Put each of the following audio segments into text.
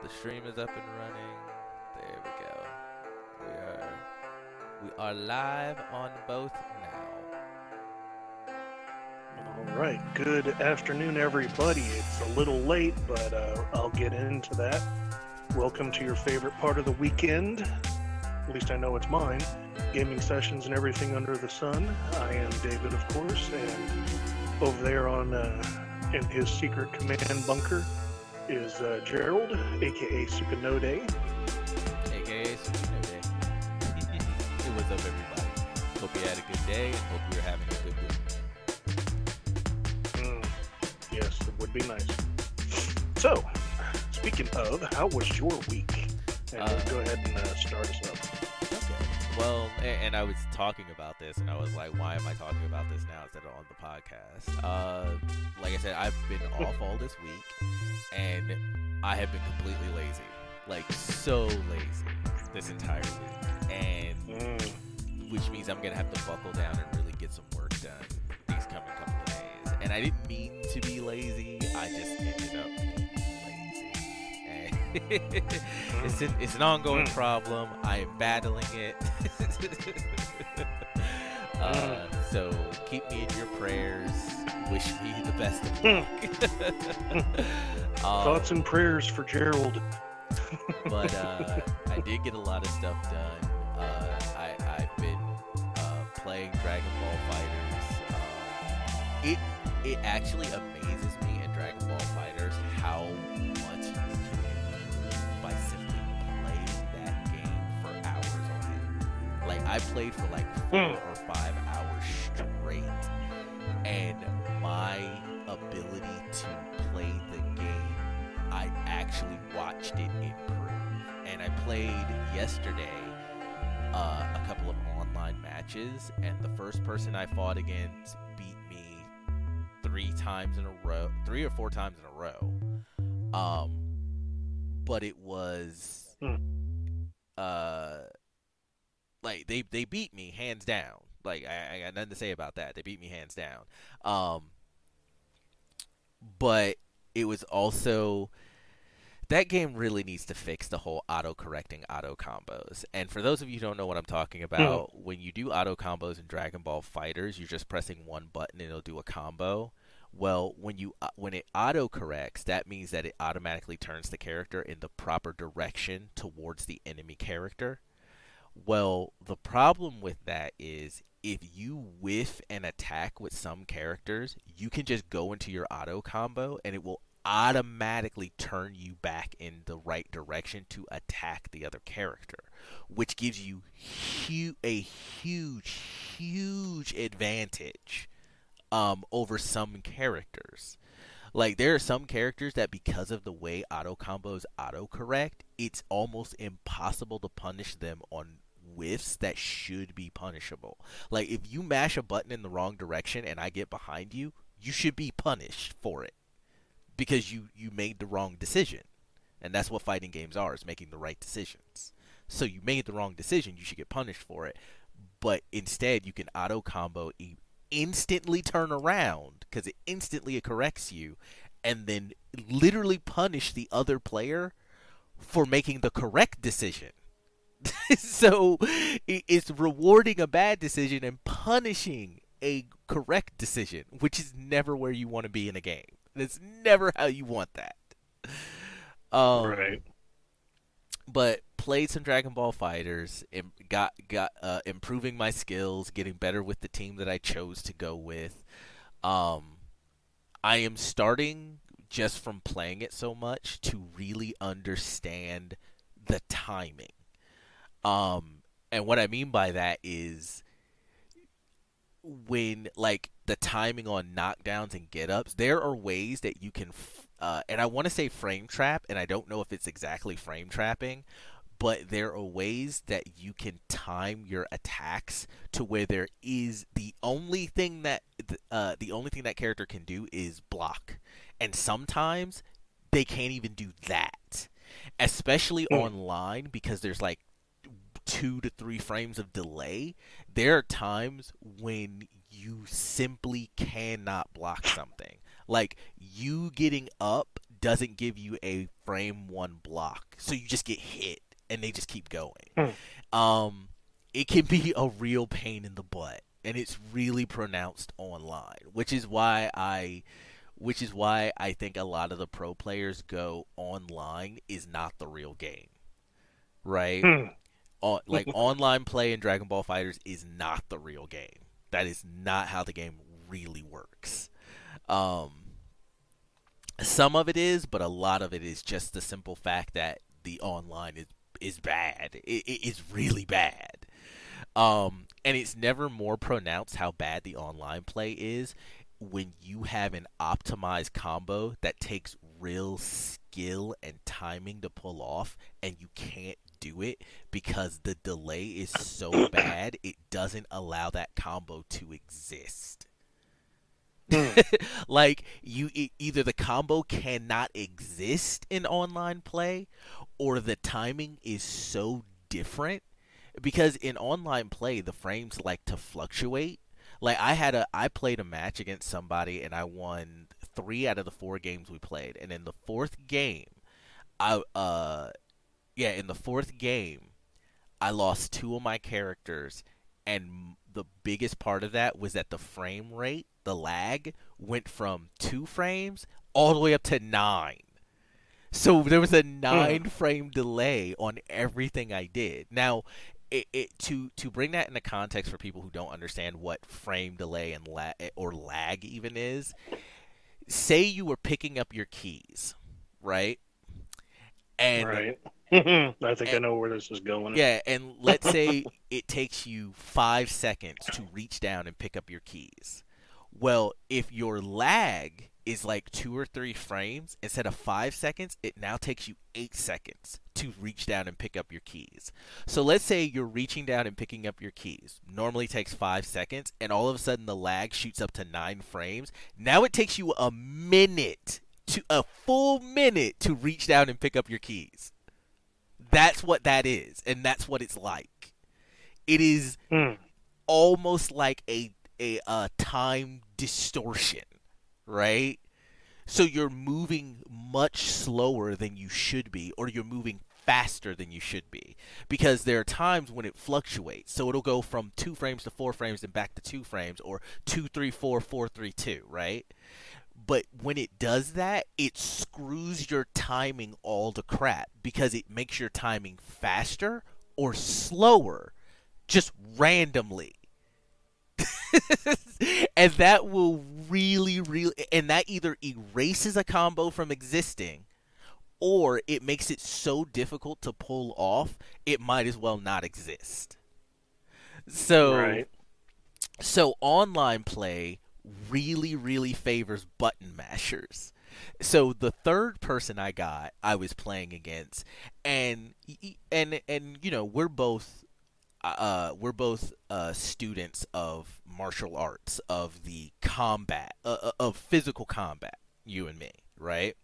The stream is up and running. There we go. We are we are live on both now. All right. Good afternoon, everybody. It's a little late, but uh, I'll get into that. Welcome to your favorite part of the weekend. At least I know it's mine. Gaming sessions and everything under the sun. I am David, of course, and over there on uh, in his secret command bunker is uh, Gerald, aka Sukanode. AKA Supernova. it was up everybody. Hope you had a good day and hope you're having a good week. Mm, yes, it would be nice. So, speaking of, how was your week? And Uh, go ahead and uh, start us up. Well, and I was talking about this, and I was like, why am I talking about this now instead of on the podcast? Uh, like I said, I've been off all this week, and I have been completely lazy. Like, so lazy this entire week. And Mm, which means I'm gonna have to buckle down and really get some work done these coming couple of days. And I didn't mean to be lazy. I just ended up being lazy. And it's an it's an ongoing Mm. problem. I am battling it. uh, so keep me in your prayers. Wish me the best of luck. Um, Thoughts and prayers for Gerald. but uh, I did get a lot of stuff done. Uh, I, I've been uh, playing Dragon Ball FighterZ. Um, it it actually amazes Like I played for like four Hmm. or five hours straight, and my ability to play the game I actually watched it improve. And I played yesterday uh, a couple of online matches, and the first person I fought against beat me three times in a row, three or four times in a row. Um, but it was Hmm. uh, like they they beat me hands down. Like I, I got nothing to say about that. They beat me hands down. Um, but it was also that game really needs to fix the whole auto correcting auto combos. And for those of you who don't know what I'm talking about, when you do auto combos in Dragon Ball FighterZ, you're just pressing one button and it'll do a combo. Well, when you uh, when it auto corrects, that means that it automatically turns the character in the proper direction towards the enemy character. Well, the problem with that is if you whiff an attack with some characters, you can just go into your auto combo and it will automatically turn you back in the right direction to attack the other character, which gives you hu- a huge, huge advantage um, over some characters. Like there are some characters that because of the way auto combos auto correct, it's almost impossible to punish them on whiffs that should be punishable. Like if you mash a button in the wrong direction and I get behind you, you should be punished for it because you you made the wrong decision. And that's what fighting games are, is making the right decisions. So you made the wrong decision, you should get punished for it. But instead, you can auto combo e- instantly turn around because it instantly corrects you and then literally punish the other player for making the correct decision. so it's rewarding a bad decision and punishing a correct decision, which is never where you want to be in a game. That's never how you want that. Um, right. but played some Dragon Ball FighterZ, im- got got uh, improving my skills, getting better with the team that I chose to go with. Um, I am starting just from playing it so much to really understand the timing. Um, and what I mean by that is when like the timing on knockdowns and get ups, there are ways that you can, f- uh, and I want to say frame trap, and I don't know if it's exactly frame trapping, but there are ways that you can time your attacks to where there is the only thing that uh, the only thing that character can do is block, and sometimes they can't even do that, especially Hmm. online because there's like two to three frames of delay. There are times when you simply cannot block something. Like you getting up doesn't give you a frame one block, so you just get hit and they just keep going. Hmm. Um, it can be a real pain in the butt, and it's really pronounced online, which is why I, which is why I think a lot of the pro players go online is not the real game, right? Hmm. On, like online play in Dragon Ball FighterZ is not the real game. That is not how the game really works. Um, some of it is, but a lot of it is just the simple fact that the online is is bad. It, it is really bad. Um, and it's never more pronounced how bad the online play is when you have an optimized combo that takes real skill and timing to pull off, and you can't do it because the delay is so bad it doesn't allow that combo to exist. Hmm. like you e- either the combo cannot exist in online play or the timing is so different because in online play the frames like to fluctuate like i had a i played a match against somebody and i won 3 out of the 4 games we played and in the fourth game i uh yeah in the fourth game i lost two of my characters and the biggest part of that was that the frame rate the lag went from two frames all the way up to nine. So there was a nine hmm. frame delay on everything I did. Now, it, it to to bring that into context for people who don't understand what frame delay and la- eh, or lag even is. Say you were picking up your keys, right? And right. I think I know where this is going. yeah, and let's say it takes you five seconds to reach down and pick up your keys. Well, if your lag is like two or three frames, instead of five seconds, it now takes you eight seconds to reach down and pick up your keys. So let's say you're reaching down and picking up your keys. Normally takes five seconds, and all of a sudden the lag shoots up to nine frames. Now it takes you a minute to a full minute to reach down and pick up your keys. That's what that is, and that's what it's like. It is Hmm. almost like a a uh, time distortion, right? So you're moving much slower than you should be, or you're moving faster than you should be, because there are times when it fluctuates. So it'll go from two frames to four frames and back to two frames, or two, three, four, four, three, two, right? But when it does that, it screws your timing all to crap because it makes your timing faster or slower just randomly. and that will really, really, and that either erases a combo from existing or it makes it so difficult to pull off, it might as well not exist. So, Right. so online play really, really favors button mashers. So the third person I got, I was playing against, and and and you know we're both uh, we're both uh, students of martial arts, of the combat, uh, of physical combat. You and me, right?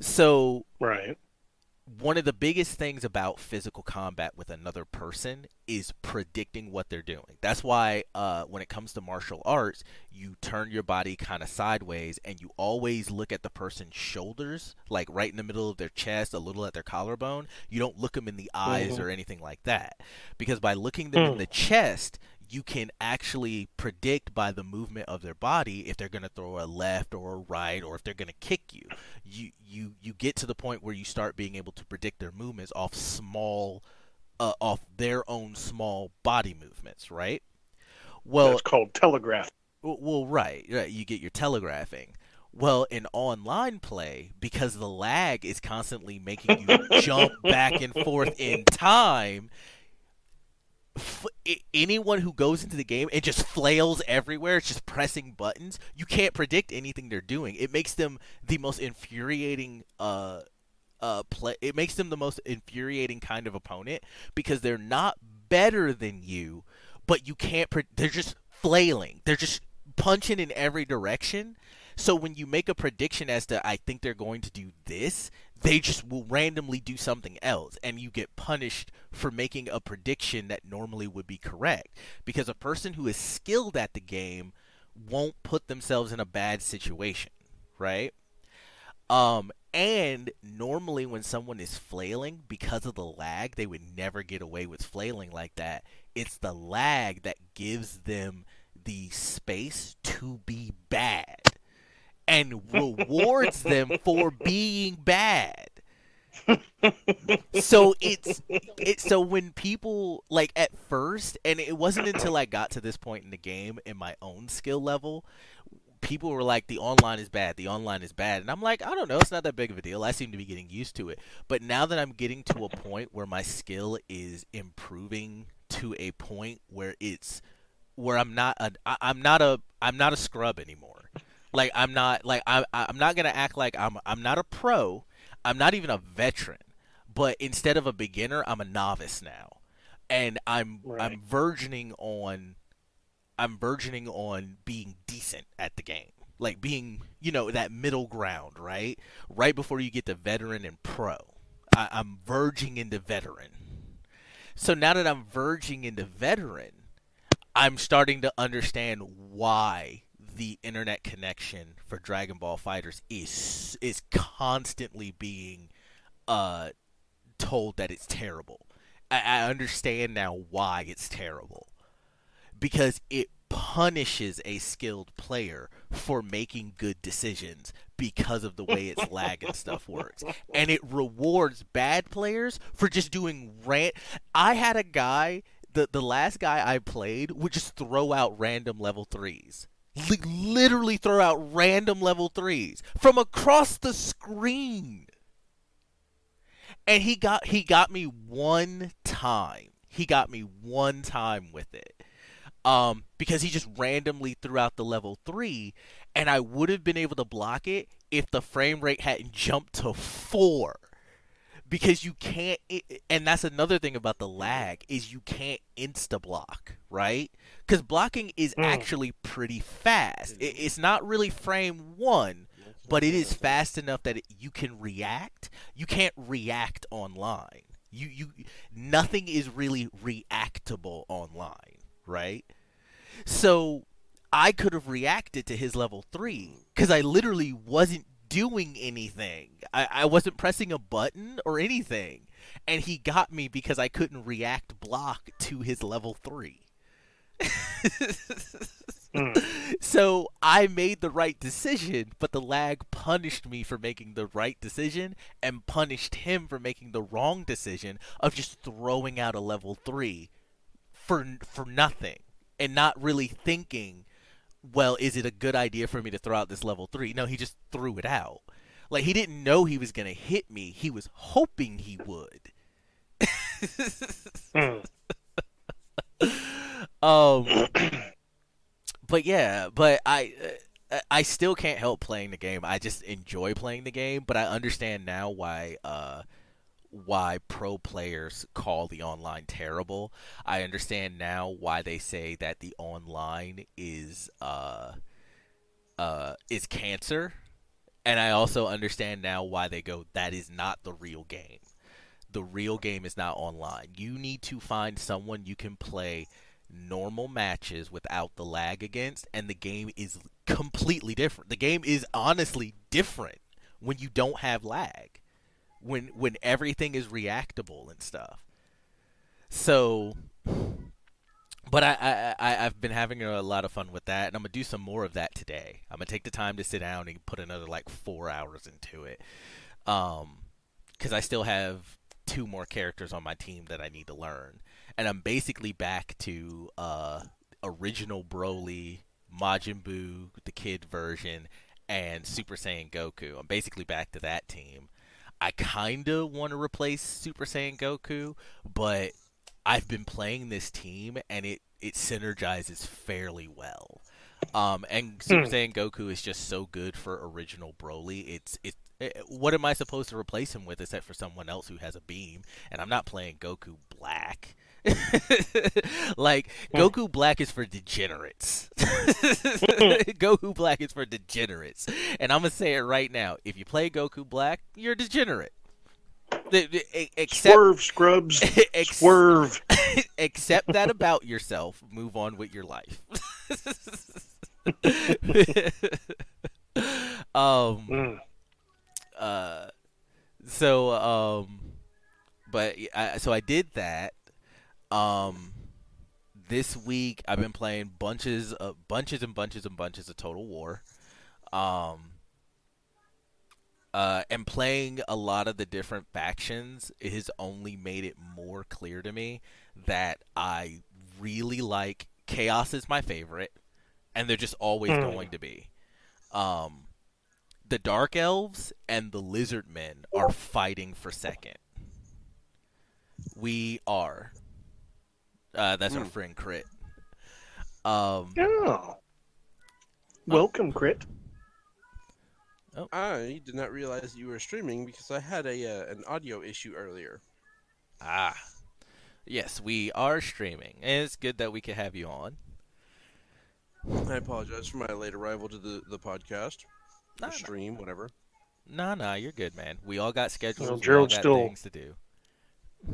So Right. One of the biggest things about physical combat with another person is predicting what they're doing. That's why uh, when it comes to martial arts, you turn your body kind of sideways and you always look at the person's shoulders, like right in the middle of their chest, a little at their collarbone. You don't look them in the eyes Mhm. or anything like that. Because by looking them in Hmm. the chest, you can actually predict by the movement of their body if they're going to throw a left or a right or if they're going to kick you. You you you get to the point where you start being able to predict their movements off small uh, off their own small body movements, right? Well, it's called telegraph. well, right, right. You get your telegraphing. Well, in online play, because the lag is constantly making you jump back and forth in time, f- anyone who goes into the game and just flails everywhere, it's just pressing buttons, you can't predict anything they're doing. It makes them the most infuriating uh uh play it makes them the most infuriating kind of opponent because they're not better than you, but you can't pre- they're just flailing. They're just punching in every direction. So when you make a prediction as to I think they're going to do this, they just will randomly do something else and you get punished for making a prediction that normally would be correct because a person who is skilled at the game won't put themselves in a bad situation, right? Um, and normally when someone is flailing because of the lag, they would never get away with flailing like that. It's the lag that gives them the space to be bad and rewards them for being bad. so it's it so when people like at first and it wasn't until I got to this point in the game in my own skill level people were like the online is bad. The online is bad. And i'm like i don't know. It's not that big of a deal. I seem to be getting used to it. But now that i'm getting to a point where my skill is improving to a point where it's where i'm not a i'm not a i'm not a scrub anymore like i'm not like i'm i'm not gonna act like i'm i'm not a pro i'm not even a veteran but instead of a beginner i'm a novice now and i'm Right. i'm verging on I'm verging on being decent at the game. Like being, you know, that middle ground, right? Right before you get to veteran and pro. I, I'm verging into veteran. So now that I'm verging into veteran, I'm starting to understand why the internet connection for Dragon Ball FighterZ is is constantly being uh told that it's terrible. I, I understand now why it's terrible because it punishes a skilled player for making good decisions because of the way its lag and stuff works. And it rewards bad players for just doing rant. I had a guy, the, the last guy I played, would just throw out random level threes. Li- literally throw out random level threes from across the screen. And he got he got me one time. He got me one time with it um, because he just randomly threw out the level three, and I would have been able to block it if the frame rate hadn't jumped to four. Because you can't, and that's another thing about the lag is you can't insta block, right? Because blocking is Mm. actually pretty fast. It, it's not really frame one, but it is fast enough that it, you can react. You can't react online. You you nothing is really reactable online, right? So I could have reacted to his level three because I literally wasn't doing anything. I, I wasn't pressing a button or anything, and he got me because I couldn't react block to his level three. Mm. So I made the right decision, but the lag punished me for making the right decision and punished him for making the wrong decision of just throwing out a level 3 for for nothing and not really thinking, well, is it a good idea for me to throw out this level 3? No, he just threw it out. Like he didn't know he was going to hit me. He was hoping he would. Mm. Um, but yeah, but I uh, I still can't help playing the game. I just enjoy playing the game, but I understand now why uh why pro players call the online terrible. I understand now why they say that the online is uh uh is cancer. And I also understand now why they go that is not the real game. The real game is not online. You need to find someone you can play normal matches without the lag against and the game is completely different. The game is honestly different when you don't have lag. When when everything is reactable and stuff. So but I, I, I I've been having a lot of fun with that, and I'm gonna do some more of that today. I'm gonna take the time to sit down and put another like four hours into it, um, because I still have two more characters on my team that I need to learn, and I'm basically back to uh original Broly, Majin Buu, the kid version, and Super Saiyan Goku. I'm basically back to that team. I kinda want to replace Super Saiyan Goku, but I've been playing this team and it it synergizes fairly well. Um, and Super Hmm. Saiyan Goku is just so good for original Broly. It's it. eh, What am I supposed to replace him with except for someone else who has a beam? And I'm not playing Goku Black. like. Goku Black is for degenerates. Goku Black is for degenerates. And I'm gonna say it right now: if you play Goku Black, you're a degenerate. The- the- Except Swerve, scrubs. Ex- Swerve. accept that about yourself. Move on with your life. um, Mm. uh, so um, but I, so I did that. Um, this week I've been playing bunches of bunches and bunches and bunches of Total War. Um, uh, and playing a lot of the different factions has only made it more clear to me that I really like Chaos is my favorite, and they're just always Hmm. going to be. Um, the Dark Elves and the Lizard Men are fighting for second. We are. Uh, that's our Hmm. friend Crit. Um, Oh. Welcome, Crit. Oh. I did not realize you were streaming because I had a uh, an audio issue earlier. ah, yes, we are streaming, and it's good that we could have you on. I apologize for my late arrival to the, the podcast, Nah, or stream, whatever. nah, nah, you're good, man. We all got schedules. Well, we all Gerald's got still- things to do.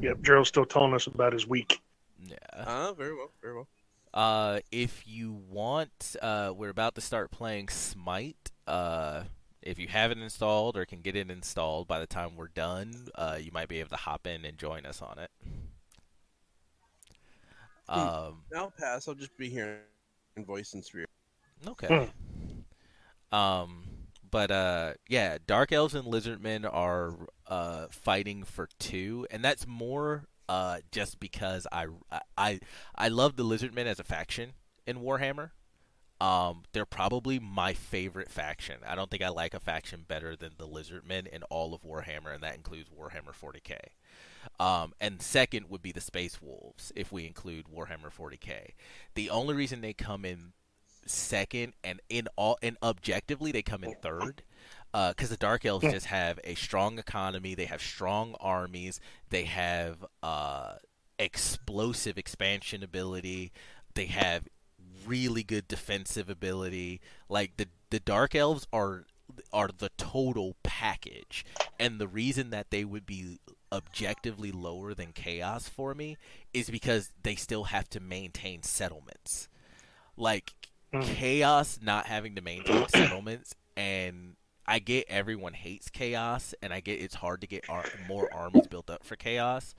Yep, Gerald's still telling us about his week. Yeah. Ah, very well, very well. Uh, if you want, uh, we're about to start playing Smite. Uh, if you haven't installed or can get it installed by the time we're done, uh, you might be able to hop in and join us on it. Um, I'll pass. I'll just be here in voice and spirit. okay. Um, but uh, yeah, Dark Elves and Lizardmen are uh fighting for two, and that's more uh just because I I I love the Lizardmen as a faction in Warhammer. Um, they're probably my favorite faction. I don't think I like a faction better than the Lizardmen in all of Warhammer, and that includes Warhammer 40k. Um, and second would be the Space Wolves, if we include Warhammer 40k. The only reason they come in second, and in all, and objectively they come in third, because the Dark Elves just have a strong economy. They have strong armies. They have uh, explosive expansion ability. They have really good defensive ability. Like the the Dark Elves are are the total package, and the reason that they would be objectively lower than Chaos for me is because they still have to maintain settlements. Like Mm. Chaos not having to maintain settlements, and I get everyone hates Chaos, and I get it's hard to get ar- more armies built up for Chaos.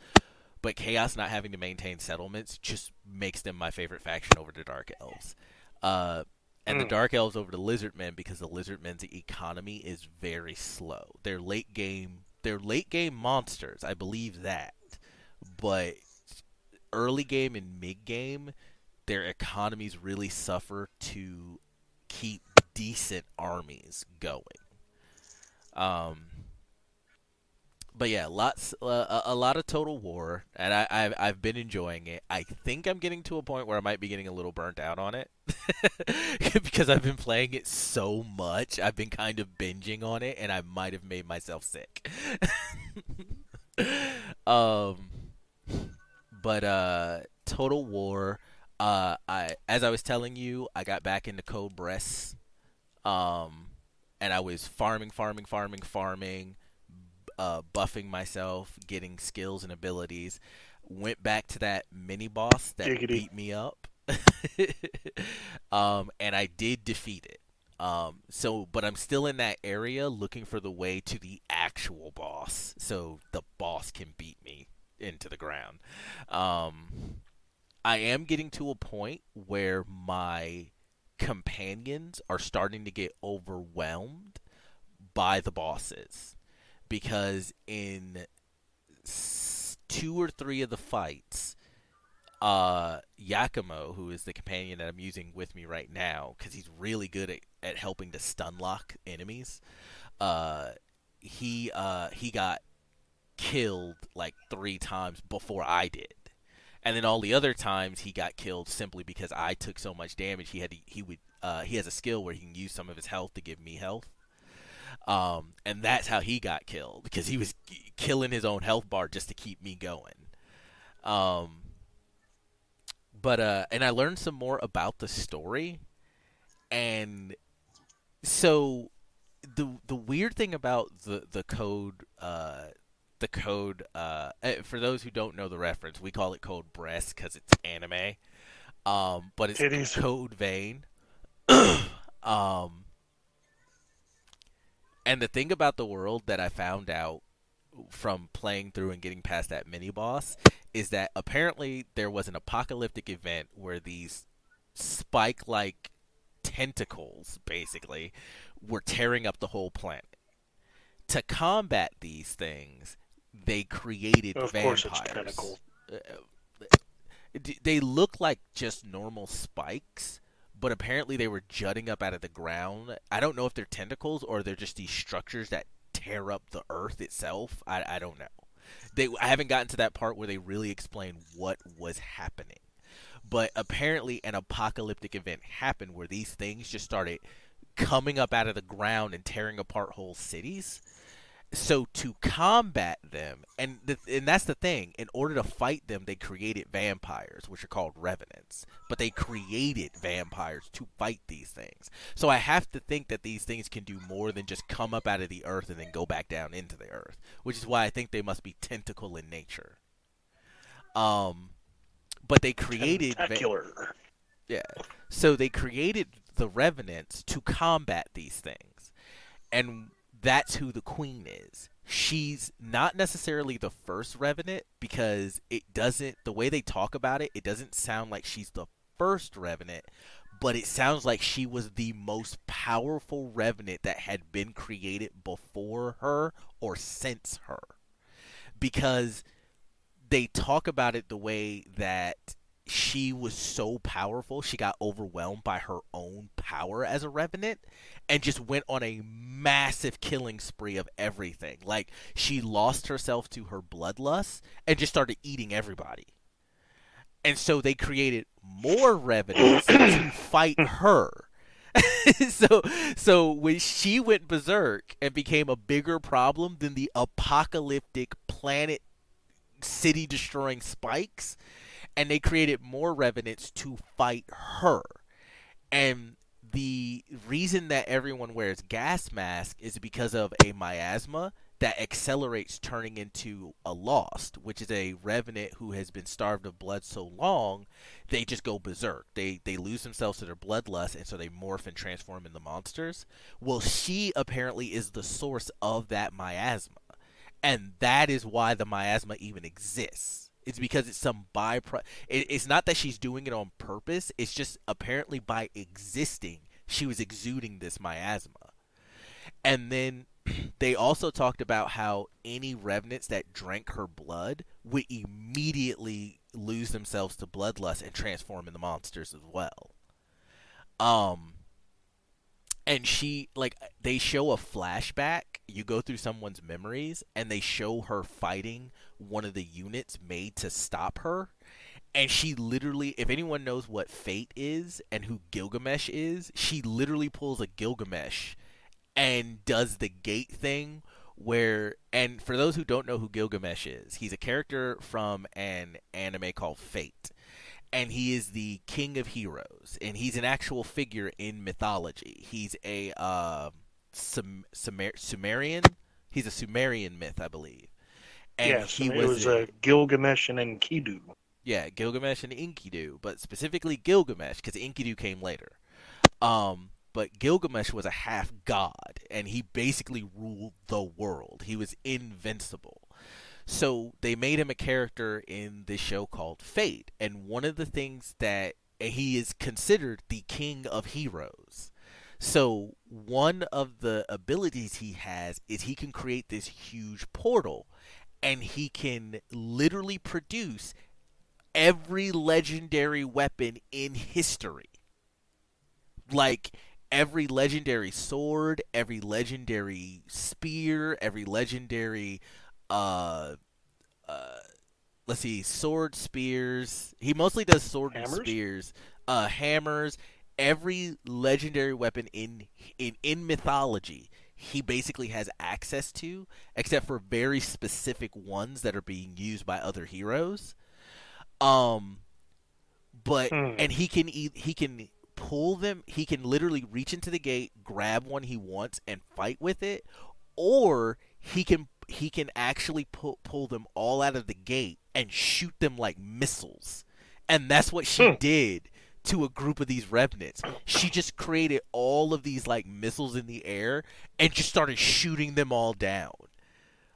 But Chaos not having to maintain settlements just makes them my favorite faction over the Dark Elves. Uh, and the Mm. Dark Elves over the Lizardmen because the Lizardmen's economy is very slow. They're late game. They're late game monsters. I believe that, but early game and mid game, their economies really suffer to keep decent armies going. Um, but yeah, lots uh, a, lot of Total War, and I, I've I've been enjoying it. I think I'm getting to a point where I might be getting a little burnt out on it because I've been playing it so much. I've been kind of binging on it, and I might have made myself sick. um, but uh, Total War. Uh, I as I was telling you, I got back into Code Breasts. Um, and I was farming, farming, farming, farming, uh, buffing myself, getting skills and abilities. Went back to that mini boss that Giggity. beat me up, um, and I did defeat it. Um, so, but I'm still in that area looking for the way to the actual boss, so the boss can beat me into the ground. Um, I am getting to a point where my companions are starting to get overwhelmed by the bosses. Because in two or three of the fights uh Yakumo who is the companion that I'm using with me right now cuz he's really good at, at helping to stun lock enemies uh he uh he got killed like 3 times before I did and then all the other times he got killed simply because I took so much damage. He had to, he would uh, he has a skill where he can use some of his health to give me health, um, and that's how he got killed because he was k- killing his own health bar just to keep me going. Um, but uh, and I learned some more about the story, and so the the weird thing about the the code uh the code uh eh, for those who don't know the reference we call it code breast because it's anime um but it's Titties. code vein um And the thing about the world that I found out from playing through and getting past that mini boss is that apparently there was an apocalyptic event where these spike like tentacles basically were tearing up the whole planet. To combat these things, they created Of vampires. course, it's tentacle. Uh, they look like just normal spikes, but apparently they were jutting up out of the ground. I don't know if they're tentacles or they're just these structures that tear up the earth itself. I, I don't know. They I haven't gotten to that part where they really explain what was happening. But apparently an apocalyptic event happened where these things just started coming up out of the ground and tearing apart whole cities so to combat them and the, and that's the thing in order to fight them they created vampires which are called revenants but they created vampires to fight these things so i have to think that these things can do more than just come up out of the earth and then go back down into the earth which is why i think they must be tentacle in nature um but they created va- yeah. So they created the revenants to combat these things. And that's who the queen is. She's not necessarily the first revenant because it doesn't the way they talk about it, it doesn't sound like she's the first revenant, but it sounds like she was the most powerful revenant that had been created before her or since her. Because they talk about it the way that she was so powerful, she got overwhelmed by her own power as a revenant and just went on a massive killing spree of everything. Like she lost herself to her bloodlust and just started eating everybody. And so they created more revenants to fight her. so so when she went berserk and became a bigger problem than the apocalyptic planet city destroying spikes and they created more revenants to fight her. And the reason that everyone wears gas mask is because of a miasma that accelerates turning into a lost which is a revenant who has been starved of blood so long they just go berserk. They they lose themselves to their bloodlust and so they morph and transform into monsters. Well she apparently is the source of that miasma. And that is why the miasma even exists. It's because it's some byproduct. It, it's not that she's doing it on purpose. It's just apparently by existing, she was exuding this miasma. And then they also talked about how any revenants that drank her blood would immediately lose themselves to bloodlust and transform into monsters as well. Um, and she like they show a flashback you go through someone's memories and they show her fighting one of the units made to stop her and she literally if anyone knows what fate is and who gilgamesh is she literally pulls a gilgamesh and does the gate thing where and for those who don't know who gilgamesh is he's a character from an anime called fate and he is the king of heroes and he's an actual figure in mythology. He's a uh, Sum- Sumer- sumerian he's a sumerian myth i believe and yes, he was, it was a- uh, Gilgamesh and Enkidu. yeah gilgamesh and enkidu but specifically gilgamesh because enkidu came later um but Gilgamesh was a half god, and he basically ruled the world. He was invincible. So they made him a character in this show called Fate, and one of the things that he is considered the king of heroes. So one of the abilities he has is he can create this huge portal, and he can literally produce every legendary weapon in history. Like every legendary sword, every legendary spear, every legendary uh uh let's see, sword spears. He mostly does sword Hammers? and spears, uh hammers, every legendary weapon in in in mythology. He basically has access to, except for very specific ones that are being used by other heroes. Um, but Hmm. and he can e- he can pull them. He can literally reach into the gate, grab one he wants, and fight with it, or he can he can actually pull pull them all out of the gate and shoot them like missiles, and that's what she Hmm. did to a group of these remnants. She just created all of these like missiles in the air and just started shooting them all down.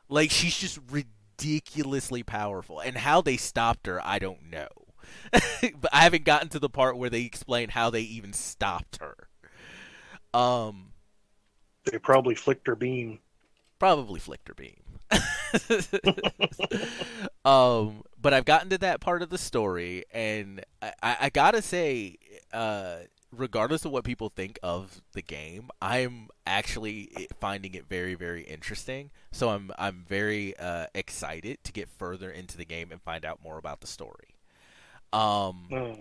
Like she's just ridiculously powerful. And how they stopped her, I don't know. but I haven't gotten to the part where they explain how they even stopped her. Um They probably flicked her beam. probably flicked her beam. um, but I've gotten to that part of the story, and I, I, gotta say, uh, regardless of what people think of the game, I'm actually finding it very, very interesting. So I'm I'm very uh, excited to get further into the game and find out more about the story. Um, Oh,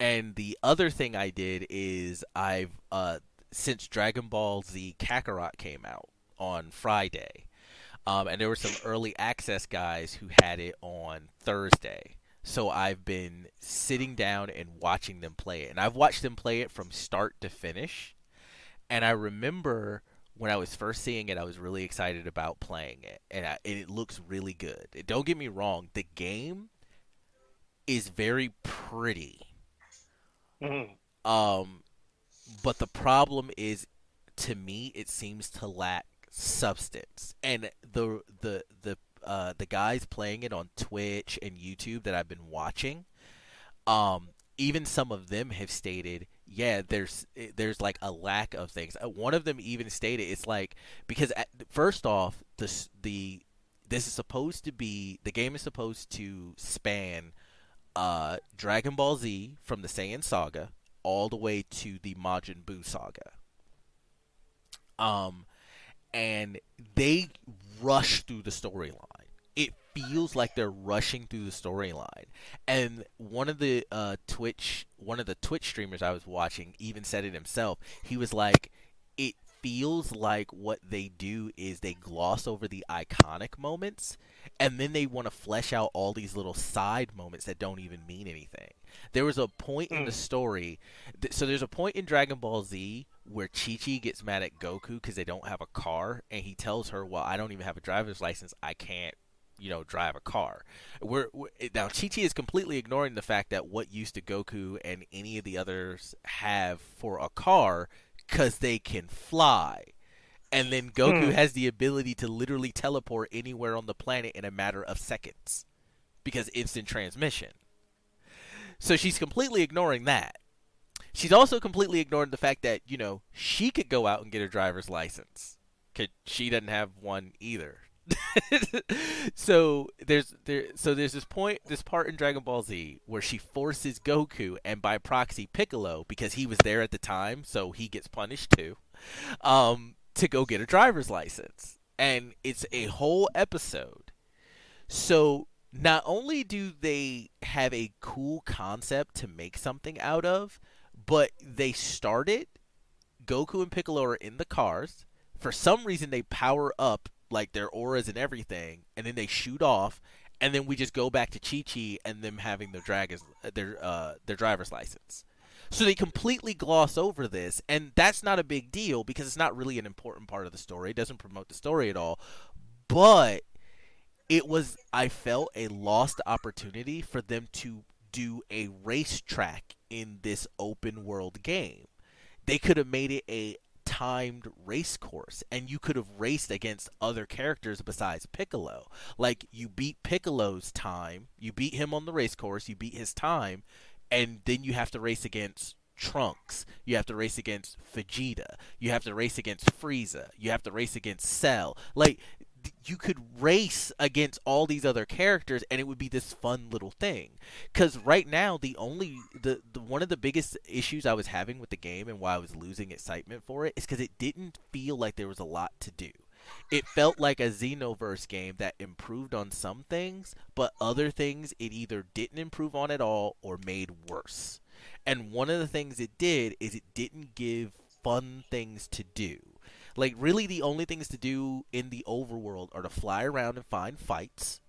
and the other thing I did is I've uh, since Dragon Ball Z Kakarot came out on Friday, um, and there were some early access guys who had it on Thursday. So I've been sitting down and watching them play it, and I've watched them play it from start to finish. And I remember when I was first seeing it, I was really excited about playing it, and, I, and it looks really good. Don't get me wrong; the game is very pretty. mhm. Um, but the problem is, to me, it seems to lack substance. And the the the uh, the guys playing it on Twitch and YouTube that I've been watching, um, even some of them have stated, yeah, there's there's like a lack of things. Uh, One of them even stated it's like because at, first off, this the this is supposed to be the game is supposed to span uh, Dragon Ball Z from the Saiyan saga all the way to the Majin Buu saga. Um, and they rush through the storyline. It feels like they're rushing through the storyline. And one of the uh, Twitch, one of the Twitch streamers I was watching, even said it himself. He was like, "It feels like what they do is they gloss over the iconic moments, and then they want to flesh out all these little side moments that don't even mean anything." There was a point in the story, th- so there's a point in Dragon Ball Z where Chi Chi gets mad at Goku because they don't have a car, and he tells her, "Well, I don't even have a driver's license. I can't." You know, drive a car. We're, we're now Chi Chi is completely ignoring the fact that what used to Goku and any of the others have for a car because they can fly. And then Goku Hmm. has the ability to literally teleport anywhere on the planet in a matter of seconds because instant transmission. So she's completely ignoring that. She's also completely ignoring the fact that, you know, she could go out and get a driver's license. Cause she doesn't have one either. so there's there so there's this point this part in Dragon Ball Z where she forces Goku and by proxy Piccolo because he was there at the time so he gets punished too um to go get a driver's license and it's a whole episode so not only do they have a cool concept to make something out of but they started Goku and Piccolo are in the cars for some reason they power up like their auras and everything, and then they shoot off, and then we just go back to Chi Chi and them having their dragons their uh their driver's license. So they completely gloss over this, and that's not a big deal because it's not really an important part of the story. It doesn't promote the story at all. But it was I felt a lost opportunity for them to do a racetrack in this open world game. They could have made it a timed race course and you could have raced against other characters besides Piccolo. Like you beat Piccolo's time, you beat him on the race course, you beat his time, and then you have to race against Trunks. You have to race against Vegeta. You have to race against Frieza. You have to race against Cell. Like you could race against all these other characters and it would be this fun little thing. Because right now the only the, the one of the biggest issues i was having with the game and why i was losing excitement for it is because it didn't feel like there was a lot to do. It felt like a xenoverse game that improved on some things but other things it either didn't improve on at all or made worse. And one of the things it did is it didn't give fun things to do like really the only things to do in the overworld are to fly around and find fights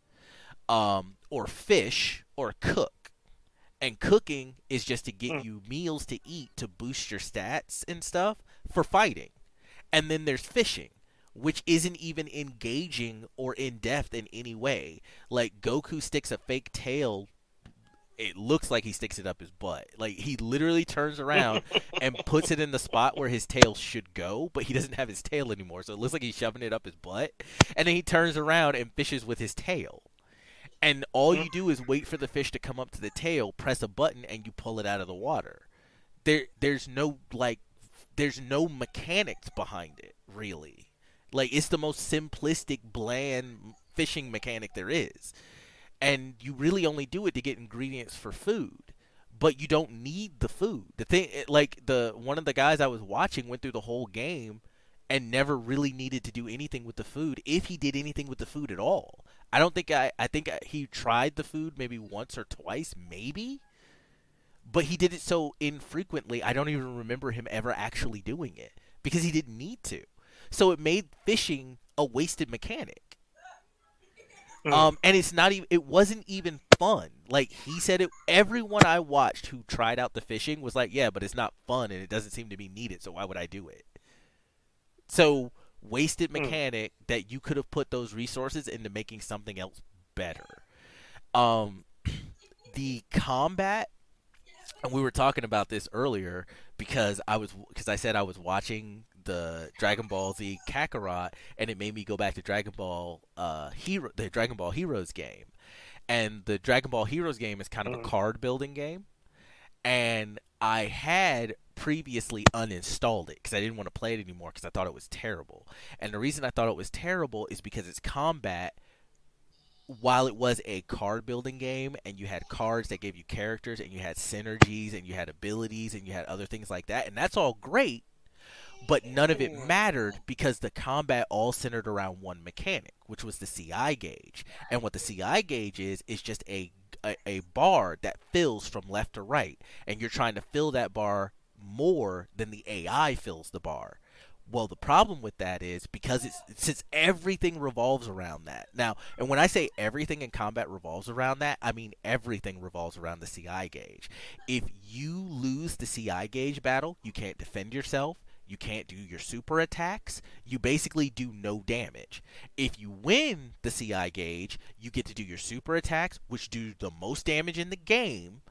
um, or fish or cook. And cooking is just to get Mm. you meals to eat to boost your stats and stuff for fighting. And then there's fishing which isn't even engaging or in depth in any way. Like goku sticks a fake tail it looks like he sticks it up his butt. Like he literally turns around and puts it in the spot where his tail should go, but he doesn't have his tail anymore. So it looks like he's shoving it up his butt. And then he turns around and fishes with his tail. And all you do is wait for the fish to come up to the tail, press a button, and you pull it out of the water. There, there's no like, there's no mechanics behind it, really. Like it's the most simplistic, bland fishing mechanic there is and you really only do it to get ingredients for food but you don't need the food. The thing like the one of the guys i was watching went through the whole game and never really needed to do anything with the food if he did anything with the food at all. I don't think i i think he tried the food maybe once or twice maybe but he did it so infrequently i don't even remember him ever actually doing it because he didn't need to. So it made fishing a wasted mechanic Mm. Um, and it's not even. It wasn't even fun. Like he said, it. Everyone I watched who tried out the fishing was like, "Yeah, but it's not fun, and it doesn't seem to be needed. So why would I do it?" So wasted mm. mechanic mm. that you could have put those resources into making something else better. Um, the combat, and we were talking about this earlier because I was because I said I was watching the Dragon Ball Z Kakarot, and it made me go back to Dragon Ball uh, Hero, the Dragon Ball Heroes game, and the Dragon Ball Heroes game is kind of a mm. card building game, and I had previously uninstalled it because I didn't want to play it anymore because I thought it was terrible. And the reason I thought it was terrible is because its combat while it was a card building game and you had cards that gave you characters and you had synergies and you had abilities and you had other things like that and that's all great but none of it mattered because the combat all centered around one mechanic, which was the CI gauge. And what the CI gauge is is just a, a, a bar that fills from left to right, and you're trying to fill that bar more than the AI fills the bar. Well, the problem with that is because it's since everything revolves around that. Now, and when I say everything in combat revolves around that, I mean everything revolves around the CI gauge. If you lose the CI gauge battle, you can't defend yourself. You can't do your super attacks. You basically do no damage. If you win the CI gauge, you get to do your super attacks, which do the most damage in the game,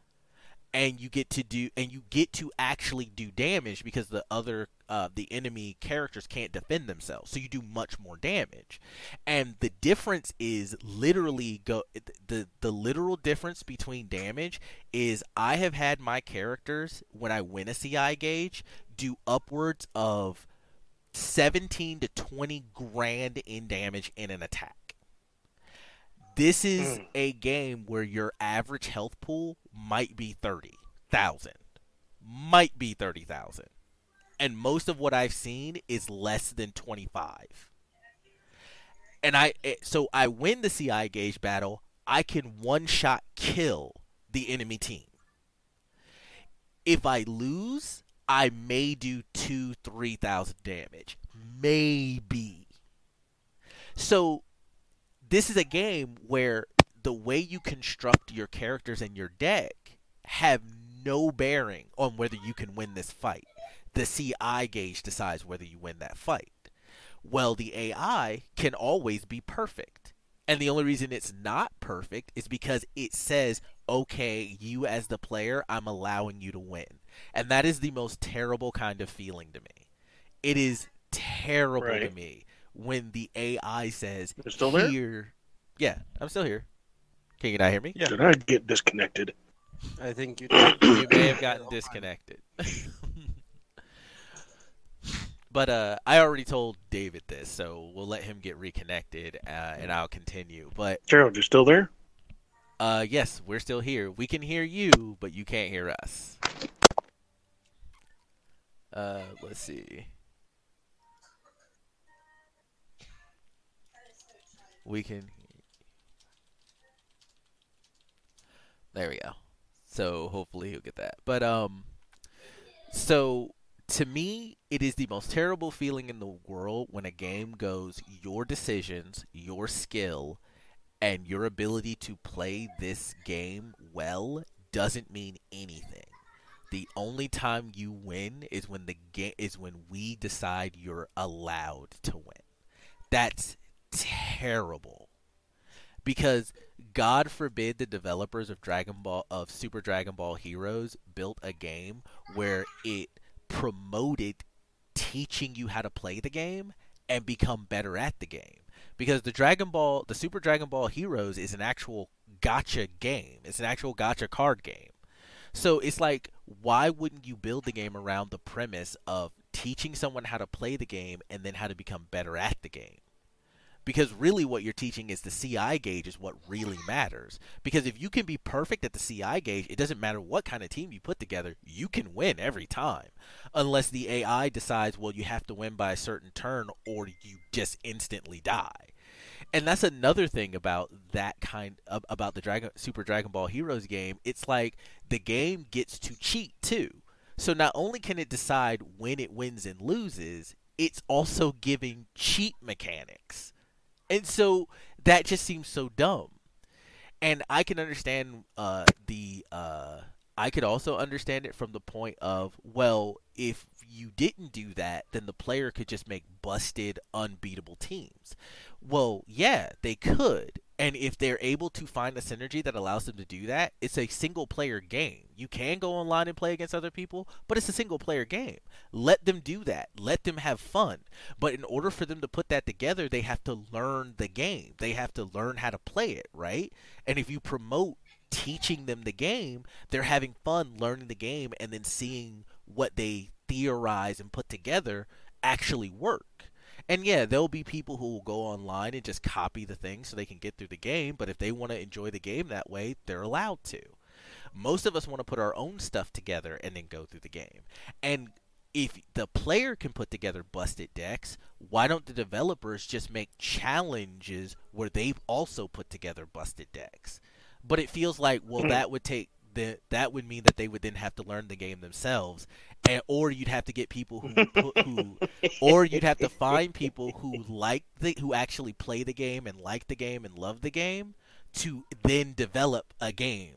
and you get to do and you get to actually do damage because the other uh, the enemy characters can't defend themselves so you do much more damage and the difference is literally go the the literal difference between damage is i have had my characters when i win a ci gauge do upwards of 17 to 20 grand in damage in an attack. This is mm. a game where your average health pool might be 30,000. Might be 30,000. And most of what I've seen is less than 25. And I eh, so I win the CI gauge battle, I can one shot kill the enemy team. If I lose, I may do two, three thousand damage. Maybe. So this is a game where the way you construct your characters and your deck have no bearing on whether you can win this fight. The CI gauge decides whether you win that fight. Well, the AI can always be perfect. And the only reason it's not perfect is because it says, okay, you as the player, I'm allowing you to win. And that is the most terrible kind of feeling to me. It is terrible right. to me when the AI says, You're still there? Here. Yeah, I'm still here. Can you not hear me? Yeah. Did I get disconnected? I think you, you may have gotten disconnected. but uh, I already told David this, so we'll let him get reconnected, uh, and I'll continue. But Gerald, you're still there? Uh, yes, we're still here. We can hear you, but you can't hear us. Uh, let's see. We can. There we go. So hopefully he'll get that. But um, so to me, it is the most terrible feeling in the world when a game goes your decisions, your skill, and your ability to play this game well doesn't mean anything. The only time you win is when the game is when we decide you're allowed to win. That's terrible. because God forbid the developers of Dragon Ball of Super Dragon Ball Heroes built a game where it promoted teaching you how to play the game and become better at the game. Because the Dragon Ball, the Super Dragon Ball Heroes is an actual gacha game. It's an actual gacha card game. So it's like, why wouldn't you build the game around the premise of teaching someone how to play the game and then how to become better at the game? Because really, what you're teaching is the CI gauge is what really matters. Because if you can be perfect at the CI gauge, it doesn't matter what kind of team you put together, you can win every time. Unless the AI decides, well, you have to win by a certain turn or you just instantly die and that's another thing about that kind of, about the Dragon Super Dragon Ball Heroes game. It's like the game gets to cheat too. So not only can it decide when it wins and loses, it's also giving cheat mechanics. And so that just seems so dumb. And I can understand uh, the uh, I could also understand it from the point of well, if you didn't do that, then the player could just make busted, unbeatable teams. Well, yeah, they could. And if they're able to find a synergy that allows them to do that, it's a single player game. You can go online and play against other people, but it's a single player game. Let them do that. Let them have fun. But in order for them to put that together, they have to learn the game. They have to learn how to play it, right? And if you promote teaching them the game, they're having fun learning the game and then seeing what they theorize and put together actually work. And yeah, there'll be people who will go online and just copy the thing so they can get through the game, but if they want to enjoy the game that way, they're allowed to. Most of us want to put our own stuff together and then go through the game. And if the player can put together busted decks, why don't the developers just make challenges where they've also put together busted decks? But it feels like, well, Hmm. that would take the that would mean that they would then have to learn the game themselves, and or you'd have to get people who who or you'd have to find people who like the who actually play the game and like the game and love the game to then develop a game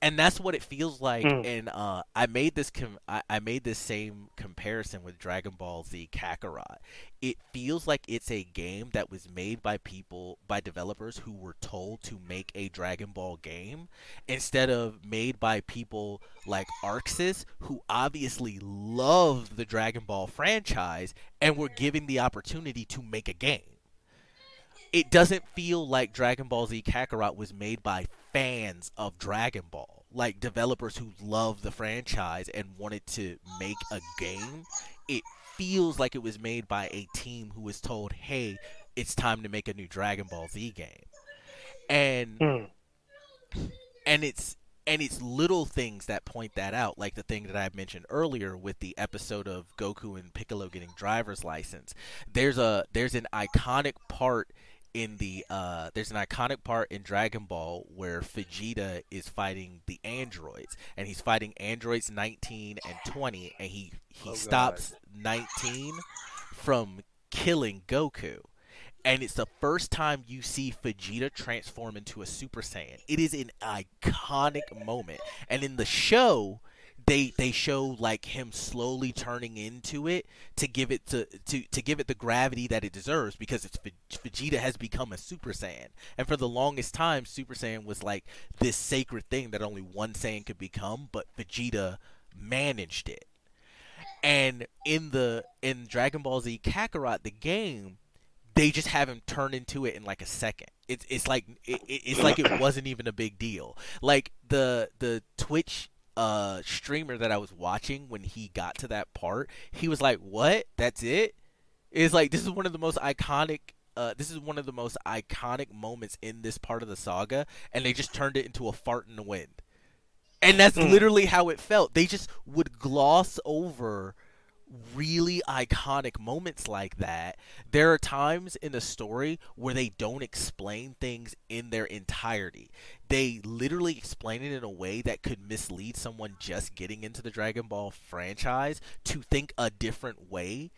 and that's what it feels like Hmm. and uh, i made this com- I-, I made this same comparison with dragon ball z kakarot it feels like it's a game that was made by people by developers who were told to make a dragon ball game instead of made by people like ArcSys who obviously love the dragon ball franchise and were given the opportunity to make a game it doesn't feel like Dragon Ball Z Kakarot was made by fans of Dragon Ball, like developers who love the franchise and wanted to make a game. It feels like it was made by a team who was told, "Hey, it's time to make a new Dragon Ball Z game." And Hmm. and it's and it's little things that point that out, like the thing that I mentioned earlier with the episode of Goku and Piccolo getting driver's license. There's a there's an iconic part in the uh there's an iconic part in Dragon Ball where Vegeta is fighting the androids and he's fighting androids 19 and 20 and he he Oh, God. stops 19 from killing Goku and it's the first time you see Vegeta transform into a Super Saiyan. It is an iconic moment, and in the show, they they show like him slowly turning into it to give it to to, to give it the gravity that it deserves because it's Vegeta has become a Super Saiyan, and for the longest time, Super Saiyan was like this sacred thing that only one Saiyan could become, but Vegeta managed it. And in the in Dragon Ball Z Kakarot, the game, they just have him turn into it in like a second. It's it's like it, it- it's like it wasn't even a big deal. Like the the Twitch uh streamer that I was watching when he got to that part, he was like, "What? That's it?" It's like this is one of the most iconic. Uh, this is one of the most iconic moments in this part of the saga, and they just turned it into a fart in the wind. And that's Mm. literally how it felt. They just would gloss over really iconic moments like that. There are times in the story where they don't explain things in their entirety. They literally explain it in a way that could mislead someone just getting into the Dragon Ball franchise to think a different way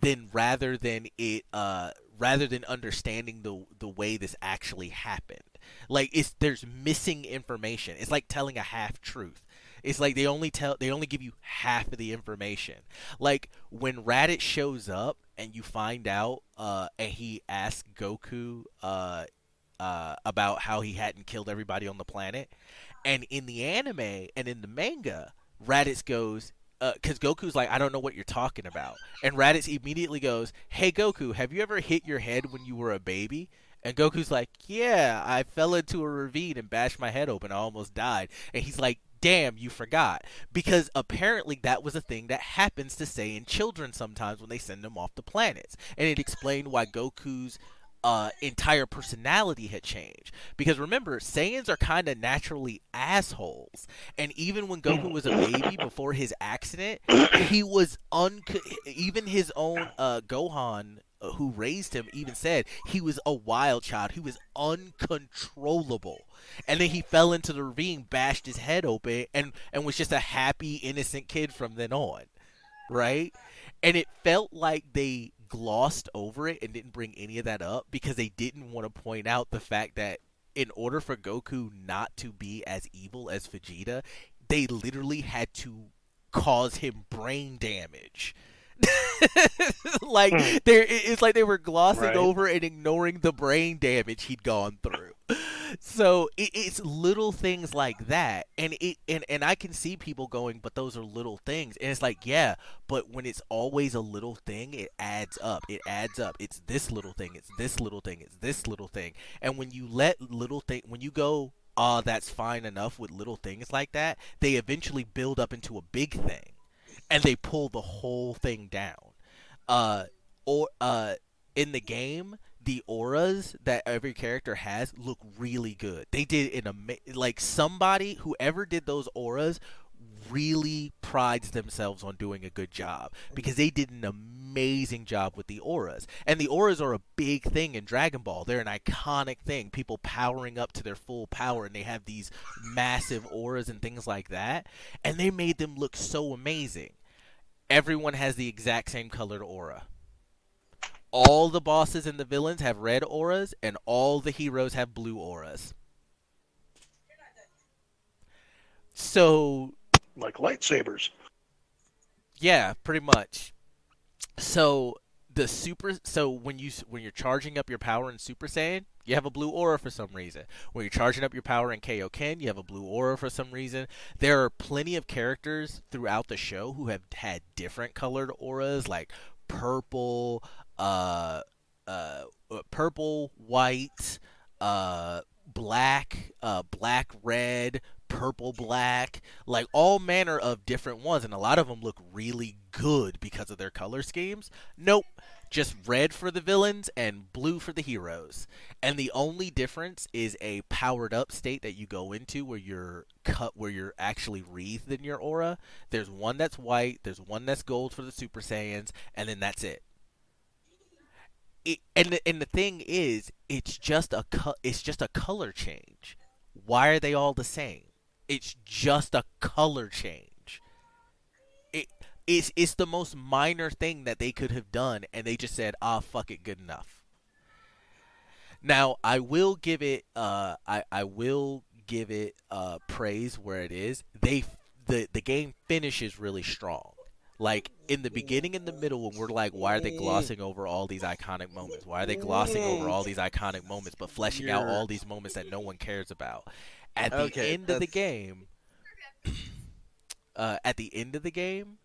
than rather than it uh rather than understanding the the way this actually happened. Like it's there's missing information. It's like telling a half truth. It's like they only tell they only give you half of the information. Like when Raditz shows up and you find out uh and he asks Goku uh uh, about how he hadn't killed everybody on the planet. And in the anime and in the manga, Raditz goes, because uh, Goku's like, I don't know what you're talking about. And Raditz immediately goes, Hey Goku, have you ever hit your head when you were a baby? And Goku's like, Yeah, I fell into a ravine and bashed my head open. I almost died. And he's like, Damn, you forgot. Because apparently that was a thing that happens to Saiyan children sometimes when they send them off the planets. And it explained why Goku's uh, entire personality had changed. Because remember, Saiyans are kind of naturally assholes. And even when Goku was a baby before his accident, he was un. Even his own uh, Gohan, Uh, who raised him, even said he was a wild child. He was uncontrollable. And then he fell into the ravine, bashed his head open, and and was just a happy, innocent kid from then on, right? And it felt like they glossed over it and didn't bring any of that up because they didn't want to point out the fact that in order for Goku not to be as evil as Vegeta, they literally had to cause him brain damage. like hmm. there it's like they were glossing right. over and ignoring the brain damage he'd gone through. So it, it's little things like that and it and, and i can see people going but those are little things. And it's like yeah but when it's always a little thing it adds up. It adds up. It's this little thing. It's this little thing. It's this little thing. And when you let little thing when you go uh that's fine enough with little things like that they eventually build up into a big thing and they pull the whole thing down uh or uh in the game the auras that every character has look really good. They did an ama- like somebody whoever did those auras really prides themselves on doing a good job because they did an amazing job with the auras. And the auras are a big thing in Dragon Ball. They're an iconic thing. People powering up to their full power and they have these massive auras and things like that. And they made them look so amazing. Everyone has the exact same colored aura all the bosses and the villains have red auras, and all the heroes have blue auras. So, like lightsabers. Yeah, pretty much. So the super so when you when you're charging up your power in Super Saiyan, you have a blue aura for some reason. When you're charging up your power in Kaioken, you have a blue aura for some reason. There are plenty of characters throughout the show who have had different colored auras, like purple, uh, uh, purple, white, uh, black, uh, black, red, purple, black, like all manner of different ones, and a lot of them look really good because of their color schemes. Nope, just red for the villains and blue for the heroes. And the only difference is a powered up state that you go into where you're cut where you're actually wreathed in your aura. There's one that's white, there's one that's gold for the Super Saiyans, and then that's it it, and the, and the thing is, it's just a co- it's just a color change. Why are they all the same? It's just a color change. It it's it's the most minor thing that they could have done, and they just said, "Ah, fuck it, good enough." Now, I will give it uh I I will give it uh praise where it is. They the the game finishes really strong like in the beginning and the middle when we're like why are they glossing over all these iconic moments why are they glossing over all these iconic moments but fleshing out all these moments that no one cares about at the okay, end that's... of the game uh, at the end of the game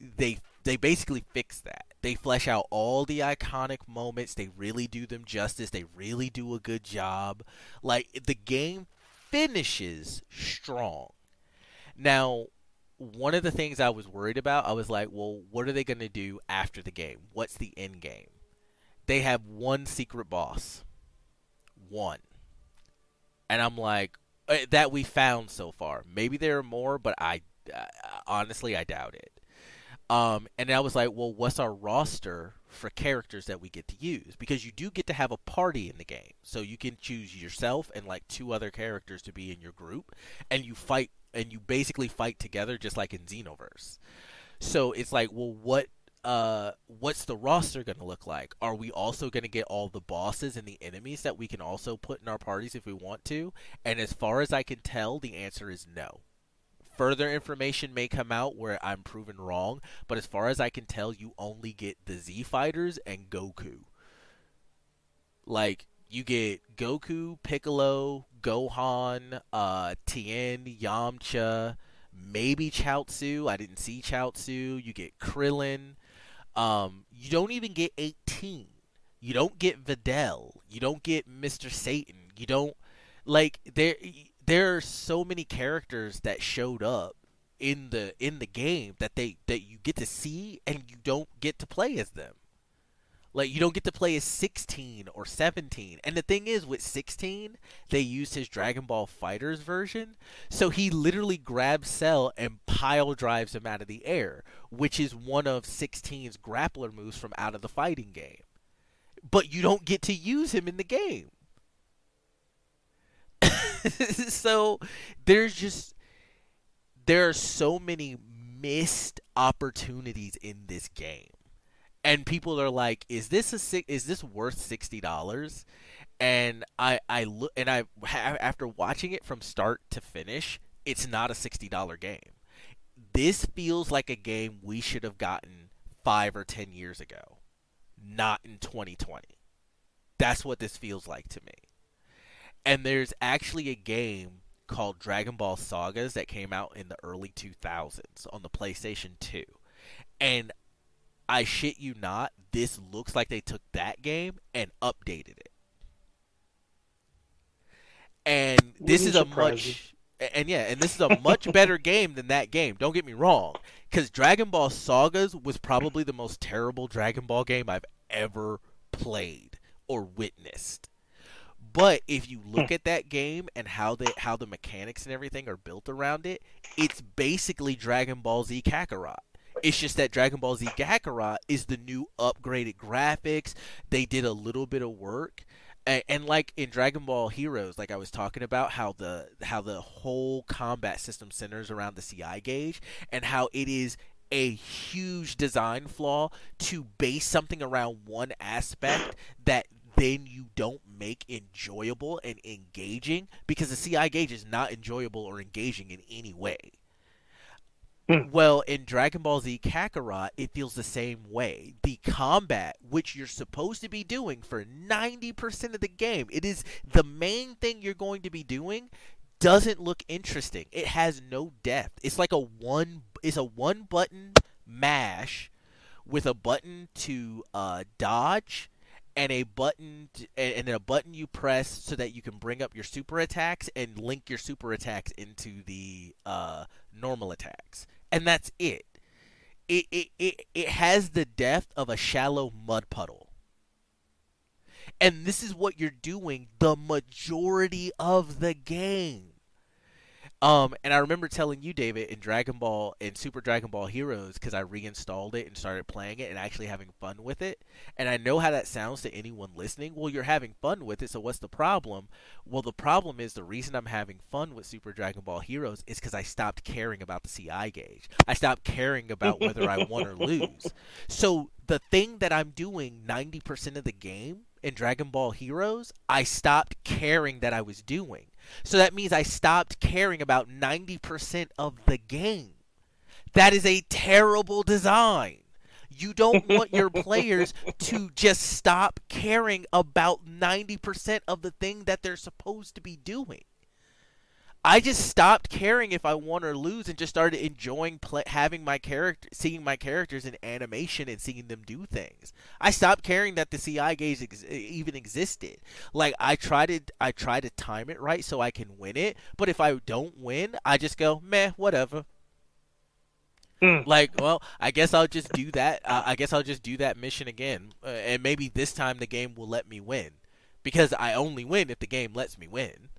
they they basically fix that they flesh out all the iconic moments they really do them justice they really do a good job like the game finishes strong now one of the things I was worried about, I was like, well, what are they going to do after the game? What's the end game? They have one secret boss. One. And I'm like, that we found so far. Maybe there are more, but I uh, honestly I doubt it. Um, and I was like, well, what's our roster for characters that we get to use? Because you do get to have a party in the game, so you can choose yourself and like two other characters to be in your group, and you fight and you basically fight together just like in Xenoverse. So it's like, well, what uh, what's the roster going to look like? Are we also going to get all the bosses and the enemies that we can also put in our parties if we want to? And as far as I can tell, the answer is no. Further information may come out where I'm proven wrong, but as far as I can tell, you only get the Z fighters and Goku. Like You get Goku, Piccolo, Gohan, uh, Tien, Yamcha, maybe Chaozu. I didn't see Chaozu. You get Krillin. Um, you don't even get 18. You don't get Videl. You don't get Mr. Satan. You don't like there there are so many characters that showed up in the in the game that they that you get to see and you don't get to play as them. Like you don't get to play as 16 or 17. And the thing is with 16, they used his Dragon Ball FighterZ version, so he literally grabs Cell and pile drives him out of the air, which is one of 16's grappler moves from out of the fighting game. But you don't get to use him in the game. so there's just there are so many missed opportunities in this game and people are like, "Is this a is this worth sixty dollars?" And I I look and I have after watching it from start to finish, it's not a sixty dollar game. This feels like a game we should have gotten five or ten years ago, not in 2020. That's what this feels like to me. And there's actually a game called Dragon Ball Sagas that came out in the early 2000s on the PlayStation 2. And I shit you not, this looks like they took that game and updated it. And this is a much and yeah, and this is a much better game than that game. Don't get me wrong, cuz Dragon Ball Sagas was probably the most terrible Dragon Ball game I've ever played or witnessed. But if you look at that game and how the how the mechanics and everything are built around it, it's basically Dragon Ball Z Kakarot. It's just that Dragon Ball Z Kakarot is the new upgraded graphics. They did a little bit of work. And, and, like in Dragon Ball Heroes, like I was talking about, how the how the whole combat system centers around the CI gauge, and how it is a huge design flaw to base something around one aspect that then you don't make enjoyable and engaging because the CI gauge is not enjoyable or engaging in any way. Hmm. Well, in Dragon Ball Z Kakarot, it feels the same way. The combat, which you're supposed to be doing for 90% of the game, it is the main thing you're going to be doing, doesn't look interesting. It has no depth. It's like a one it's a one button mash with a button to uh, dodge and a button to, and a button you press so that you can bring up your super attacks and link your super attacks into the uh, normal attacks and that's it. It, it, it, it has the depth of a shallow mud puddle. And this is what you're doing the majority of the game. Um, and I remember telling you, David, in Dragon Ball and Super Dragon Ball Heroes, because I reinstalled it and started playing it and actually having fun with it. And I know how that sounds to anyone listening. Well, you're having fun with it, so what's the problem? Well, the problem is the reason I'm having fun with Super Dragon Ball Heroes is because I stopped caring about the CI gauge. I stopped caring about whether I won or lose. So the thing that I'm doing 90% of the game in Dragon Ball Heroes, I stopped caring that I was doing. So that means I stopped caring about 90% of the game. That is a terrible design. You don't want your players to just stop caring about 90% of the thing that they're supposed to be doing. I just stopped caring if I won or lose and just started enjoying play, having my character, seeing my characters in animation and seeing them do things. I stopped caring that the CI gauge ex- even existed. Like I try to, I try to time it right so I can win it. But if I don't win, I just go meh, whatever. Mm. Like, well, I guess I'll just do that. Uh, I guess I'll just do that mission again, uh, and maybe this time the game will let me win, because I only win if the game lets me win.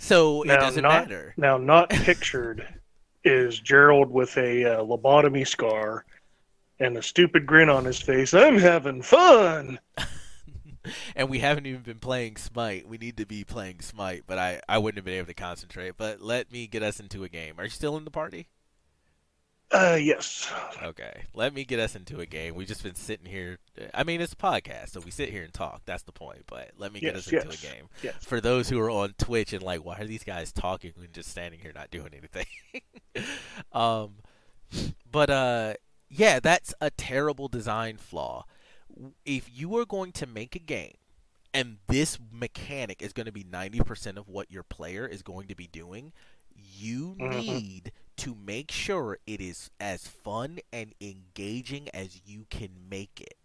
So now, it doesn't not, matter. Now, not pictured is Gerald with a uh, lobotomy scar and a stupid grin on his face. I'm having fun. and we haven't even been playing Smite. We need to be playing Smite, but I, I wouldn't have been able to concentrate. But let me get us into a game. Are you still in the party? Uh, yes. Okay, let me get us into a game. We've just been sitting here. I mean, it's a podcast, so we sit here and talk. That's the point. But let me get yes, us into yes, a game. Yes. For those who are on Twitch and like, why are these guys talking and just standing here not doing anything? um, but uh, yeah, that's a terrible design flaw. If you are going to make a game and this mechanic is going to be 90% of what your player is going to be doing, you Mhm. need to make sure it is as fun and engaging as you can make it.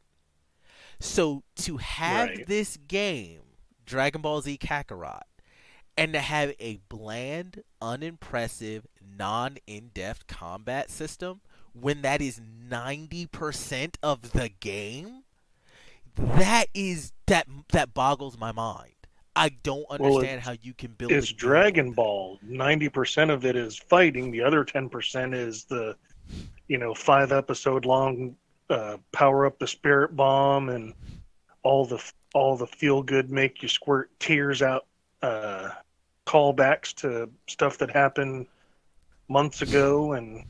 So to have Right. this game, Dragon Ball Z Kakarot, and to have a bland, unimpressive, non in depth combat system when that is 90% of the game, that is that that boggles my mind. I don't understand it's- how you can build It's Dragon Ball. Ninety percent of it is fighting. The other ten percent is the, you know, five episode long uh, power up the spirit bomb and all the all the feel good make you squirt tears out uh, callbacks to stuff that happened months ago, and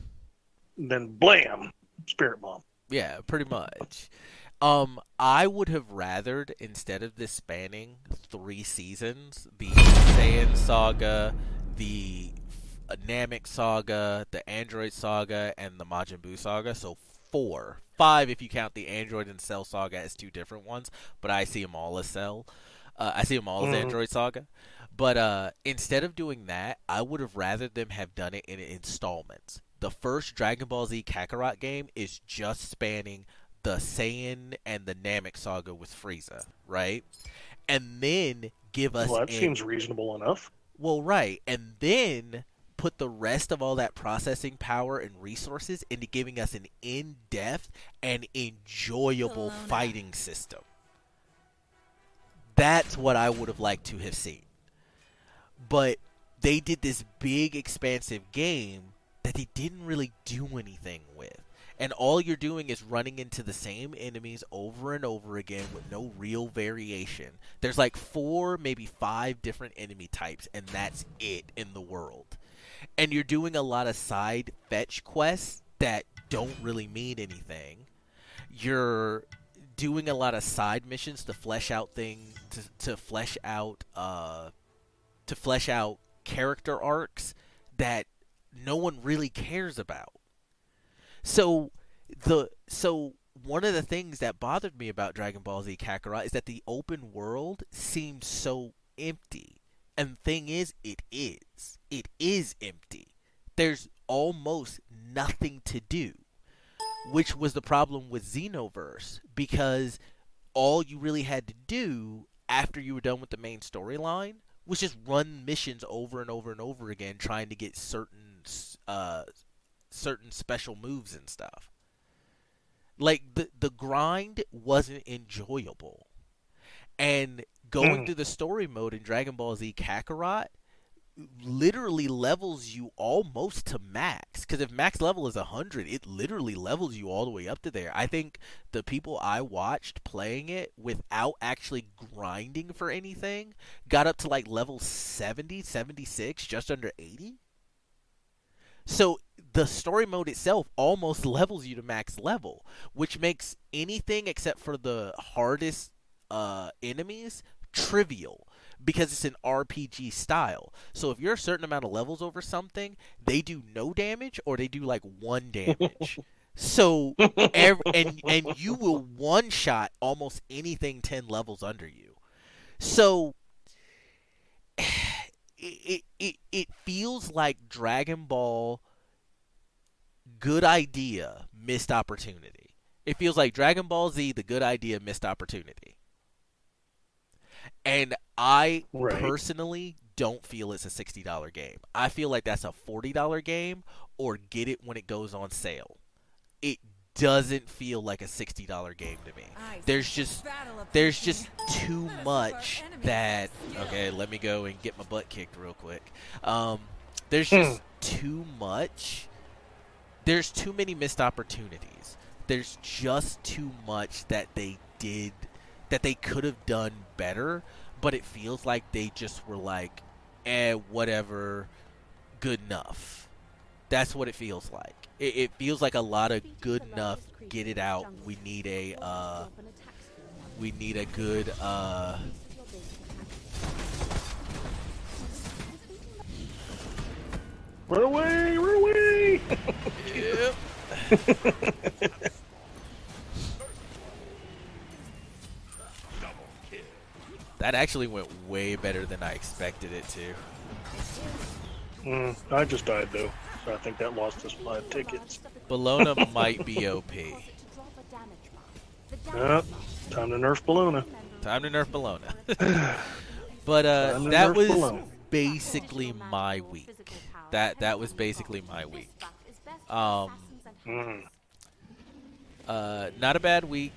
then blam, spirit bomb. Yeah, pretty much. Um, I would have rathered instead of this spanning three seasons, the Saiyan saga, the Namek saga, the Android saga, and the Majin Buu saga. So four, five if you count the Android and Cell saga as two different ones, but I see them all as Cell. Uh, I see them all as Mhm. Android saga. But uh, instead of doing that, I would have rather them have done it in installments. The first Dragon Ball Z Kakarot game is just spanning the Saiyan and the Namek saga with Frieza, right? And then give us Well, that a- seems reasonable enough. well, right, and then put the rest of all that processing power and resources into giving us an in-depth and enjoyable Kelowna. fighting system. That's what I would have liked to have seen. But they did this big expansive game that they didn't really do anything with. And all you're doing is running into the same enemies over and over again with no real variation. There's like four, maybe five different enemy types, and that's it in the world. And you're doing a lot of side fetch quests that don't really mean anything. You're doing a lot of side missions to flesh out things to, to flesh out uh to flesh out character arcs that no one really cares about. So the so one of the things that bothered me about Dragon Ball Z Kakarot is that the open world seems so empty. And thing is, it is. It is empty. There's almost nothing to do. Which was the problem with Xenoverse, because all you really had to do after you were done with the main storyline was just run missions over and over and over again, trying to get certain uh, certain special moves and stuff. Like the the grind wasn't enjoyable, and going Mm. through the story mode in Dragon Ball Z Kakarot literally levels you almost to max because if max level is 100 it literally levels you all the way up to there i think the people i watched playing it without actually grinding for anything got up to like level 70 76 just under 80 so the story mode itself almost levels you to max level which makes anything except for the hardest uh, enemies trivial because it's an RPG style. So if you're a certain amount of levels over something, they do no damage or they do like one damage. so ev- and and you will one shot almost anything 10 levels under you. So it it it feels like Dragon Ball good idea missed opportunity. It feels like Dragon Ball Z the good idea missed opportunity. And I Right. personally don't feel it's a $60 game. I feel like that's a $40 game or get it when it goes on sale. It doesn't feel like a $60 game to me. There's just there's just too much that okay, let me go and get my butt kicked real quick. Um there's just too much there's too many missed opportunities. There's just too much that they did that they could have done better, but it feels like they just were like, eh, whatever, good enough. That's what it feels like. It, it feels like a lot of good enough. Get it out. We need a uh, we need a good uh, Run away! Run away! Yep. That actually went way better than I expected it to. Mm, I just died though, so I think that lost us five tickets. Bellona might be OP. Yep, time to nerf Bellona. Time to nerf Bellona. but uh, that nerf was Bellona. basically my week. That that was basically my week. Um, Mm. uh, not a bad week.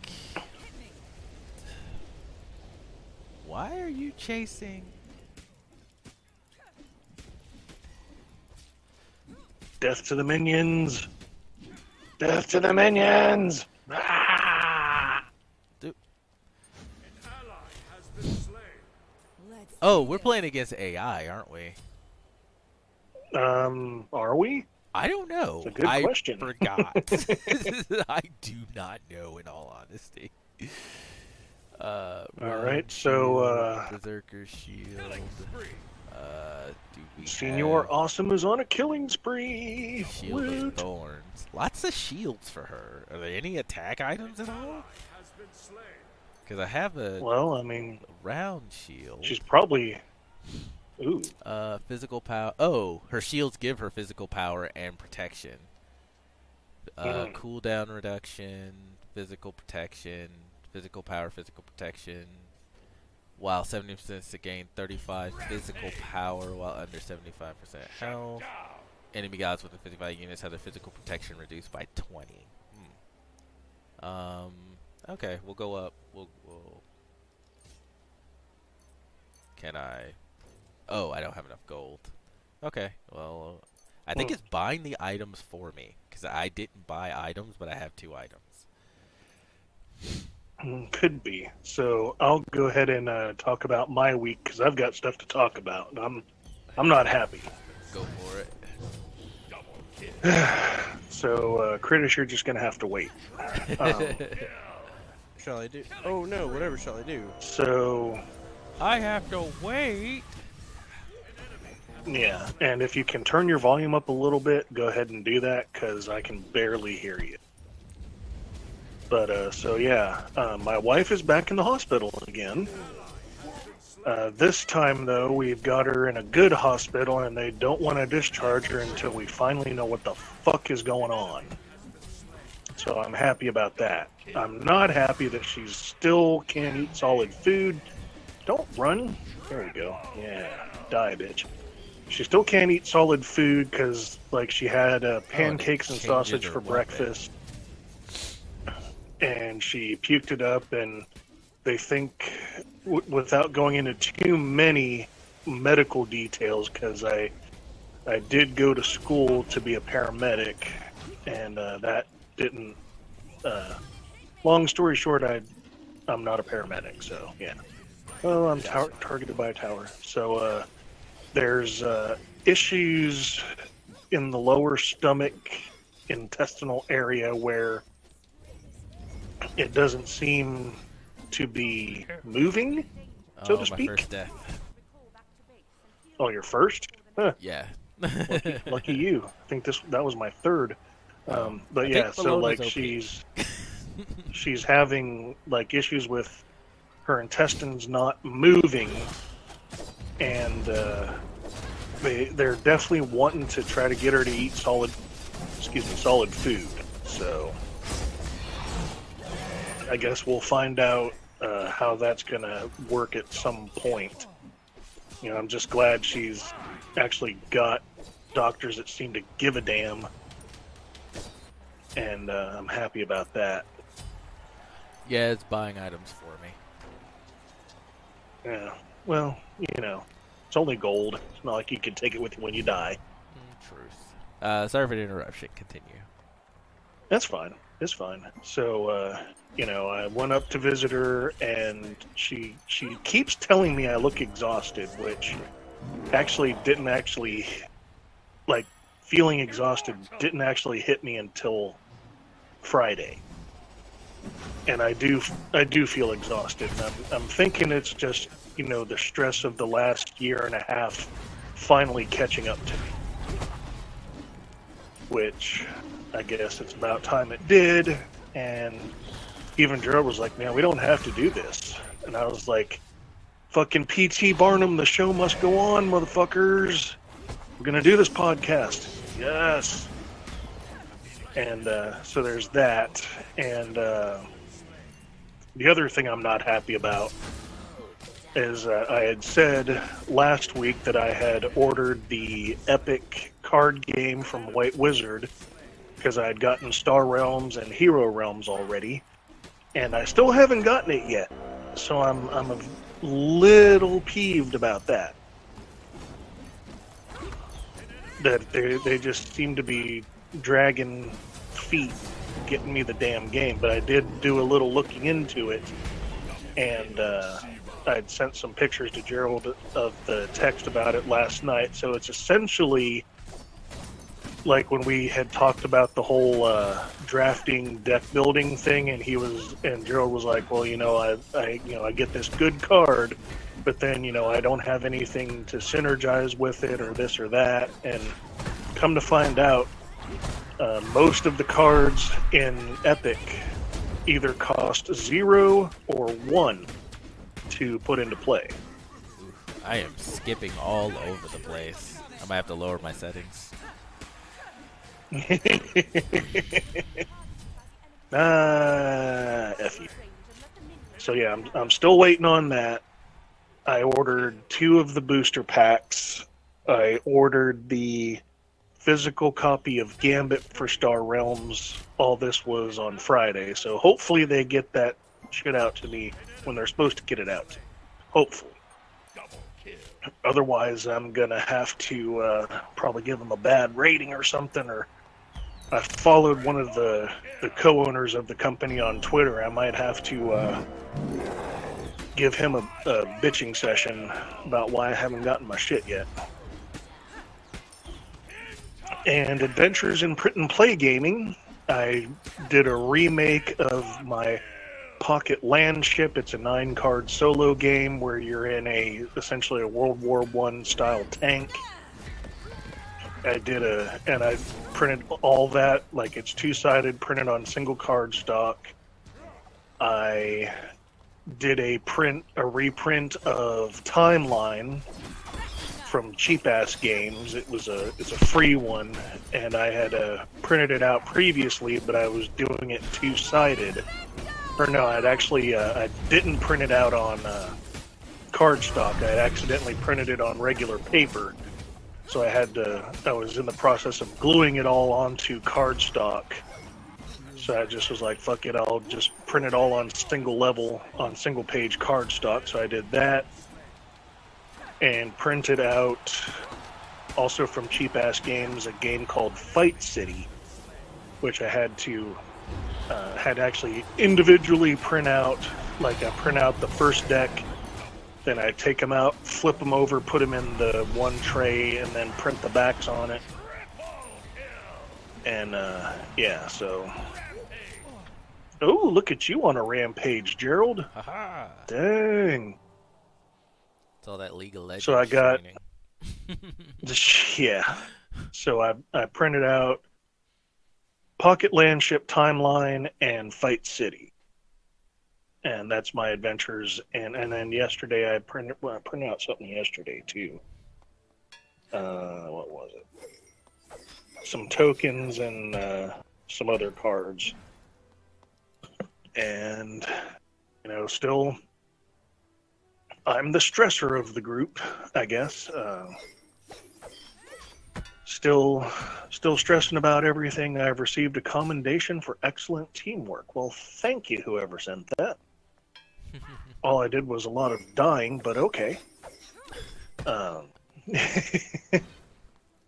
Why are you chasing? Death to the minions! Death to the minions! Ah! Oh, we're playing against AI, aren't we? Um, are we? I don't know. It's a good I question. forgot. I do not know, in all honesty. Uh, All Run right, so, Shield, uh, Berserker Shield. Uh, do we Senor have Awesome is on a killing spree! Shield of Thorns? Lots of shields for her. Are there any attack items at all? Because I have a Well, I mean, round shield. she's probably. Ooh. Uh, physical power. Oh, her shields give her physical power and protection. Uh, Mhm. cooldown reduction, physical protection, physical power, physical protection. While 70% to gain 35 physical power while under 75% health. Enemy gods within 55 units have their physical protection reduced by 20. Hmm. Um. Okay, we'll go up. We'll. we'll can I? Oh, I don't have enough gold. Okay, well, I think it's buying the items for me because I didn't buy items, but I have two items. Could be. So I'll go ahead and uh, talk about my week because I've got stuff to talk about. and I'm, I'm not happy. Go for it. So, uh, Critters, you're just gonna have to wait. Um, Shall I do? Oh no, whatever shall I do? so, I have to wait. Yeah, and if you can turn your volume up a little bit, go ahead and do that because I can barely hear you. But uh, so yeah, uh, my wife is back in the hospital again. Uh, this time though, we've got her in a good hospital, and they don't want to discharge her until we finally know what the fuck is going on. So I'm happy about that. I'm not happy that she still can't eat solid food. Don't run. There we go. Yeah, die, bitch. She still can't eat solid food because, like, she had uh, pancakes and sausage for breakfast, and she puked it up. And they think, w- without going into too many medical details, because I, I did go to school to be a paramedic, and uh, that didn't. Uh, long story short, I, I'm not a paramedic, so yeah. Well, I'm tar- targeted by a tower. So uh, there's uh, issues in the lower stomach intestinal area where it doesn't seem to be moving. So oh, to my speak. first death. Oh, you're first? Huh, Yeah. lucky you. I think this that was my third. Um, but I yeah, so like OP. she's she's having like issues with her intestines not moving, and uh, they they're definitely wanting to try to get her to eat solid, excuse me, solid food. So I guess we'll find out uh, how that's gonna work at some point. You know, I'm just glad she's actually got doctors that seem to give a damn, and uh, I'm happy about that. yeah, it's buying items for me. Yeah. Well, you know, it's only gold. It's not like you can take it with you when you die. Mm, truth. Uh, sorry for the interruption. Continue. That's fine. It's fine. So, uh, you know, I went up to visit her, and she she keeps telling me I look exhausted, which actually didn't actually like feeling exhausted didn't actually hit me until Friday. And I do I do feel exhausted. And I'm I'm thinking it's just you know the stress of the last year and a half finally catching up to me. Which I guess it's about time it did. And even Gerald was like, "Man, we don't have to do this." And I was like, Fucking PT Barnum, the show must go on, motherfuckers. We're gonna do this podcast. Yes. And uh, so there's that. And uh, the other thing I'm not happy about is uh, I had said last week that I had ordered the Epic card game from White Wizard because I had gotten Star Realms and Hero Realms already, and I still haven't gotten it yet. So I'm I'm a little peeved about that. That they they just seem to be dragging feet getting me the damn game. But I did do a little looking into it, and uh, I'd sent some pictures to Gerald of the text about it last night. So it's essentially like when we had talked about the whole uh, drafting deck building thing, and he was and Gerald was like, "Well, you know, I, I, you know, I get this good card, but then you know, I don't have anything to synergize with it, or this or that." And come to find out, uh, most of the cards in Epic either cost zero or one to put into play. I am skipping all over the place. I might have to lower my settings. ah, F you. So yeah, I'm, I'm still waiting on that. I ordered two of the booster packs. I ordered the physical copy of Gambit for Star Realms. All this was on Friday, so hopefully they get that shit out to me when they're supposed to get it out. Hopefully. Otherwise, I'm gonna have to uh, probably give them a bad rating or something, or I followed one of the, the co-owners of the company on Twitter. I might have to uh, give him a, a bitching session about why I haven't gotten my shit yet. And Adventures in Print and Play Gaming, I did a remake of my Pocket Landship. It's a nine-card solo game where you're in a essentially a World War One style tank I did a, and I printed all that like it's two sided, printed on single card stock. I did a print, a reprint of Timeline from Cheap Ass Games. It was a, it's a free one, and I had uh, printed it out previously, but I was doing it two sided. Or no, I'd actually, uh, I didn't print it out on uh, cardstock. I had accidentally printed it on regular paper so I had to, I was in the process of gluing it all onto cardstock. So I just was like, fuck it, I'll just print it all on single level, on single page cardstock. So I did that and printed out, also from Cheap Ass Games, a game called Fight City, which I had to, uh, had to actually individually print out, like I print out the first deck then I take them out, flip them over, put them in the one tray, and then print the backs on it. And uh, yeah, so. Oh, look at you on a rampage, Gerald. Haha. Dang. It's all that League of Legends. So I got- Yeah. So I, I printed out Pocket Landship Timeline and Fight City. And that's my adventures. And and then yesterday I printed well, I printed out something yesterday too. Uh, what was it? Some tokens and uh, some other cards. And you know, still I'm the stressor of the group, I guess. Uh, still still stressing about everything. I've received a commendation for excellent teamwork. Well thank you whoever sent that. All i did was a lot of dying but okay. Um,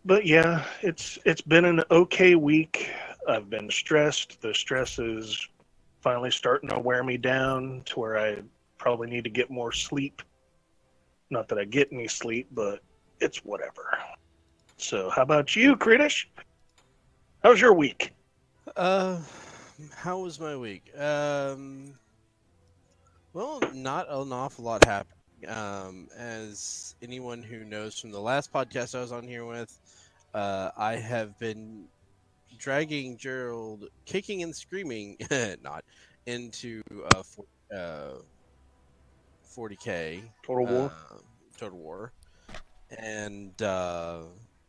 but yeah it's it's been an okay week. I've been stressed. The stress is finally starting to wear me down to where i probably need to get more sleep. Not that i get any sleep but it's whatever so, how about you, Kritish? How's your week? Uh, how was my week? Um, well, not an awful lot happened. Um, as anyone who knows from the last podcast I was on here with, uh, I have been dragging Gerald, kicking and screaming, not into uh, for, uh, 40k. Total War. uh, Total War, and uh,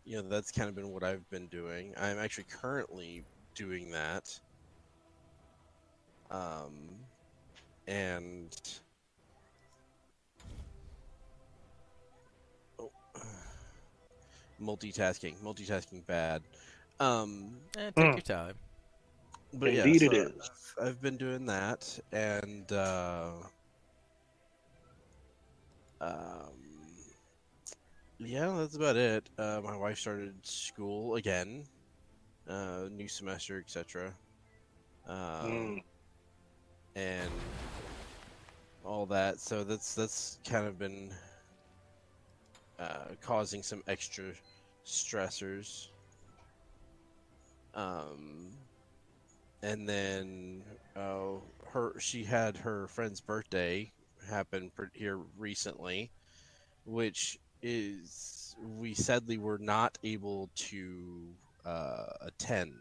you know that's kind of been what I've been doing. I'm actually currently doing that, um, and oh, multitasking, multitasking bad. Um, Eh, take Hmm. your time. but yeah, Indeed it so is. I've, I've been doing that, and uh, um, yeah, that's about it. Uh, my wife started school again, uh, new semester, etc. Um, Mm. and all that. So that's that's kind of been uh, causing some extra stressors. Um, and then uh, her she had her friend's birthday happen here recently, which is we sadly were not able to uh, attend.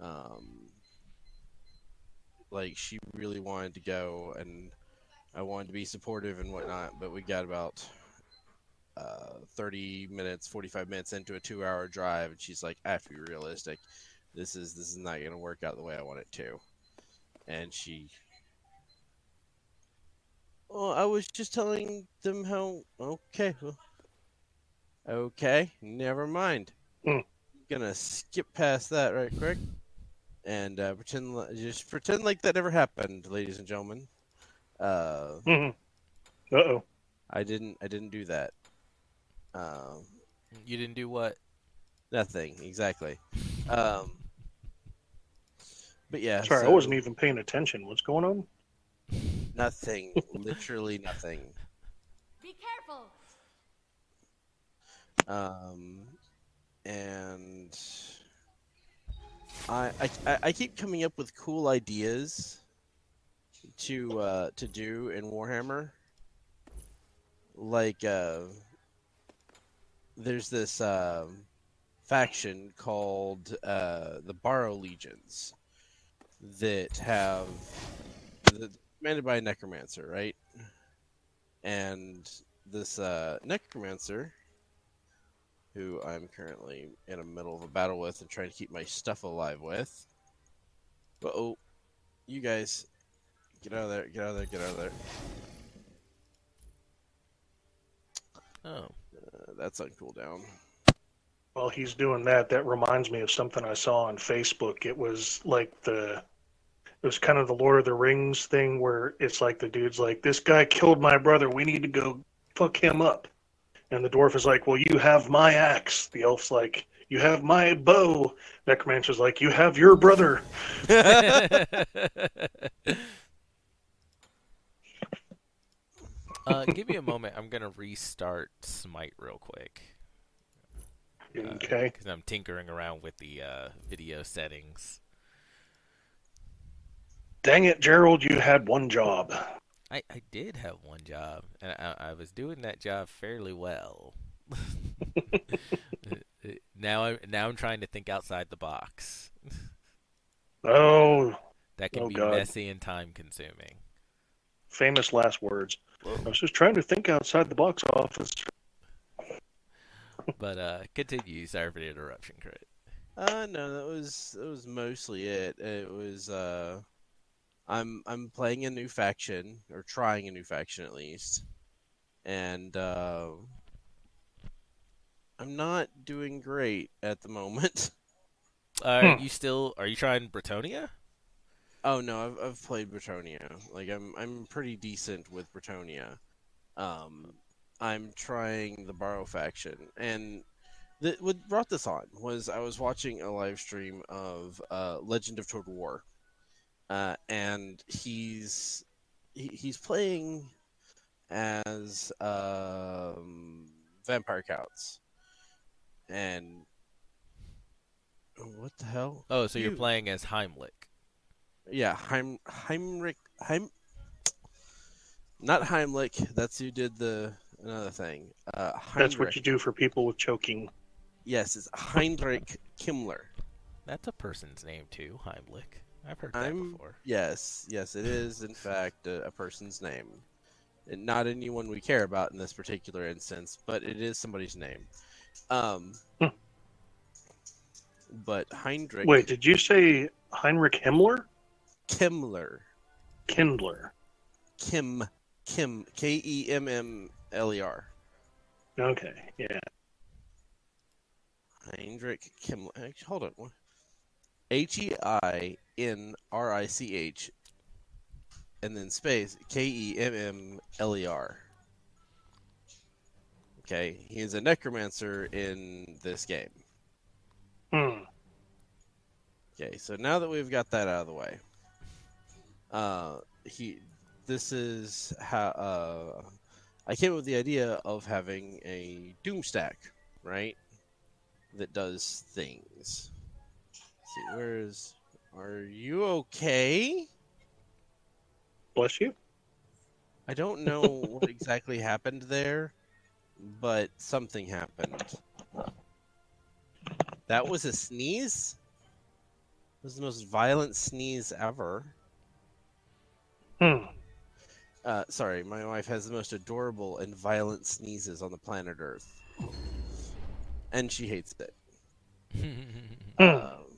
Um, like she really wanted to go, and I wanted to be supportive and whatnot, but we got about uh, 30 minutes, 45 minutes into a two-hour drive, and she's like, "I have to be realistic. This is this is not going to work out the way I want it to." And she, well, I was just telling them how. Okay, well, okay, never mind. Hmm. Gonna skip past that right quick, and uh, pretend li- just pretend like that never happened, ladies and gentlemen. Uh, Mhm. Uh-oh. I didn't. I didn't do that. Um, You didn't do what? nothing exactly. Um, but yeah, Sorry, I wasn't even paying attention. What's going on? Nothing. literally nothing. Be careful. Um, and I, I I- keep coming up with cool ideas to uh, to do in Warhammer. Like uh, there's this um faction called uh, the Barrow Legions that have the, commanded by a necromancer, right? And this uh, necromancer who I'm currently in the middle of a battle with and trying to keep my stuff alive with. But oh, you guys, get out of there! Get out of there! Get out of there! Oh, Uh, that's on cooldown. While he's doing that, that reminds me of something I saw on Facebook. It was like the it was kind of the Lord of the Rings thing where it's like the dude's like, This guy killed my brother, we need to go fuck him up. And the dwarf is like, Well, you have my axe. The elf's like, You have my bow. Necromancer's like, You have your brother. uh, give me a moment. I'm gonna restart Smite real quick Okay. because I'm tinkering around with the uh, video settings. Dang it, Gerald, you had one job. I, I did have one job, and I, I was doing that job fairly well. now I now I'm trying to think outside the box. Oh, That can Oh, be God. messy and time consuming. famous last words. I was just trying to think outside the box office. But uh, continue. Sorry for the interruption, crit. Uh, no, that was that was mostly it. It was uh, I'm I'm playing a new faction or trying a new faction at least, and uh, I'm not doing great at the moment. Are Hmm. you still? Are you trying Bretonnia? Oh no, I've I've played Bretonnia. Like I'm I'm pretty decent with Bretonnia. Um, I'm trying the Barrow faction, and the, what brought this on was I was watching a live stream of uh, Legend of Total War, uh, and he's he, he's playing as um, vampire counts, and what the hell? Oh, so you're playing as Heimlich. Yeah, Heim, Heimrich, Heim, not Heimlich. That's who did the another thing. Uh, That's what you do for people with choking. Yes, it's Heinrich Kimmler. That's a person's name too, Heimlich. I've heard that I'm before. yes, yes, it is in fact a, a person's name. And not anyone we care about in this particular instance, but it is somebody's name. Um, Hmm. but Heinrich Wait, did you say Heinrich Himmler? Kimmler, Kindler. Kim, Kim, K E M M L E R, Okay, yeah. Heinrich Kimmler. Hold on. H E I N R I C H, and then space K E M M L E R. Okay, he is a necromancer in this game. Hmm. Okay, so now that we've got that out of the way, uh, he, this is how uh, I came up with the idea of having a doom stack, right? That does things. Let's see, where is? Are you okay? Bless you. I don't know what exactly happened there, but something happened. That was a sneeze? It was the most violent sneeze ever. Hmm. Uh, sorry, my wife has the most adorable and violent sneezes on the planet Earth. And she hates it. Um,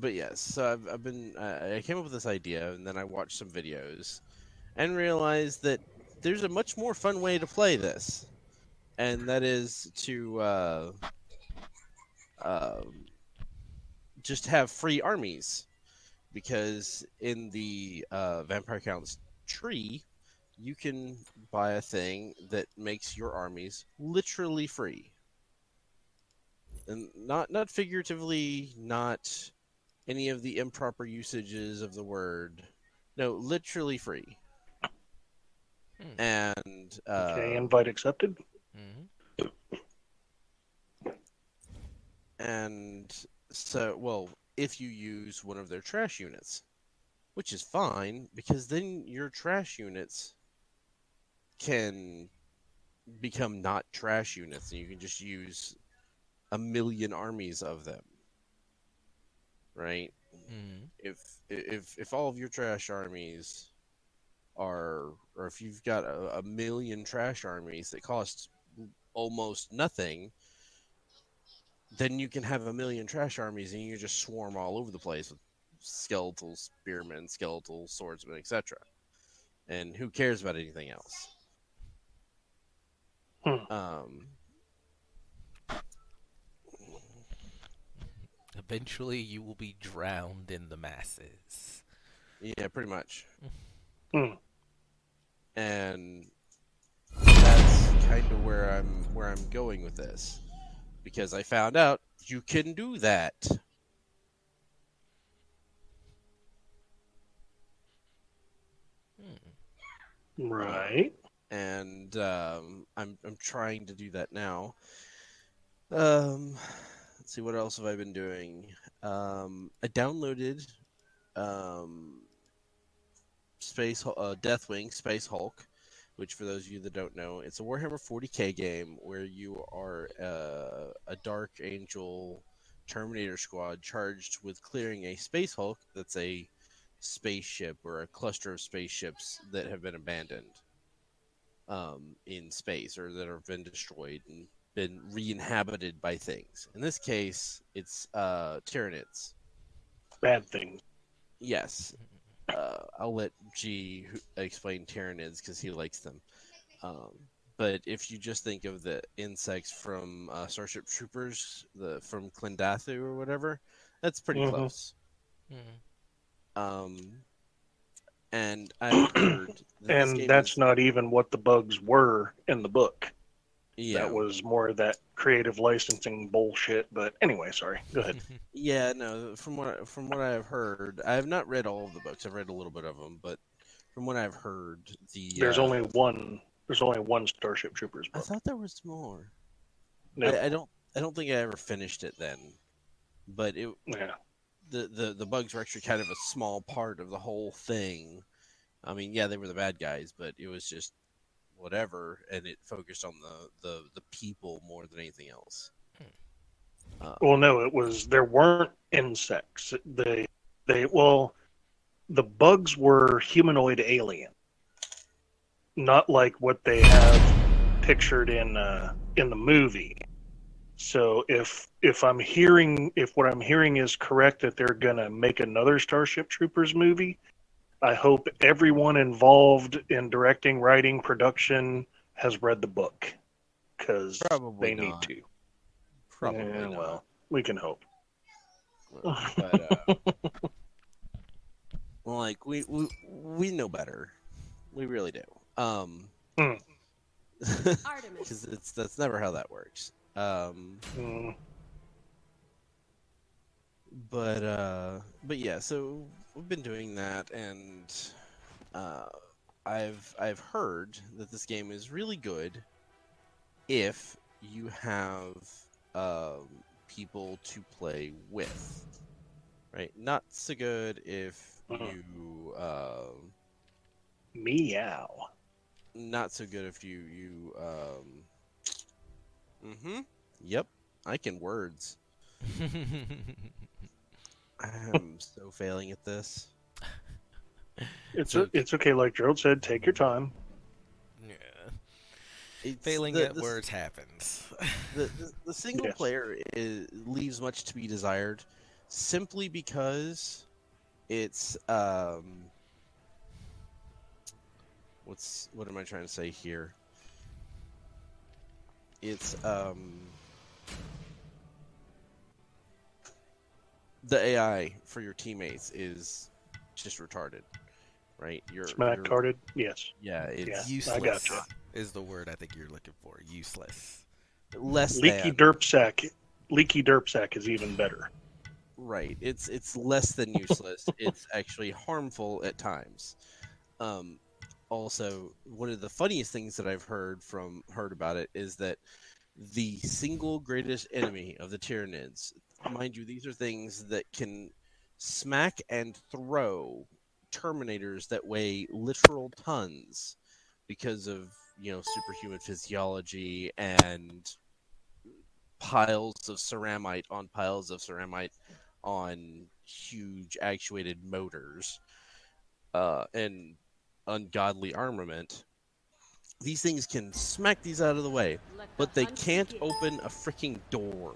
but yes, so I've, I've been. I I came up with this idea, and then I watched some videos, and realized that there's a much more fun way to play this, and that is to uh, um, just have free armies, because in the uh, Vampire Counts tree, you can buy a thing that makes your armies literally free and not not figuratively, not any of the improper usages of the word. No, literally free. Hmm. And uh, Okay, invite accepted. Mhm. and so well, if you use one of their trash units, which is fine because then your trash units can become not trash units, and you can just use a million armies of them. Right? Mhm. if if if all of your trash armies are or if you've got a, a million trash armies that cost almost nothing then you can have a million trash armies and you just swarm all over the place with skeletal spearmen skeletal swordsmen etc and who cares about anything else Hmm. um Eventually, you will be drowned in the masses. yeah pretty much Hmm. and that's kind of where I'm where I'm going with this because I found out you can do that. Hmm. Right. and um, I'm I'm trying to do that now. Um, let's see what else have I been doing. Um, I downloaded um, Space uh, Deathwing Space Hulk, which for those of you that don't know, it's a Warhammer 40k game where you are uh, a Dark Angel Terminator squad charged with clearing a Space Hulk that's a spaceship or a cluster of spaceships that have been abandoned um, in space or that have been destroyed and been re-inhabited by things. In this case, it's uh, Tyranids. Bad things. Yes, uh, I'll let G explain Tyranids because he likes them. Um, but if you just think of the insects from uh, Starship Troopers, the from Klendathu or whatever, that's pretty Mhm. close. Mhm. Um, and I've heard that And that's is- not even what the bugs were in the book. Yeah. That was more of that creative licensing bullshit. But anyway, sorry. Go ahead. Yeah, no. From what from what I've heard, I have not read all of the books. I've read a little bit of them, but from what I've heard, the There's uh, only one. There's only one Starship Troopers I thought there was more. No. I, I don't. I don't think I ever finished it then, but it yeah. the, the the bugs were actually kind of a small part of the whole thing. I mean, yeah, they were the bad guys, but it was just whatever, and it focused on the the, the people more than anything else. Uh, Well, no, it was there weren't insects. They they well, the bugs were humanoid alien. not like what they have pictured in uh, in the movie. So if if I'm hearing if what I'm hearing is correct that they're gonna make another Starship Troopers movie, I hope everyone involved in directing, writing, production has read the book because Probably they need to. Probably Yeah, not. well, we can hope. But, uh, like we, we we know better. We really do. Um. Artemis. because it's that's never how that works. Um, Mm, but uh, but yeah, so we've been doing that, and uh, I've I've heard that this game is really good if you have um, people to play with, right? Not so good if Uh-huh. you. Um, meow. not so good if you you um mm-hmm yep i can words i'm so failing at this It's So- it's okay. Like Gerald said, take your time. yeah. it's Failing the, at the, words happens. the, the, the single Yes. player is, leaves much to be desired simply because it's um what's what am i trying to say here it's um the ai for your teammates is just retarded right you're, Smack you're- carded. Yes. yeah it's Yeah. I gotcha. is the word I think you're looking for. Useless. less Leaky than derp sack. Leaky derp sack is even better. Right. It's it's less than useless. it's actually harmful at times. Um, also, one of the funniest things that I've heard from heard about it is that the single greatest enemy of the Tyranids, mind you, these are things that can smack and throw Terminators that weigh literal tons because of you know superhuman physiology and piles of ceramite on piles of ceramite on huge actuated motors uh, and ungodly armament. These things can smack these out of the way, but they can't open a freaking door.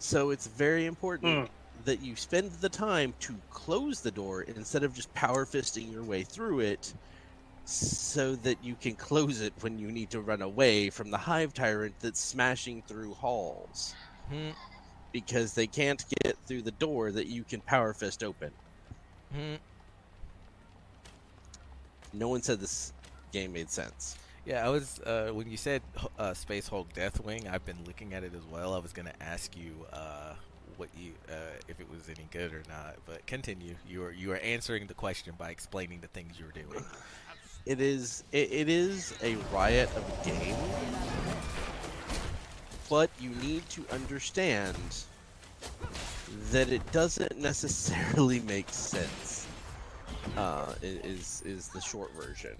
So it's very important Hmm. that you spend the time to close the door instead of just power fisting your way through it so that you can close it when you need to run away from the hive tyrant that's smashing through halls Hmm, because they can't get through the door that you can power fist open. hmm. No one said this game made sense. Yeah, I was uh, when you said uh, Space Hulk Deathwing. I've been looking at it as well. I was gonna ask you uh, what you uh, if it was any good or not, but continue. You are you are answering the question by explaining the things you're doing. It is it, it is a riot of a game, but you need to understand that it doesn't necessarily make sense. Uh, is is the short version.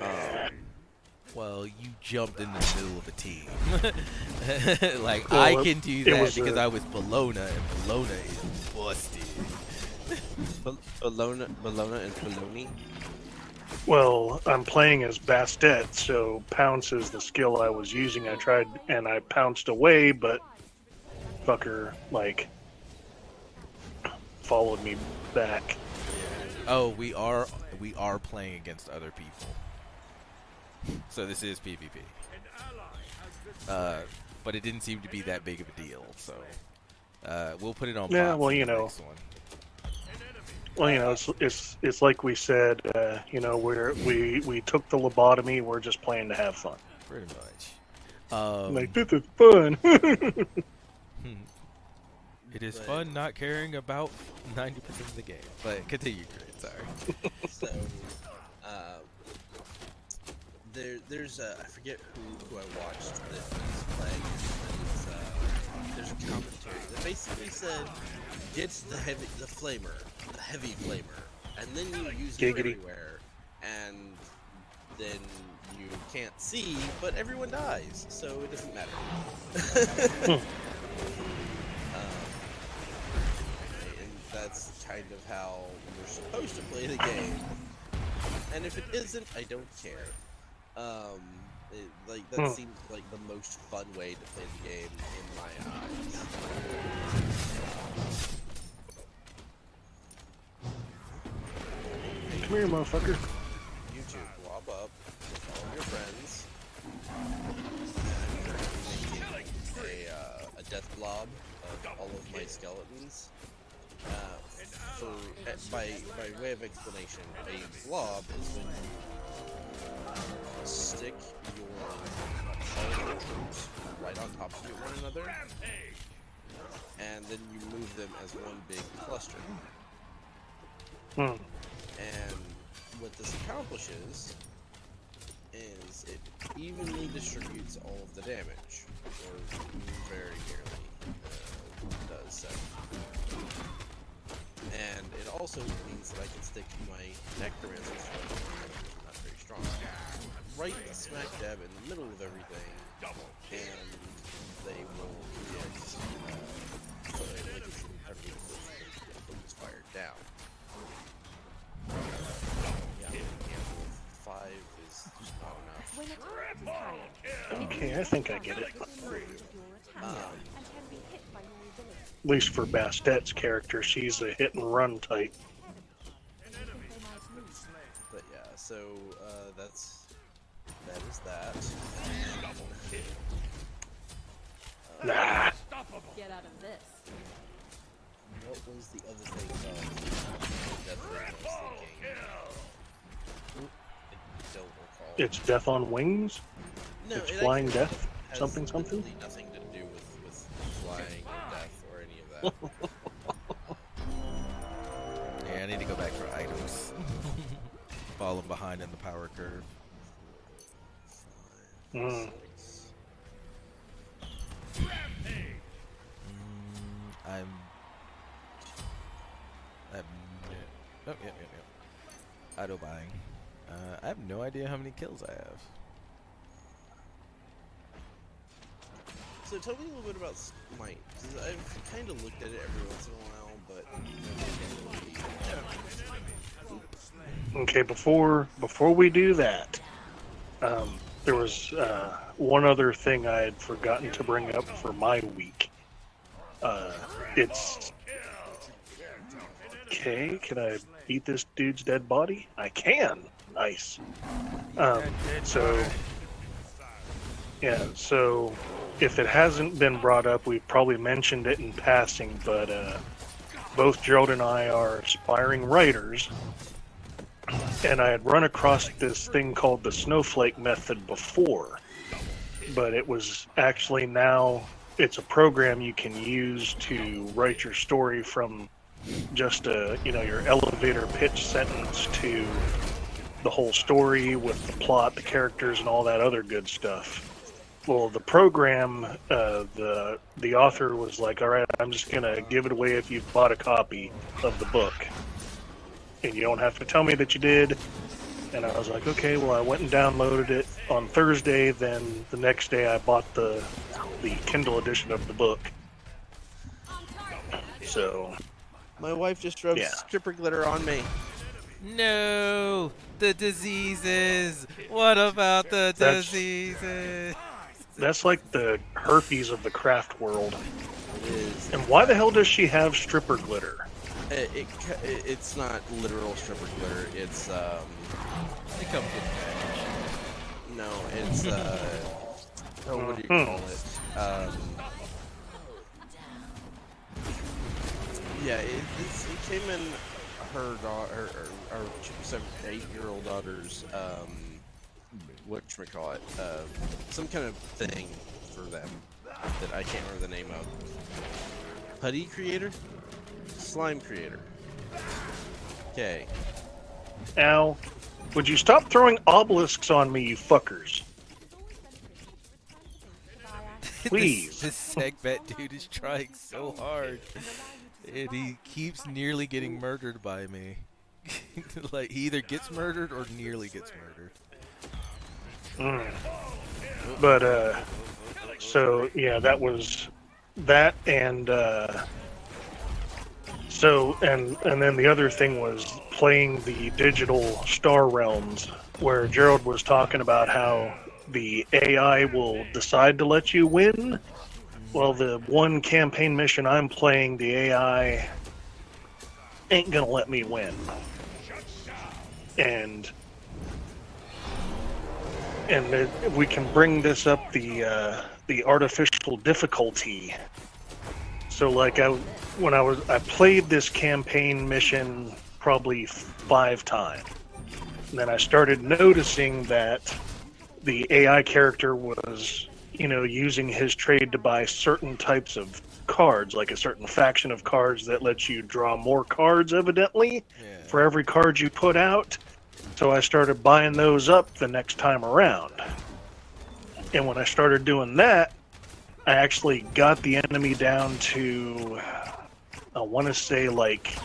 Um, Well, you jumped in the middle of a team. like Well, I can do that was, because uh, I was Bellona, and Bellona is busted. Bel- Bologna, Bologna, and Bologna. Well, I'm playing as Bastet, so pounce is the skill I was using. I tried and I pounced away, but fucker like followed me back. Oh, we are we are playing against other people. So this is PvP. Uh, but it didn't seem to be that big of a deal, so uh, we'll put it on. Yeah, well, you know. one. Well, you know, it's it's it's like we said. Uh, you know, we're we we took the lobotomy. We're just playing to have fun. pretty much. Um, like this is fun. it is But- fun not caring about ninety percent of the game. But continue, Crit. Sorry. so there there's a I forget who who I watched that was playing uh, there's a commentary that basically said get the heavy the flamer the heavy flamer and then you use it everywhere and then you can't see but everyone dies so it doesn't matter. Um, and that's kind of how you're supposed to play the game. And if it isn't, I don't care. Um, it, like that Hmm. seems like the most fun way to play the game in my eyes. Come here, motherfucker. You two blob up with all of your friends. A, uh, a death blob of all of my skeletons. Uh, for uh, by by way of explanation, a blob is when stick your all your troops right on top of one another, and then you move them as one big cluster. Hmm. And what this accomplishes is it evenly distributes all of the damage, or very nearly uh, does so. And it also means that I can stick my necromancer spell, not very strong, right smack dab in the middle of everything, and they will get uh, so it makes everything focus fire down. Yeah, handful of five is not enough. When attacked is carried, Okay, I think I get it. Um, and can be hit by your ability. At least for Bastet's character, she's a hit and run type. Think they might move. but yeah, so uh, that's that is that. Uh, Nah. Get out of this. What was the other thing about Deathwing I was thinking? I don't recall. It's Death on Wings? no, it's it Flying Death? has Something, something? nothing to do with, with flying or death or any of that. Yeah, I need to go back for items. Falling behind in the power curve. Five, Mm. six. Mm, I'm. I'm. Oh, yeah, yeah, yeah. Auto buying. Uh, I have no idea how many kills I have. So tell me a little bit about Smite, because I've kind of looked at it every once in a while, but Okay, before before we do that, um, there was uh, one other thing I had forgotten to bring up for my week. Uh, it's okay. Can I beat this dude's dead body? I can. Nice. Um, so yeah. So if it hasn't been brought up, we've probably mentioned it in passing, but uh, both Gerald and I are aspiring writers and I had run across this thing called the snowflake method before, but it was actually now it's a program you can use to write your story from just a you know your elevator pitch sentence to the whole story with the plot, the characters, and all that other good stuff. Well, the program, uh, the the author was like, "All right, I'm just gonna give it away if you've bought a copy of the book." And you don't have to tell me that you did. And I was like, okay, well, I went and downloaded it on Thursday. Then the next day, I bought the the Kindle edition of the book. So my wife just rubbed Yeah. stripper glitter on me. No, the diseases. What about the That's- diseases? that's like the herpes of the craft world. And why the hell does she have stripper glitter? It, it, it's not literal stripper glitter. It's um. It comes with No, it's uh. oh, what do you call it? Um. Yeah, it, it's, it came in her daughter, her, seven, eight-year-old daughter's um. What you call it? Uh, some kind of thing for them that I can't remember the name of. Putty creator, slime creator. Okay. Al, would you stop throwing obelisks on me, you fuckers? Please. this, this segment dude is trying so hard, and he keeps nearly getting murdered by me. like he either gets murdered or nearly gets murdered. Mm. But uh, so yeah, that was that, and uh, so and and then the other thing was playing the digital Star Realms, where Gerald was talking about how the AI will decide to let you win. Well, the one campaign mission I'm playing, the AI ain't gonna let me win. And and it, we can bring this up the uh, the artificial difficulty. So, like I when I was I played this campaign mission probably five times, and then I started noticing that the AI character was you know using his trade to buy certain types of cards, like a certain faction of cards that lets you draw more cards, evidently Yeah. for every card you put out. So I started buying those up the next time around. And when I started doing that, I actually got the enemy down to, I want to say like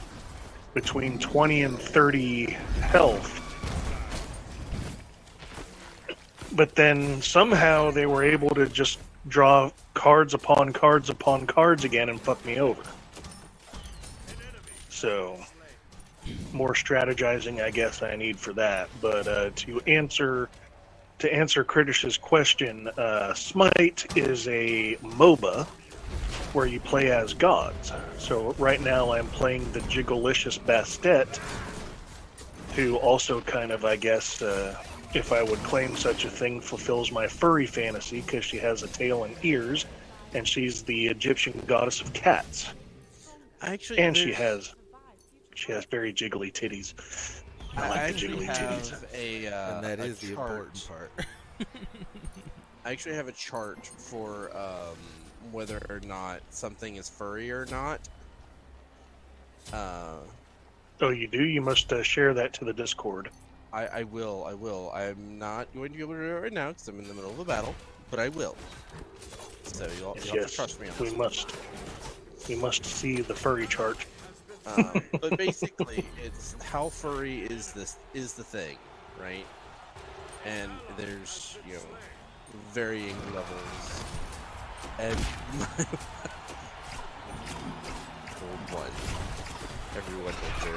between 20 and 30 health. But then somehow they were able to just draw cards upon cards upon cards again and fuck me over. So more strategizing I guess I need for that. But uh, to answer to answer Critish's question, uh, Smite is a MOBA where you play as gods. So right now I'm playing the Jigglelicious Bastet, who also kind of, I guess, uh, if I would claim such a thing, fulfills my furry fantasy because she has a tail and ears, and she's the Egyptian goddess of cats, Actually, and she has she has very jiggly titties. I I like the actually jiggly titties. have a uh, and that a is the important part. I actually have a chart for um, whether or not something is furry or not. Uh, Oh, you do? You must uh, share that to the Discord. I, I will, I will. I'm not going to be able to do it right now because I'm in the middle of a battle, but I will. So you'll, Yes, you'll have to trust me on we this. must. We must see the furry chart. Um, but basically, it's how furry is this is the thing, right? And there's you know varying levels.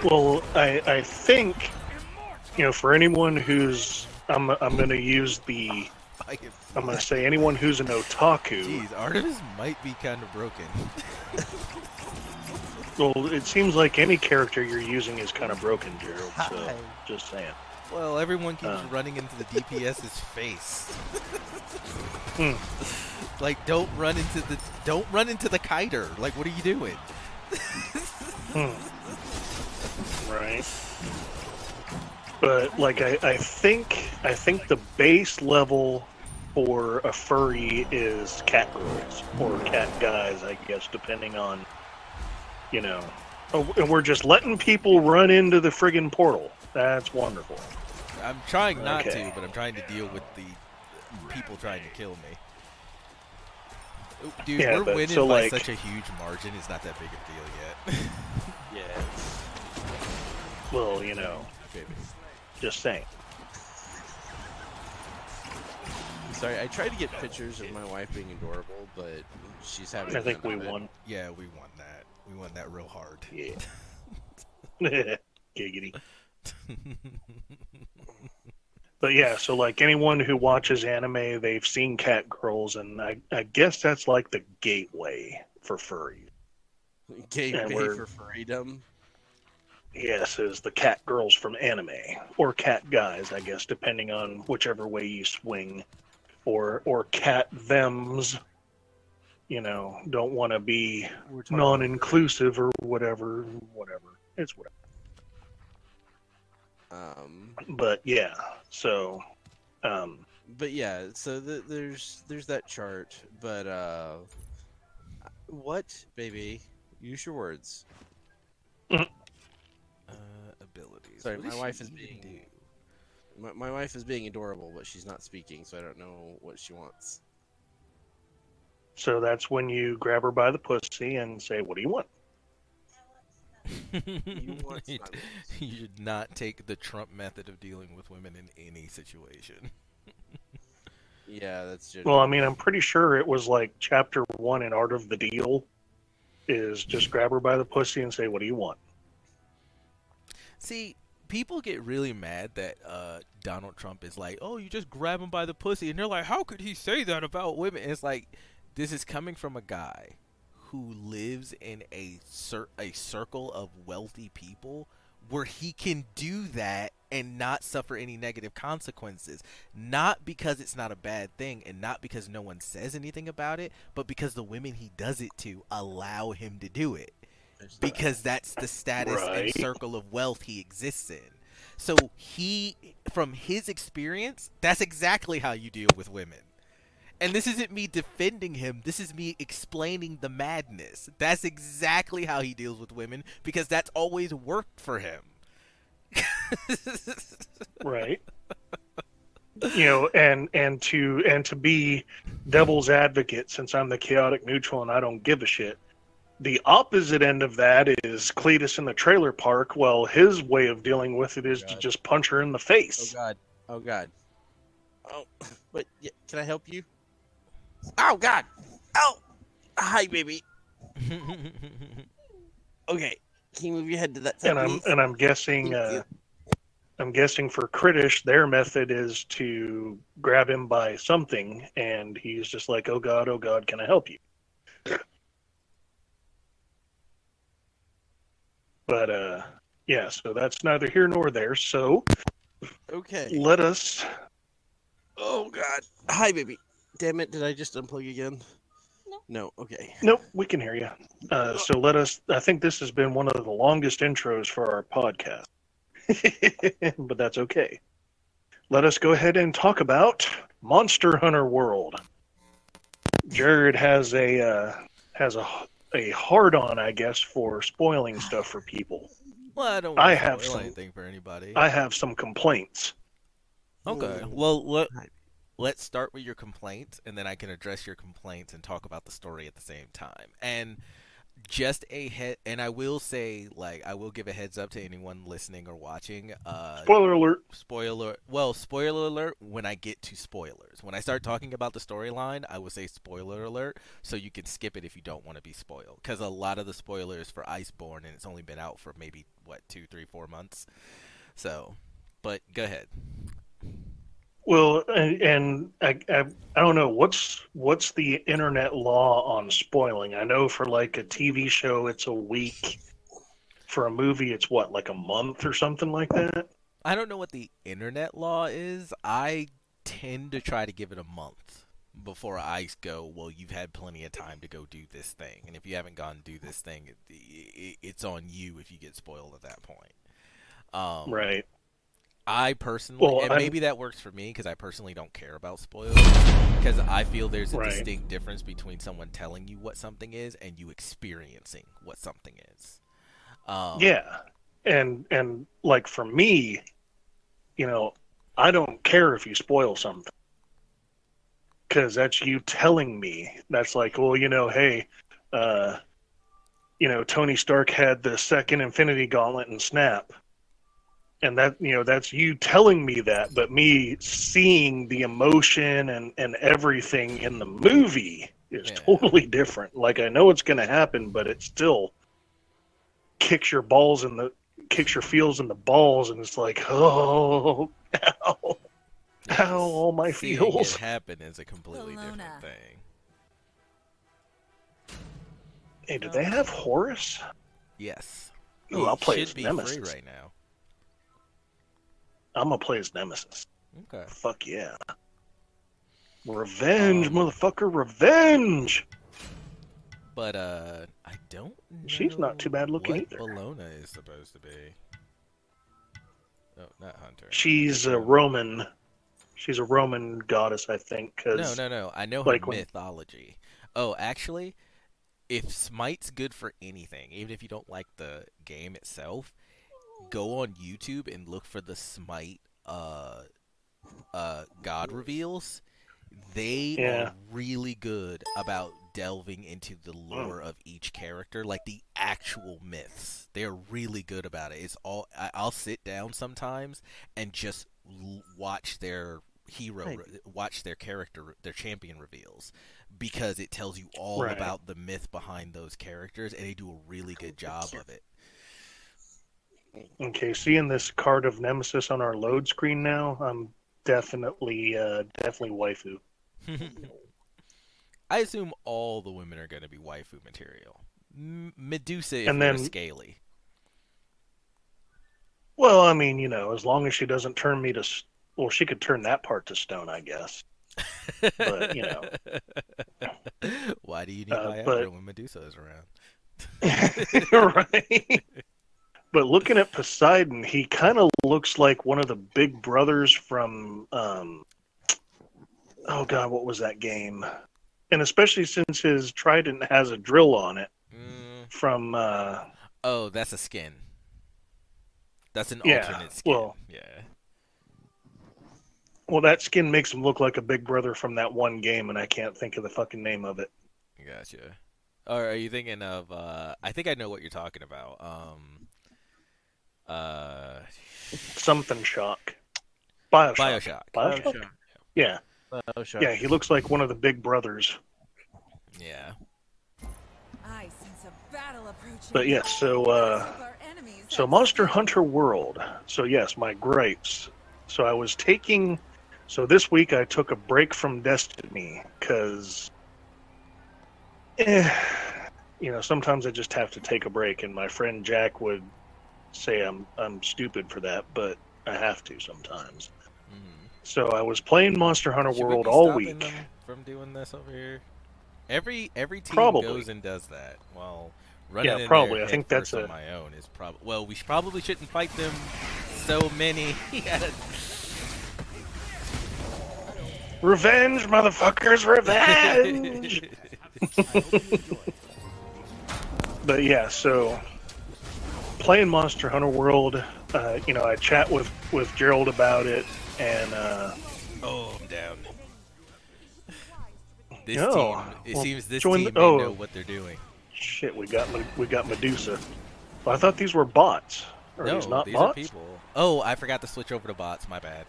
Well, I, I think, you know, for anyone who's, I'm, I'm going to use the, I can I'm going to say anyone who's an otaku. Jeez, Artemis might be kind of broken. Well, it seems like any character you're using is kind of broken, Gerald. So, just saying. Well, everyone keeps Uh. running into the DPS's face. Hmm. Like, don't run into the don't run into the kiter. Like, what are you doing? Right. But like I, I think I think the base level for a furry is cat girls or cat guys, I guess, depending on you know. Oh, and we're just letting people run into the friggin' portal. That's wonderful. I'm trying not Okay. to, but I'm trying to deal with the people trying to kill me. Dude, Yeah, we're but winning so, by like- such a huge margin. It's not that big a deal yet. Yeah. Well, you know, Baby. just saying. Sorry, I tried to get pictures of my wife being adorable, but she's having. I think we of it. won. Yeah, we won that. We won that real hard. Yeah. Giggity. But yeah, so like anyone who watches anime, they've seen cat girls, and I, I guess that's like the gateway for furry. Gateway for freedom. Yes, is the cat girls from anime or cat guys, I guess, depending on whichever way you swing, or or cat them's. You know, don't want to be non-inclusive or whatever, whatever. It's whatever. Um, But yeah, so um, but yeah, so th- there's there's that chart, but uh, what, baby? Use your words. Uh, abilities. Sorry, What my wife is being- do? My, my wife is being adorable, but she's not speaking, so I don't know what she wants. so that's when you grab her by the pussy and say, "What do you want?" You want you, silence. you should not take the Trump method of dealing with women in any situation. Yeah, that's just. Well, I mean, I'm pretty sure it was like chapter one in Art of the Deal is just grab her by the pussy and say, "What do you want?" See, people get really mad that uh, Donald Trump is like, "Oh, you just grab him by the pussy," and they're like, "How could he say that about women?" And it's like, this is coming from a guy who lives in a cir- a circle of wealthy people where he can do that and not suffer any negative consequences. Not because it's not a bad thing and not because no one says anything about it, but because the women he does it to allow him to do it because that's the status Right. and circle of wealth he exists in. So he, from his experience, that's exactly how you deal with women. And this isn't me defending him. This is me explaining the madness. That's exactly how he deals with women because that's always worked for him. right you know and and to and to be devil's advocate since i'm the chaotic neutral and i don't give a shit the opposite end of that is cletus in the trailer park well his way of dealing with it is oh, to just punch her in the face. Oh God. Oh God. Oh, but yeah, can I help you? Oh God. Oh, hi, baby. Okay, can you move your head to that side, and i'm please? and i'm guessing uh i'm guessing for kritish their method is to grab him by something and he's just like oh god oh god can i help you but uh yeah so that's neither here nor there so Okay. let us Oh God. Hi, baby. Damn it! Did I just unplug again? No. No. Okay. nope we can hear you uh so let us i think this has been one of the longest intros for our podcast but that's okay let us go ahead and talk about monster hunter world jared has a uh has a a hard on i guess for spoiling stuff for people well, I don't I to have spoil some- anything for anybody. i have some complaints Okay. Well, let, Hi. Let's start with your complaints, and then I can address your complaints and talk about the story at the same time. And just a head, and I will say, like, I will give a heads up to anyone listening or watching. Uh, spoiler alert spoiler. Well, spoiler alert. When I get to spoilers, when I start talking about the storyline, I will say spoiler alert, so you can skip it if you don't want to be spoiled. Because a lot of the spoilers for Iceborne, and it's only been out for maybe what two, three, four months. So, but go ahead. Well and, and I, I i don't know what's what's the internet law on spoiling i know for like a tv show it's a week for a movie it's what like a month or something like that I don't know what the internet law is. I tend to try to give it a month before I go. Well, you've had plenty of time to go do this thing, and if you haven't gone do this thing, it, it, it's on you if you get spoiled at that point. Um, right I personally, Well, and I'm- maybe that works for me because I personally don't care about spoilers. Because I feel there's a Right. distinct difference between someone telling you what something is and you experiencing what something is. Um, yeah and and like for me you know i don't care if you spoil something because that's you telling me that's like well you know hey uh you know tony stark had the second infinity gauntlet and snap and that you know that's you telling me that but me seeing the emotion and and everything in the movie is Yeah. totally different like i know it's going to happen but it still kicks your balls in the kicks your feels in the balls and it's like oh ow, yes. ow all my Seeing feels it happen is a completely different thing. hey do they have horus Yes. Ooh, I'll It play should as be Nemesis. free right now. I'm gonna play as nemesis Okay. fuck yeah revenge Um, motherfucker revenge But uh I don't know She's not too bad looking either. Bellona is supposed to be. Oh, not Hunter. she's a roman she's a roman goddess i think because no, no. no. I know her like when- mythology. Oh, actually, if Smite's good for anything, even if you don't like the game itself, go on YouTube and look for the Smite uh uh god reveals. They Yeah. are really good about delving into the lore of each character, like the actual myths. They're really good about it. It's all I, I'll sit down sometimes and just l- watch their hero, Right. re- watch their character, their champion reveals, because it tells you all Right. about the myth behind those characters, and they do a really good job of it. Okay, seeing this card of Nemesis on our load screen now, I'm definitely, uh, definitely waifu. I assume all the women are going to be waifu material. M- Medusa if And then- scaly. Well, I mean, you know, as long as she doesn't turn me to, well, she could turn that part to stone, I guess. But, you know. Why do you need Uh, Viagra but- when Medusa is around? right. But looking at Poseidon, he kind of looks like one of the big brothers from, um, oh god, what was that game? And especially since his trident has a drill on it Mm, from, uh, oh, that's a skin. That's an Yeah, alternate skin. well- yeah. well, that skin makes him look like a big brother from that one game, and I can't think of the fucking name of it. Gotcha. Or are you thinking of? Uh, I think I know what you're talking about. Um, uh, Something shock. Bioshock. Bioshock. Bioshock? Yeah. Oh, sure. Yeah, he looks like one of the big brothers. Yeah. I sense a battle approaching. But yes, so uh Of our enemies so Monster. Hunter World. So yes, my gripes. So I was taking so this week I took a break from Destiny cuz eh, you know, sometimes I just have to take a break and my friend Jack would say I'm I'm stupid for that, but I have to sometimes. Mhm. So I was playing Monster Hunter Should we World be all week. from doing this over here? Every every team Probably. goes and does that. Well, running Yeah, probably. I think that's a- on my own is probably. Well, we probably shouldn't fight them so many. Revenge, motherfuckers, revenge! but yeah, so playing Monster Hunter World, uh, you know, I chat with with Gerald about it, and uh, oh, I'm down. This Oh, team. It well, seems this team the- oh. know what they're doing. shit, we got we got Medusa. Well, I thought these were bots. Are no, these not these bots? are people. Oh, I forgot to switch over to bots. My bad.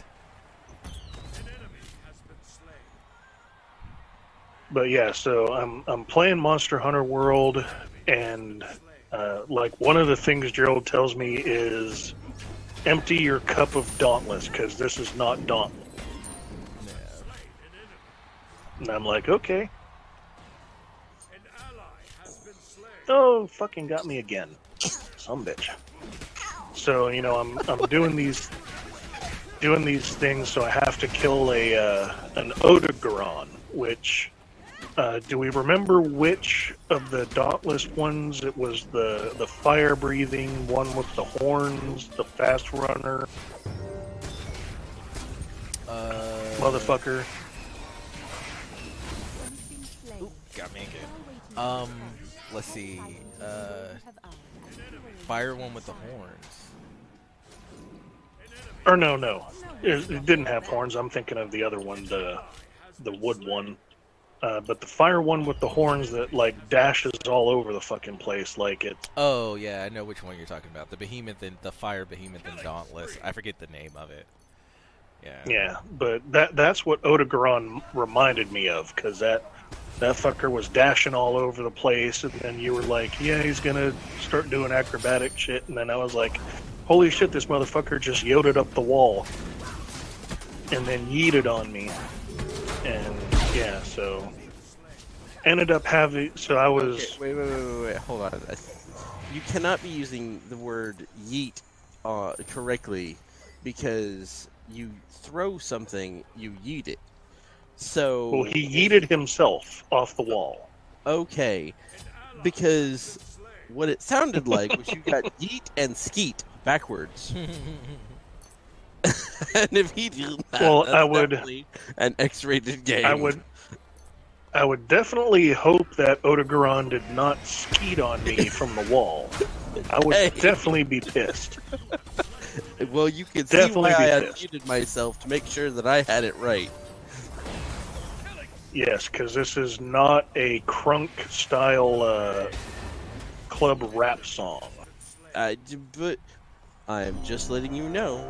But yeah, so I'm I'm playing Monster Hunter World, and uh, like one of the things Gerald tells me is empty your cup of Dauntless because this is not Dauntless. And I'm like, okay. Oh, fucking got me again, some bitch. So you know, I'm I'm doing these doing these things, so I have to kill a uh, an Odogaron, which. Uh, do we remember which of the Dauntless ones? It was the the fire breathing one with the horns, the fast runner Uh, motherfucker. Oop, got me again. Um, let's see. Uh, fire one with the horns. Or no, no, it, it didn't have horns. I'm thinking of the other one, the the wood one. Uh, but the fire one with the horns that like dashes all over the fucking place, like it's Oh yeah, I know which one you're talking about. The behemoth and the fire behemoth and dauntless. I forget the name of it. Yeah. yeah. But that that's what Odogaron reminded me of, because that that fucker was dashing all over the place, and then you were like, yeah, he's gonna start doing acrobatic shit, and then I was like, holy shit, this motherfucker just yoted up the wall, and then yeeted on me, and yeah, so ended up having. So I was. Okay, wait, wait, wait, wait, wait. Hold on. I- You cannot be using the word yeet uh, correctly because you throw something, you yeet it. So Well, he yeeted himself off the wall. okay, because what it sounded like was you got yeet and skeet backwards. and if he did that, Well, I would- an X-rated game. I would. I would definitely hope that Odogaron did not skeet on me from the wall. I would Hey. definitely be pissed. Well, you can see Definitely why I unmuted myself to make sure that I had it right. Yes, because this is not a crunk style uh, club rap song. I but I am just letting you know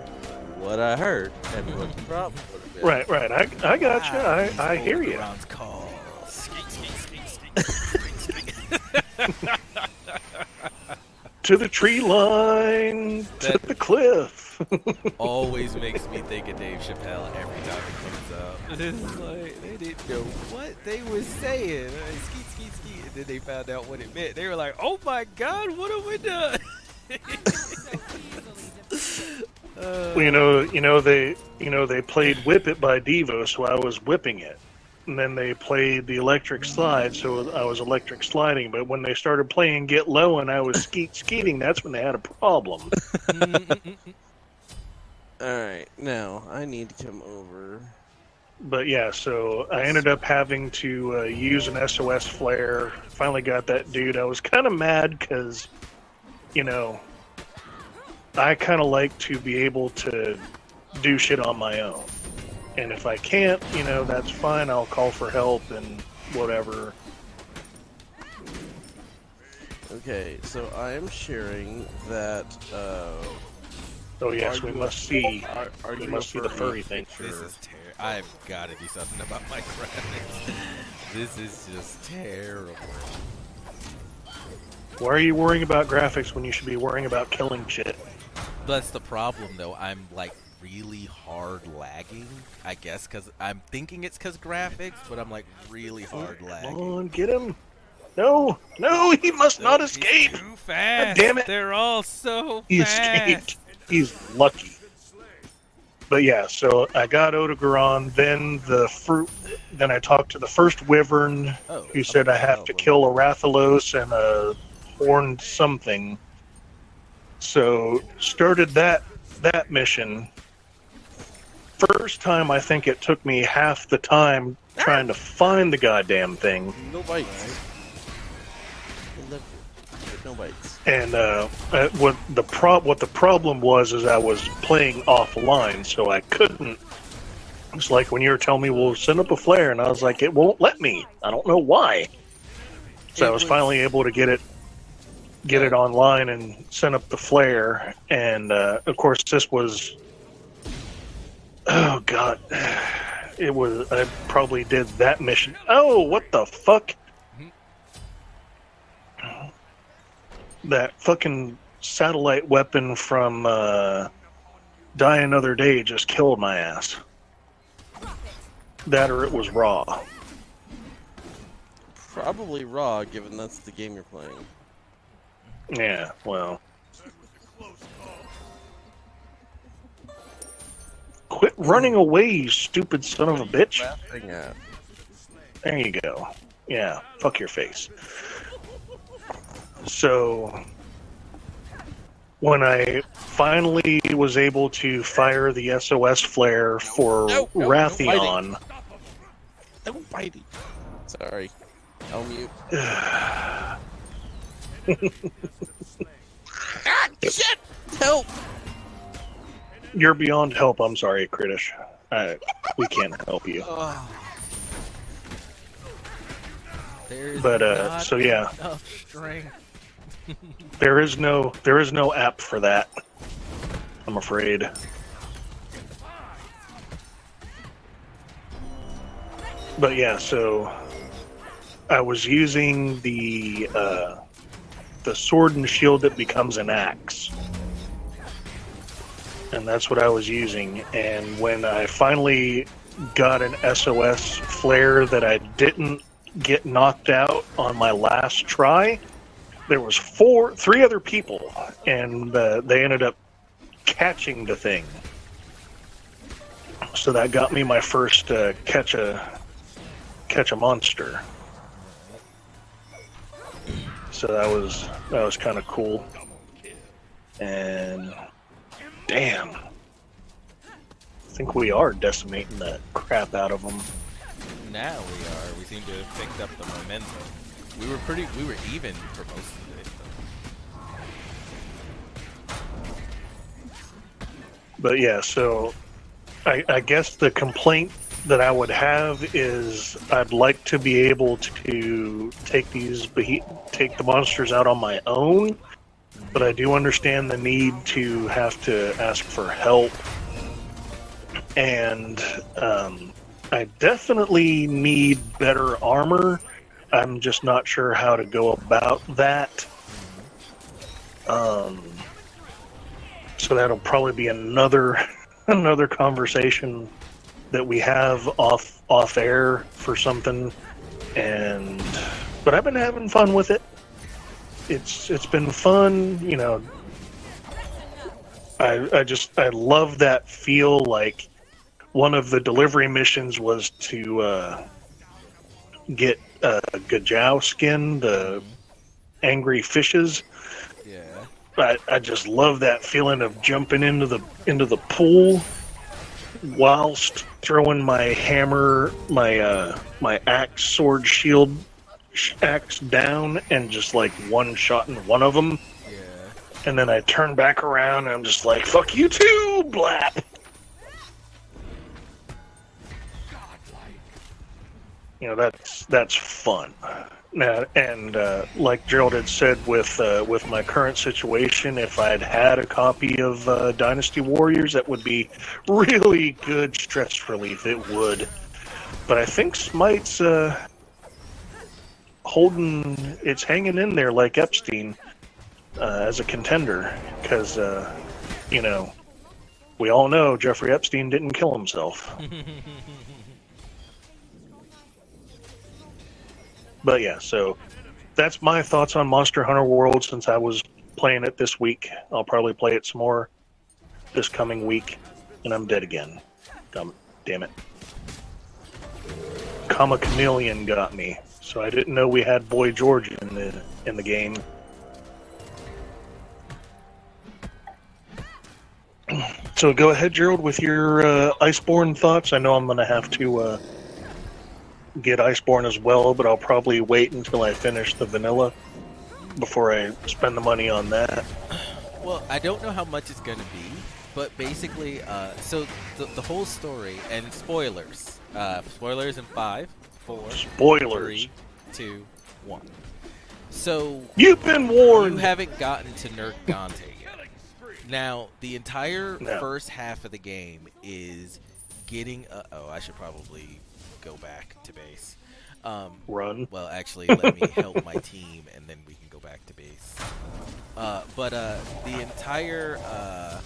what I heard and what the problem would have been. Right, right. I, I got you. I, I hear you. Call. Skate, skate, skate, skate, skate, skate. to the tree line, to the cliff. always makes me think of Dave Chappelle every time it comes up. It's like they didn't know what they were saying. Uh, Skeet, skeet, skeet, and then they found out what it meant. They were like, "Oh my God, what have we done?" Uh, Well, you know, you know they, you know they played "Whip It" by Devo, so I was whipping it, and then they played the electric slide, so I was electric sliding. But when they started playing "Get Low" and I was skeet skeeting, that's when they had a problem. All right, now I need to come over. But yeah, so I ended up having to uh, use an SOS flare. Finally got that dude. I was kind of mad because, you know, I kind of like to be able to do shit on my own. And if I can't, you know, that's fine. I'll call for help and whatever. Okay, so I am sharing that. Uh, Oh yes, we must see. are, are We must see the furry thing. This is terrible. I've got to do something about my graphics. this is just terrible. Why are you worrying about graphics when you should be worrying about killing shit? That's the problem, though. I'm like really hard lagging. I guess because I'm thinking it's because graphics, but I'm like really hard lagging. Come lagging. on, get him. No, no, he must not He's escape. Too fast. damn it. They're all so He fast. escaped. He's lucky. But yeah, so I got Odogaron, then the fruit. Then I talked to the first wyvern, Oh, who said I have oh, to kill a Rathalos and a horned something. So started that that mission. First time, I think it took me half the time trying to find the goddamn thing. no bites. I love you, but No bites. And uh, uh, what the pro- what the problem was is I was playing offline, so I couldn't. It's like when you were telling me, "Well, send up a flare," and I was like, "It won't let me. I don't know why." So It I was, was- finally able to get it get it online and send up the flare. And uh, of course, this was oh god, it was. I probably did that mission. Oh, what the fuck! that fucking satellite weapon from uh, Die Another Day just killed my ass. That or it was raw. Probably raw, given that's the game you're playing. Yeah, well. Quit running away, you stupid son of a bitch. There you go. Yeah, fuck your face. So, when I finally was able to fire the SOS flare for No, no, no Rathian, No biting. Sorry. I'll mute. ah, shit! Help! you're beyond help. I'm sorry, Kritish. Uh, we can't help you. There's But uh, so yeah, there is no there is no app for that. I'm afraid. But yeah, so I was using the uh, the sword and shield that becomes an axe, and that's what I was using. And when I finally got an SOS flare that I didn't get knocked out on my last try, there was four, three other people, and uh, they ended up catching the thing. So that got me my first uh, catch a catch a monster. So that was that was kind of cool. And damn, I think we are decimating the crap out of them. Now we are. We seem to have picked up the momentum. We were pretty. We were even for most of it. But yeah, so I, I guess the complaint that I would have is I'd like to be able to take these take the monsters out on my own, but I do understand the need to have to ask for help, and um, I definitely need better armor. I'm just not sure how to go about that. Um, so that'll probably be another another conversation that we have off off air for something. And but I've been having fun with it. It's it's been fun, you know. I I just I love that feel like one of the delivery missions was to uh, get uh, Gajau skin, the angry fishes. Yeah. I, I just love that feeling of jumping into the into the pool whilst throwing my hammer, my uh, my axe, sword, shield, axe down, and just like one shot in one of them, Yeah. and then I turn back around and I'm just like, "Fuck you too, blap." You know that's that's fun. And uh, like Gerald had said, with uh, with my current situation, if I'd had a copy of uh, Dynasty Warriors, that would be really good stress relief. It would. But I think Smite's uh, holding, it's hanging in there like Epstein uh, as a contender, because you know we all know Jeffrey Epstein didn't kill himself. but yeah, so that's my thoughts on Monster Hunter World since I was playing it this week. I'll probably play it some more this coming week, and I'm dead again. Dumb, damn it. Karma Chameleon got me, so I didn't know we had Boy George in the in the game. So go ahead, Gerald, with your uh, Iceborne thoughts. I know I'm going to have to uh, get Iceborne as well, but I'll probably wait until I finish the vanilla before I spend the money on that. Well, I don't know how much it's gonna be, but basically, uh, so the, the whole story and spoilers, uh, spoilers in five, four, Spoilers. three, two, one. So You've been warned. you haven't gotten to Nergante yet. Now, the entire No. first half of the game is getting. Uh, oh, I should probably go back to base. Um, Run. well, actually, let me help my team, and then we can go back to base. Uh, but uh, the entire uh,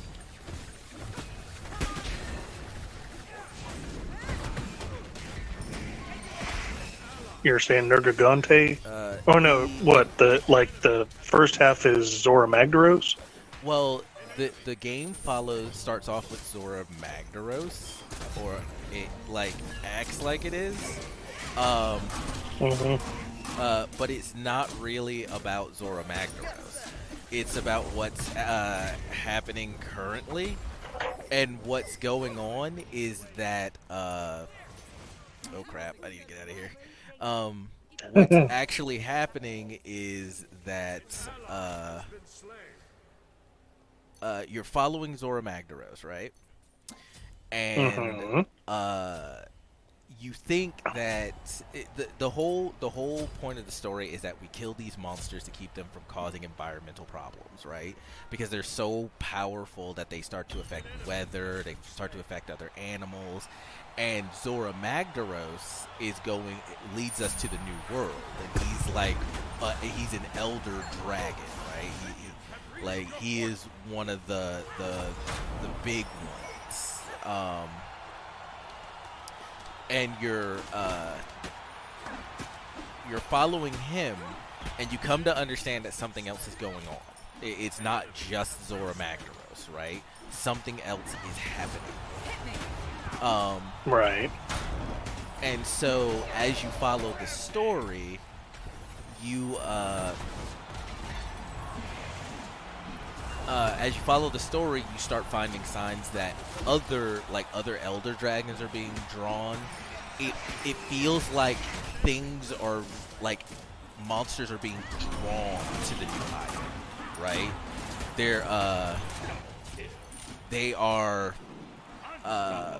You're saying Nergigante? uh, Oh no, what the like the first half is Zora Magdaros? well, the the game follows starts off with Zora Magdaros, or it like acts like it is. Um, Mm-hmm. uh, but it's not really about Zora Magdaros. It's about what's uh, happening currently, and what's going on is that. Uh, oh crap! I need to get out of here. Um, what's actually happening is that uh, uh, you're following Zora Magdaros, right? And Mhm. uh, you think that it, the, the whole the whole point of the story is that we kill these monsters to keep them from causing environmental problems, right? Because they're so powerful that they start to affect weather, they start to affect other animals, and Zora Magdaros is going leads us to the new world, and he's like uh, he's an elder dragon, right? He, he, like he is one of the the the big ones. Um, and you're uh, you're following him, and you come to understand that something else is going on. It's not just Zora Magdaros, right? Something else is happening. Um, Right. and so as you follow the story, you uh, uh, as you follow the story, you start finding signs that other like other elder dragons are being drawn. It it feels like things are like monsters are being drawn to the new island, right? They're uh they are uh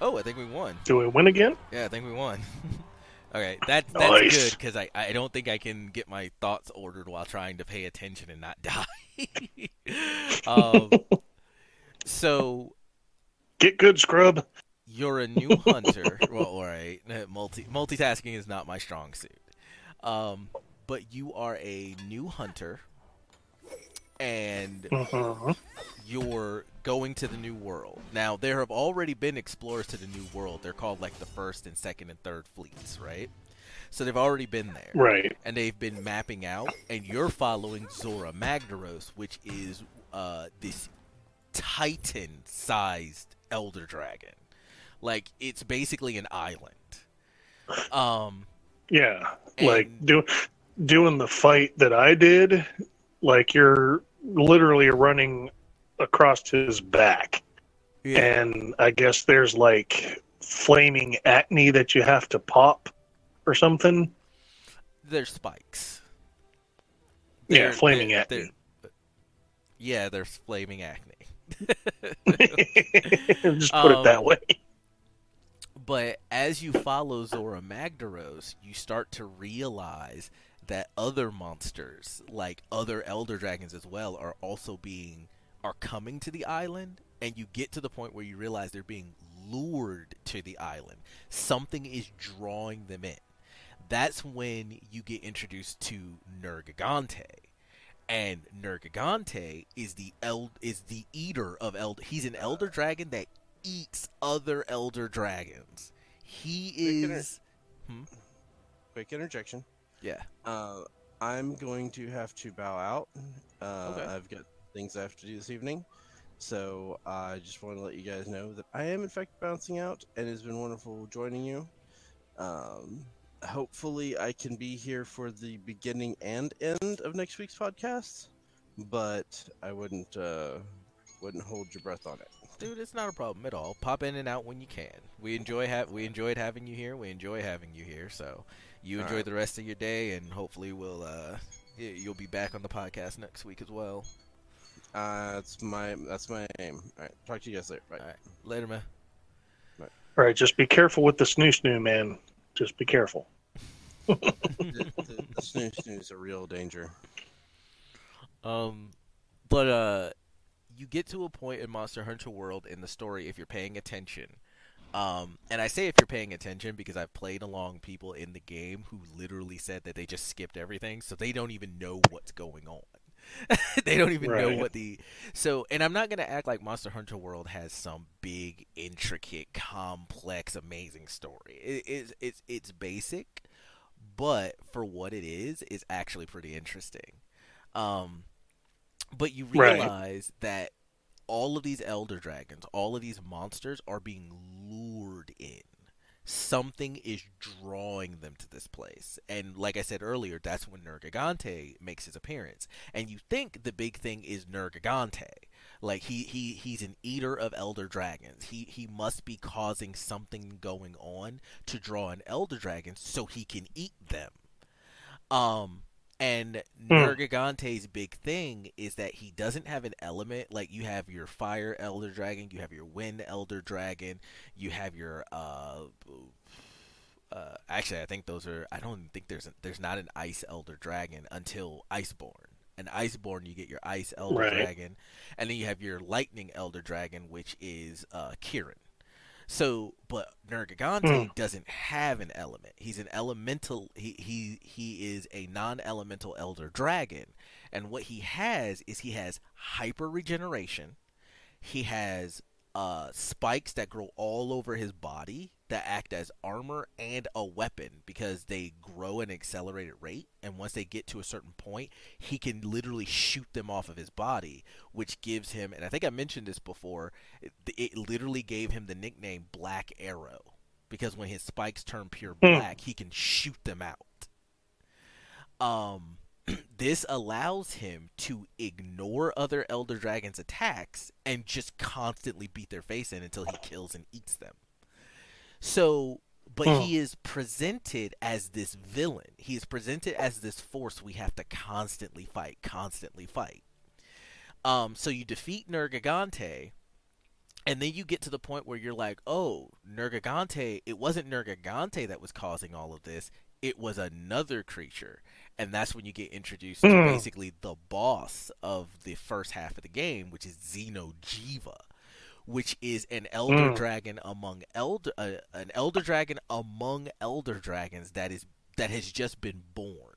Oh, I think we won. Do we win again? Yeah, I think we won. okay, that that's Nice. good because I, I don't think I can get my thoughts ordered while trying to pay attention and not die. um, so Get good, scrub. you're a new hunter. well, all right, multi multitasking is not my strong suit. Um, but you are a new hunter, and Mhm. you're going to the new world. Now, there have already been explorers to the new world. They're called like the first and second and third fleets, right? So they've already been there. Right. And they've been mapping out, and you're following Zora Magdaros, which is uh, this titan sized elder dragon. Like, it's basically an island. Um, Yeah. Like And- do, doing the fight that I did, like you're literally running across his back. And I guess there's like flaming acne that you have to pop or something. there's spikes. Yeah, They're- flaming they're- acne. they're- Yeah, there's flaming acne. Just put it that Um, way. But as you follow Zora Magdaros, you start to realize that other monsters, like other elder dragons as well, are also being are coming to the island, and you get to the point where you realize they're being lured to the island. Something is drawing them in. That's when you get introduced to Nergigante. And Nergigante is the el- is the eater of elder. He's an elder dragon that eats other elder dragons. He Quick inter- is Quick hmm? interjection. Yeah. Uh, I'm going to have to bow out. Uh, Okay. I've got things I have to do this evening. So I just want to let you guys know that I am, in fact, bouncing out, and it's been wonderful joining you. Um, hopefully, I can be here for the beginning and end of next week's podcast, but I wouldn't uh, wouldn't hold your breath on it. Dude, it's not a problem at all. Pop in and out when you can. We enjoy ha- we enjoyed having you here. We enjoy having you here. So you All enjoy right. the rest of your day, and hopefully we'll uh you'll be back on the podcast next week as well. Uh, that's my that's my aim. All right, talk to you guys later. Bye. All right, later, man. All right, just be careful with the snoo snoo, man. Just be careful. the, the, the snooze snooze is a real danger. Um, but uh, you get to a point in Monster Hunter World in the story if you're paying attention. Um, and I say if you're paying attention because I've played along people in the game who literally said that they just skipped everything, so they don't even know what's going on. they don't even know what the so. And I'm not gonna act like Monster Hunter World has some big, intricate, complex, amazing story. It is it's it's basic, but for what it is, is actually pretty interesting. Um, but you Right. realize that all of these elder dragons, all of these monsters are being lured in. Something is drawing them to this place. And like I said earlier, that's when Nergigante makes his appearance. And you think the big thing is Nergigante. Like he, he he's an eater of elder dragons. He he must be causing something going on to draw in elder dragons so he can eat them. Um and Nergigante's big thing is that he doesn't have an element like you have your fire elder dragon, you have your wind elder dragon, you have your uh uh actually I think those are I don't think there's a, there's not an ice elder dragon until Iceborne. An Iceborne you get your ice elder Right. dragon and then you have your lightning elder dragon which is uh Kirin. So, but Nergigante Hmm. doesn't have an element. He's an elemental. He he he is a non-elemental elder dragon, and what he has is he has hyper regeneration. He has uh, spikes that grow all over his body that act as armor and a weapon because they grow at an accelerated rate. And once they get to a certain point, he can literally shoot them off of his body, which gives him. And I think I mentioned this before. It, it literally gave him the nickname Black Arrow because when his spikes turn pure black, he can shoot them out. Um, this allows him to ignore other Elder Dragon's attacks and just constantly beat their face in until he kills and eats them. So, but Hmm. he is presented as this villain. He is presented as this force we have to constantly fight, constantly fight. Um, so you defeat Nergigante, and then you get to the point where you're like, oh, Nergigante, it wasn't Nergigante that was causing all of this, it was another creature. And that's when you get introduced to Hmm. basically the boss of the first half of the game, which is Xeno'jiiva, which is an elder Hmm. dragon among elder uh, an elder dragon among elder dragons that is that has just been born.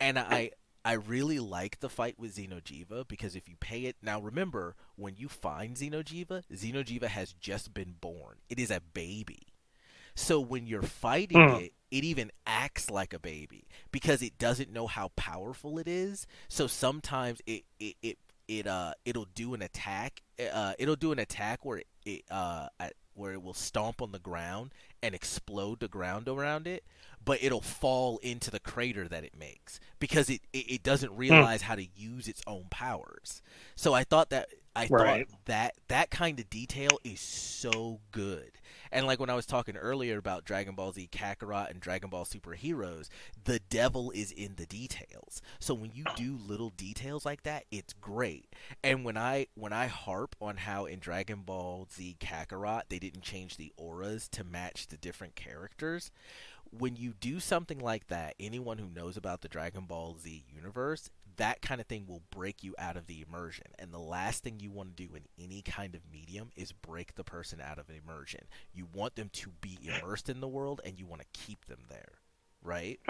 and I I really like the fight with Xeno'jiiva because if you pay it now, remember when you find Xeno'jiiva, Xeno'jiiva has just been born. It is a baby. So when you're fighting Hmm. it, it even acts like a baby because it doesn't know how powerful it is. So sometimes it it it, it uh it'll do an attack. Uh, it'll do an attack where it, uh at, where it will stomp on the ground and explode the ground around it, but it'll fall into the crater that it makes because it it, it doesn't realize how to use its own powers. So I thought that I Right. thought that that kind of detail is so good. And like when I was talking earlier about Dragon Ball Z Kakarot and Dragon Ball Super Heroes, the devil is in the details. So when you do little details like that, it's great. And when I when I harp on how in Dragon Ball Z Kakarot they didn't change the auras to match the different characters, when you do something like that, anyone who knows about the Dragon Ball Z universe, that kind of thing will break you out of the immersion. And the last thing you want to do in any kind of medium is break the person out of immersion. You want them to be immersed in the world and you want to keep them there, right?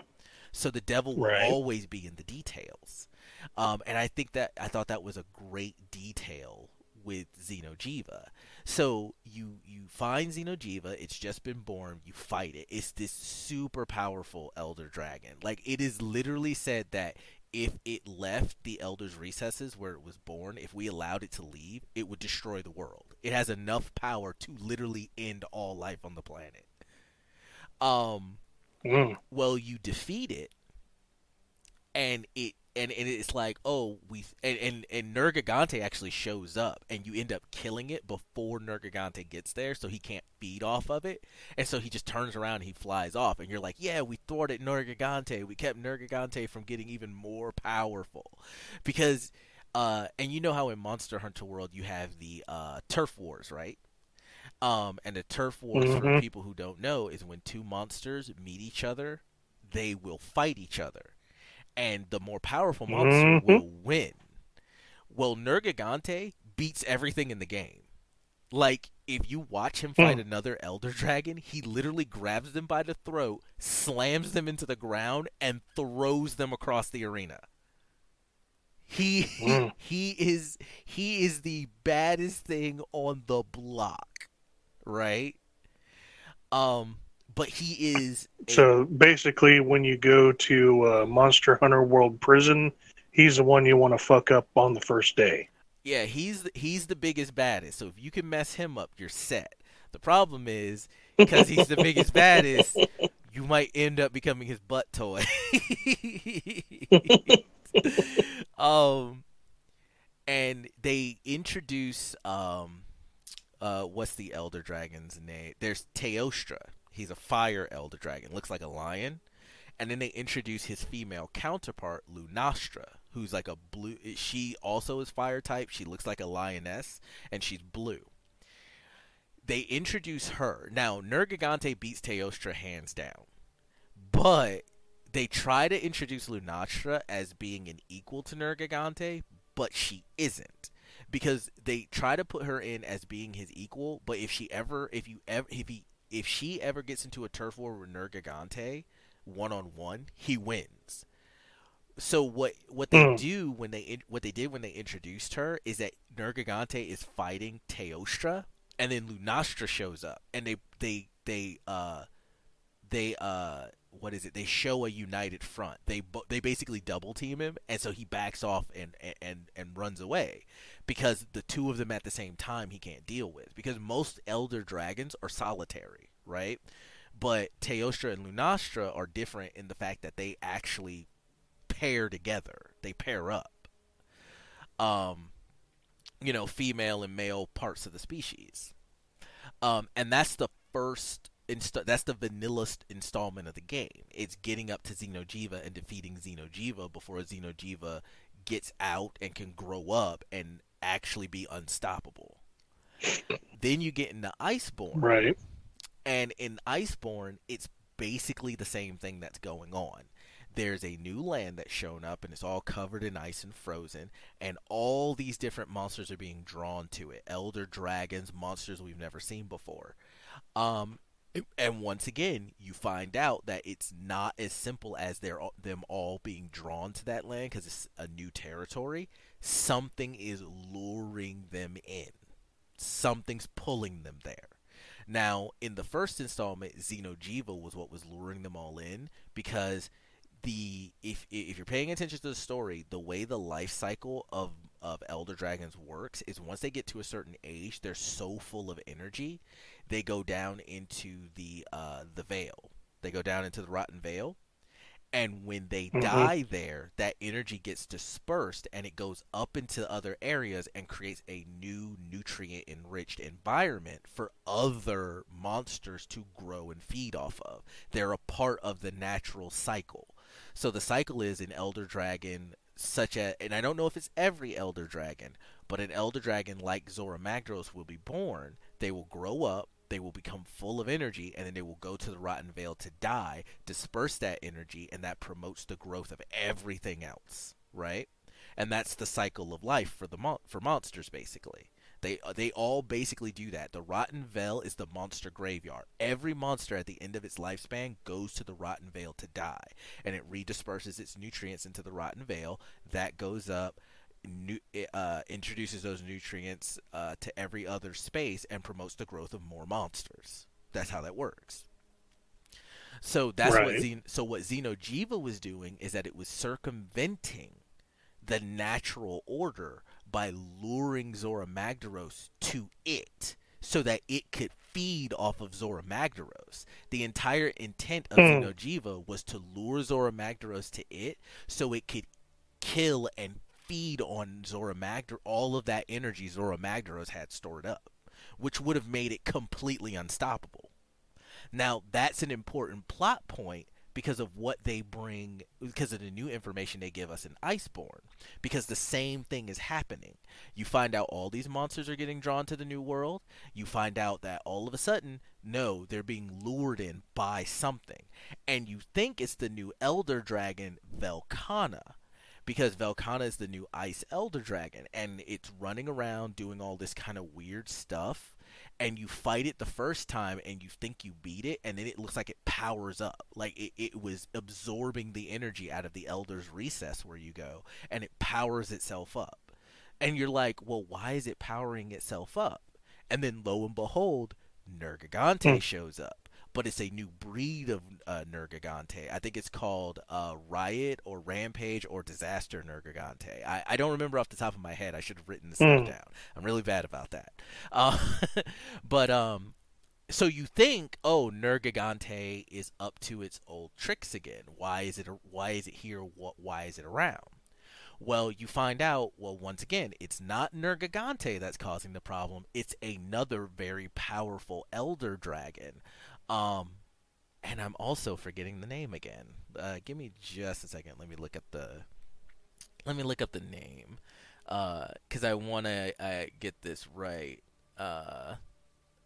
So the devil will Right. always be in the details. Um, and I think that I thought that was a great detail with Xeno'jiiva. So you you find Xeno'jiiva, it's just been born, you fight it. It's this super powerful elder dragon. Like it is literally said that if it left the elder's recesses where it was born, if we allowed it to leave, it would destroy the world. It has enough power to literally end all life on the planet. Um Mm. well you defeat it and it and, and it's like oh we and, and and Nergigante actually shows up and you end up killing it before Nergigante gets there so he can't feed off of it. And so he just turns around and he flies off and you're like yeah we thwarted Nergigante. We kept Nergigante from getting even more powerful. Because uh and you know how in Monster Hunter World you have the uh turf wars right? Um, and the turf wars, for Mhm. people who don't know, is when two monsters meet each other, they will fight each other, and the more powerful monster Mhm. will win. Well, Nergigante beats everything in the game. Like if you watch him fight another Elder Dragon, he literally grabs them by the throat, slams them into the ground, and throws them across the arena. He Mm. he is he is the baddest thing on the block, right? Um, but he is a- So basically, when you go to uh, Monster Hunter World Prison, he's the one you want to fuck up on the first day. yeah he's the, he's the biggest baddest. So if you can mess him up, you're set. The problem is because he's the biggest baddest, you might end up becoming his butt toy. um, and they introduce um, uh, what's the elder dragon's name? There's Teostra. He's a fire elder dragon. Looks like a lion. And then they introduce his female counterpart, Lunastra, who's like a blue. She also is fire type. She looks like a lioness, and she's blue. They introduce her. Now, Nergigante beats Teostra hands down. But they try to introduce Lunastra as being an equal to Nergigante, but she isn't. Because they try to put her in as being his equal, but if she ever if you ever if he if she ever gets into a turf war with Nergigante one on one, he wins. So what what they Hmm. do when they what they did when they introduced her is that Nergigante is fighting Teostra, and then Lunastra shows up, and they they they uh they uh what is it? They show a united front. They they basically double team him, and so he backs off and and and runs away because the two of them at the same time he can't deal with because most elder dragons are solitary, right? But Teostra and Lunastra are different in the fact that they actually pair together. They pair up. Um, you know, female and male parts of the species. Um, and that's the first inst- that's the vanillast installment of the game. It's getting up to Xeno'jiiva and defeating Xeno'jiiva before Xeno'jiiva gets out and can grow up and actually be unstoppable. then you get into Iceborne. Right. And in Iceborne, it's basically the same thing that's going on. There's a new land that's shown up, and it's all covered in ice and frozen, and all these different monsters are being drawn to it. Elder dragons, monsters we've never seen before. Um, And once again, you find out that it's not as simple as they're them all being drawn to that land because it's a new territory. Something is luring them in. Something's pulling them there. Now, in the first installment, Xeno'jiiva was what was luring them all in because the if if you're paying attention to the story, the way the life cycle of of elder dragons works is once they get to a certain age, they're so full of energy, they go down into the uh, the vale. They go down into the rotten vale, and when they Mhm. die there, that energy gets dispersed and it goes up into other areas and creates a new nutrient enriched environment for other monsters to grow and feed off of. They're a part of the natural cycle. So the cycle is an elder dragon such as and I don't know if it's every elder dragon, but an elder dragon like Zora Magdaros will be born, they will grow up, they will become full of energy, and then they will go to the Rotten Vale to die, disperse that energy, and that promotes the growth of everything else, right? And that's the cycle of life for the mon- for monsters, basically. They they all basically do that. The Rotten Vale is the monster graveyard. Every monster at the end of its lifespan goes to the Rotten Vale to die, and it redisperses its nutrients into the Rotten Vale. That goes up nu- uh, introduces those nutrients uh, to every other space and promotes the growth of more monsters. That's how that works. So that's what Right. Xen- so what Xeno'jiiva was doing is that it was circumventing the natural order by luring Zorah Magdaros to it so that it could feed off of Zorah Magdaros. The entire intent of Hmm. Xeno'jiiva was to lure Zorah Magdaros to it so it could kill and feed on Zorah Magdaros all of that energy Zorah Magdaros had stored up, which would have made it completely unstoppable. Now, that's an important plot point because of what they bring, because of the new information they give us in Iceborne. Because the same thing is happening. You find out all these monsters are getting drawn to the new world. You find out that all of a sudden, no, they're being lured in by something. And you think it's the new Elder Dragon, Velkhana because Velkhana is the new Ice Elder Dragon, and it's running around doing all this kind of weird stuff. And you fight it the first time, and you think you beat it, and then it looks like it powers up, like it, it was absorbing the energy out of the Elder's recess where you go, and it powers itself up. And you're like, well, why is it powering itself up? And then lo and behold, Nergigante Hmm. shows up. But it's a new breed of uh, Nergigante. I think it's called uh, Riot or Rampage or Disaster Nergigante. I, I don't remember off the top of my head. I should have written this Hmm. down. I'm really bad about that. Uh, but um, so you think, oh, Nergigante is up to its old tricks again. Why is it? Why is it here? What? Why is it around? Well, you find out, well, once again, it's not Nergigante that's causing the problem. It's another very powerful elder dragon. Um, and I'm also forgetting the name again. Uh, give me just a second. Let me look up the. Let me look up the name, because I want to uh, get this right. Uh,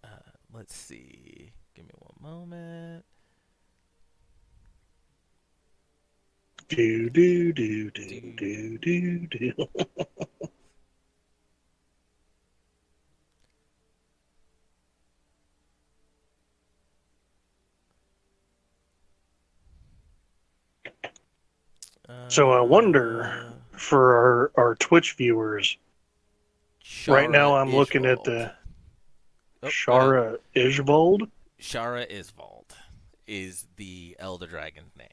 uh, let's see. Give me one moment. Do do do do do do do. So I wonder- Uh, For our, our Twitch viewers, right now I'm looking at the Oh, uh, Shara Ishvold. Shara Isvald is the Elder Dragon's name.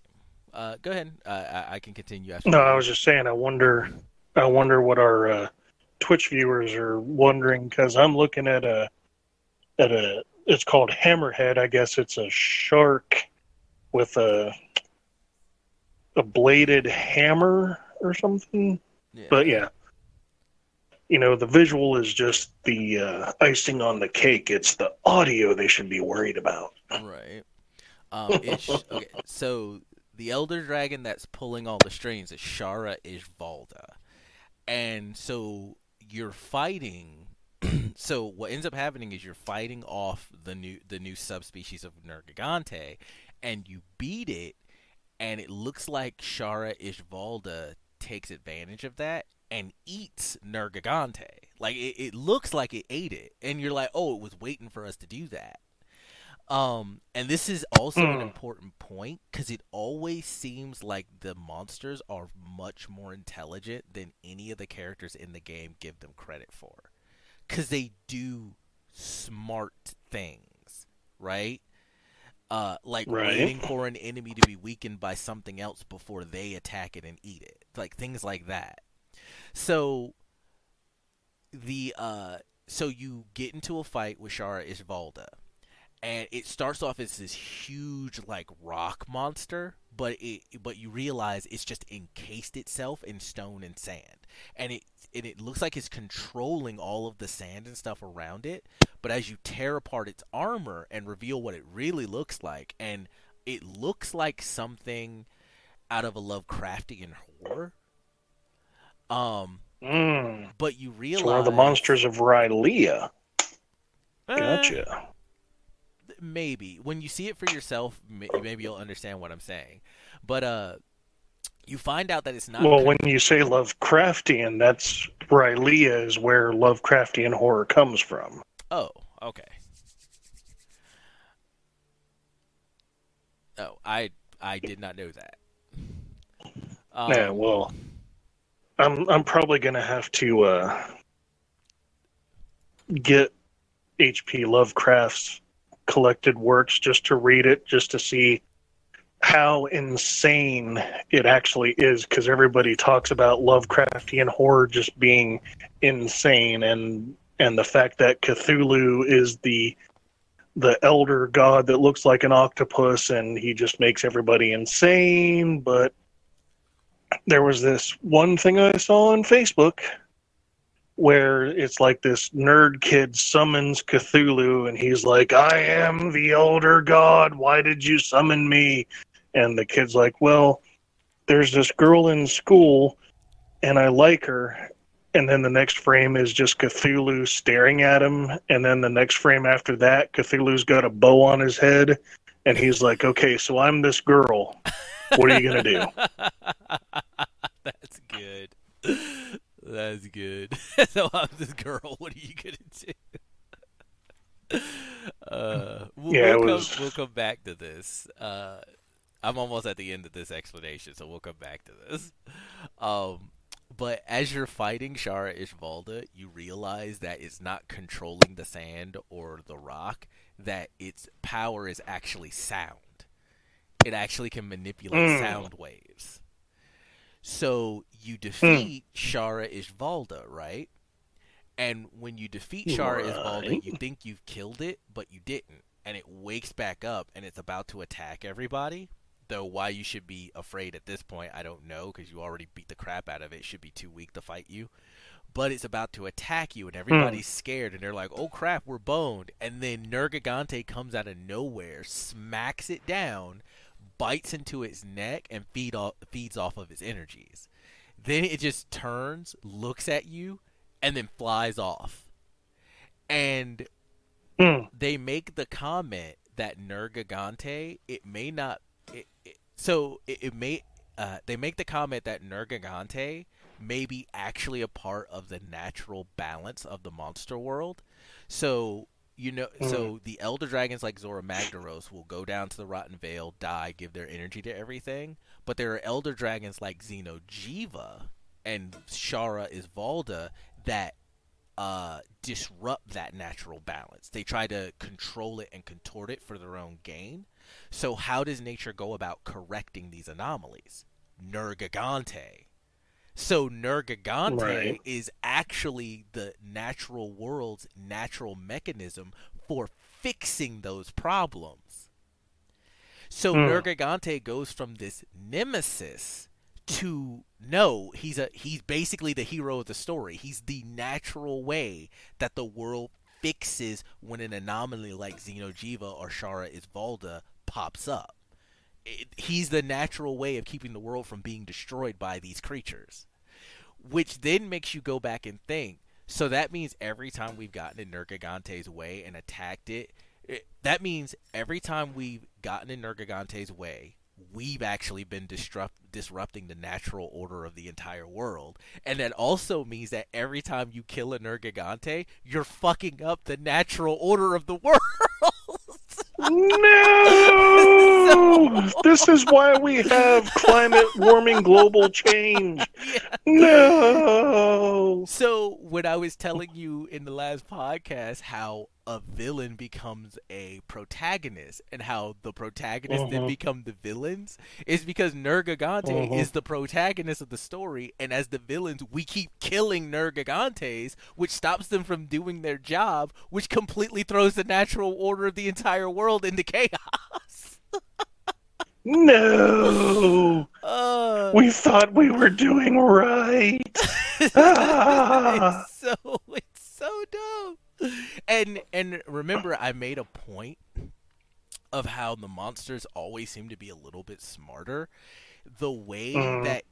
Uh, go ahead. Uh, I, I can continue after. No. I was just saying. I wonder. I wonder what our uh, Twitch viewers are wondering because I'm looking at a at a. It's called Hammerhead. I guess it's a shark with a a bladed hammer or something. Yeah. But yeah, you know, the visual is just the uh, icing on the cake. It's the audio they should be worried about. Right. Um, it's, okay, so the elder dragon that's pulling all the strings is Shara Ishvalda, and so you're fighting. so what ends up happening is you're fighting off the new the new subspecies of Nergigante, and you beat it, and it looks like Shara Ishvalda takes advantage of that and eats Nergigante. Like it, it looks like it ate it, and you're like, oh, it was waiting for us to do that. Um, and this is also an Hmm. important point because it always seems like the monsters are much more intelligent than any of the characters in the game give them credit for. Because they do smart things, right? Uh, like Right. waiting for an enemy to be weakened by something else before they attack it and eat it, like things like that. So the uh, so you get into a fight with Shara Ishvalda, and it starts off as this huge like rock monster, but it but you realize it's just encased itself in stone and sand, and it and it looks like it's controlling all of the sand and stuff around it. But as you tear apart its armor and reveal what it really looks like, and it looks like something out of a Lovecraftian horror. Um, Mm. but you realize It's one of the monsters of R'lyeh. Eh, Gotcha. maybe when you see it for yourself, maybe you'll understand what I'm saying. But uh, you find out that it's not. Well, when you say Lovecraftian, that's R'lyeh is where Lovecraftian horror comes from. Oh, okay. Oh, I I did not know that. Um, yeah, well, I'm I'm probably gonna have to uh, get H.P. Lovecraft's collected works just to read it, just to see how insane it actually is. Because everybody talks about Lovecraftian horror just being insane, and and the fact that Cthulhu is the the elder god that looks like an octopus and he just makes everybody insane but there was this one thing I saw on Facebook where it's like this nerd kid summons Cthulhu and he's like, I am the elder god. Why did you summon me? And the kid's like, Well, there's this girl in school and I like her. And then the next frame is just Cthulhu staring at him. And then the next frame after that, Cthulhu's got a bow on his head. And he's like, Okay, so I'm this girl. What are you going to do? That's good. That's good. so I'm this girl. What are you gonna do? Uh, we'll, Yeah, we'll, was- come, we'll come back to this. Uh, I'm almost at the end of this explanation, so we'll come back to this. Um, but as you're fighting Shara Ishvalda, you realize that it's not controlling the sand or the rock; that its power is actually sound. It actually can manipulate Mm. sound waves. So you defeat Shara Ishvalda, right? And when you defeat Shara Ishvalda, you think you've killed it, but you didn't. And it wakes back up and it's about to attack everybody. Though why you should be afraid at this point, I don't know, because you already beat the crap out of it. It should be too weak to fight you. But it's about to attack you, and everybody's scared, and they're like, "Oh crap, we're boned!" And then Nergigante comes out of nowhere, smacks it down, bites into its neck, and feed off, feeds off of its energies. Then it just turns, looks at you, and then flies off. And Hmm. they make the comment that Nergigante, it may not. So it, it may. Uh, they make the comment that Nergigante may be actually a part of the natural balance of the monster world. So you know, so the elder dragons like Zorah Magdaros will go down to the Rotten Vale, die, give their energy to everything. But there are elder dragons like Xeno'jiiva and Shara Ishvalda that uh, disrupt that natural balance. They try to control it and contort it for their own gain. So how does nature go about correcting these anomalies? Nergigante. So Nergigante Right. is actually the natural world's natural mechanism for fixing those problems. So Hmm. Nergigante goes from this nemesis to no, he's a he's basically the hero of the story. He's the natural way that the world fixes when an anomaly like Xeno'jiiva or Shara Ishvalda pops up. It, he's the natural way of keeping the world from being destroyed by these creatures. Which then makes you go back and think. So that means every time we've gotten in Nergigante's way and attacked it, it that means every time we've gotten in Nergigante's way, we've actually been disrupt, disrupting the natural order of the entire world. And that also means that every time you kill a Nergigante, you're fucking up the natural order of the world. No! This is why we have climate warming global change. No! So when I was telling you in the last podcast how a villain becomes a protagonist and how the protagonists then Mhm. become the villains is because Nergigante Mhm. is the protagonist of the story and as the villains we keep killing Nergigantes which stops them from doing their job which completely throws the natural order of the entire world into chaos. No! Uh, We thought we were doing right. Ah. it's so it's so dumb. And and remember, I made a point of how the monsters always seem to be a little bit smarter. The way Mhm. that,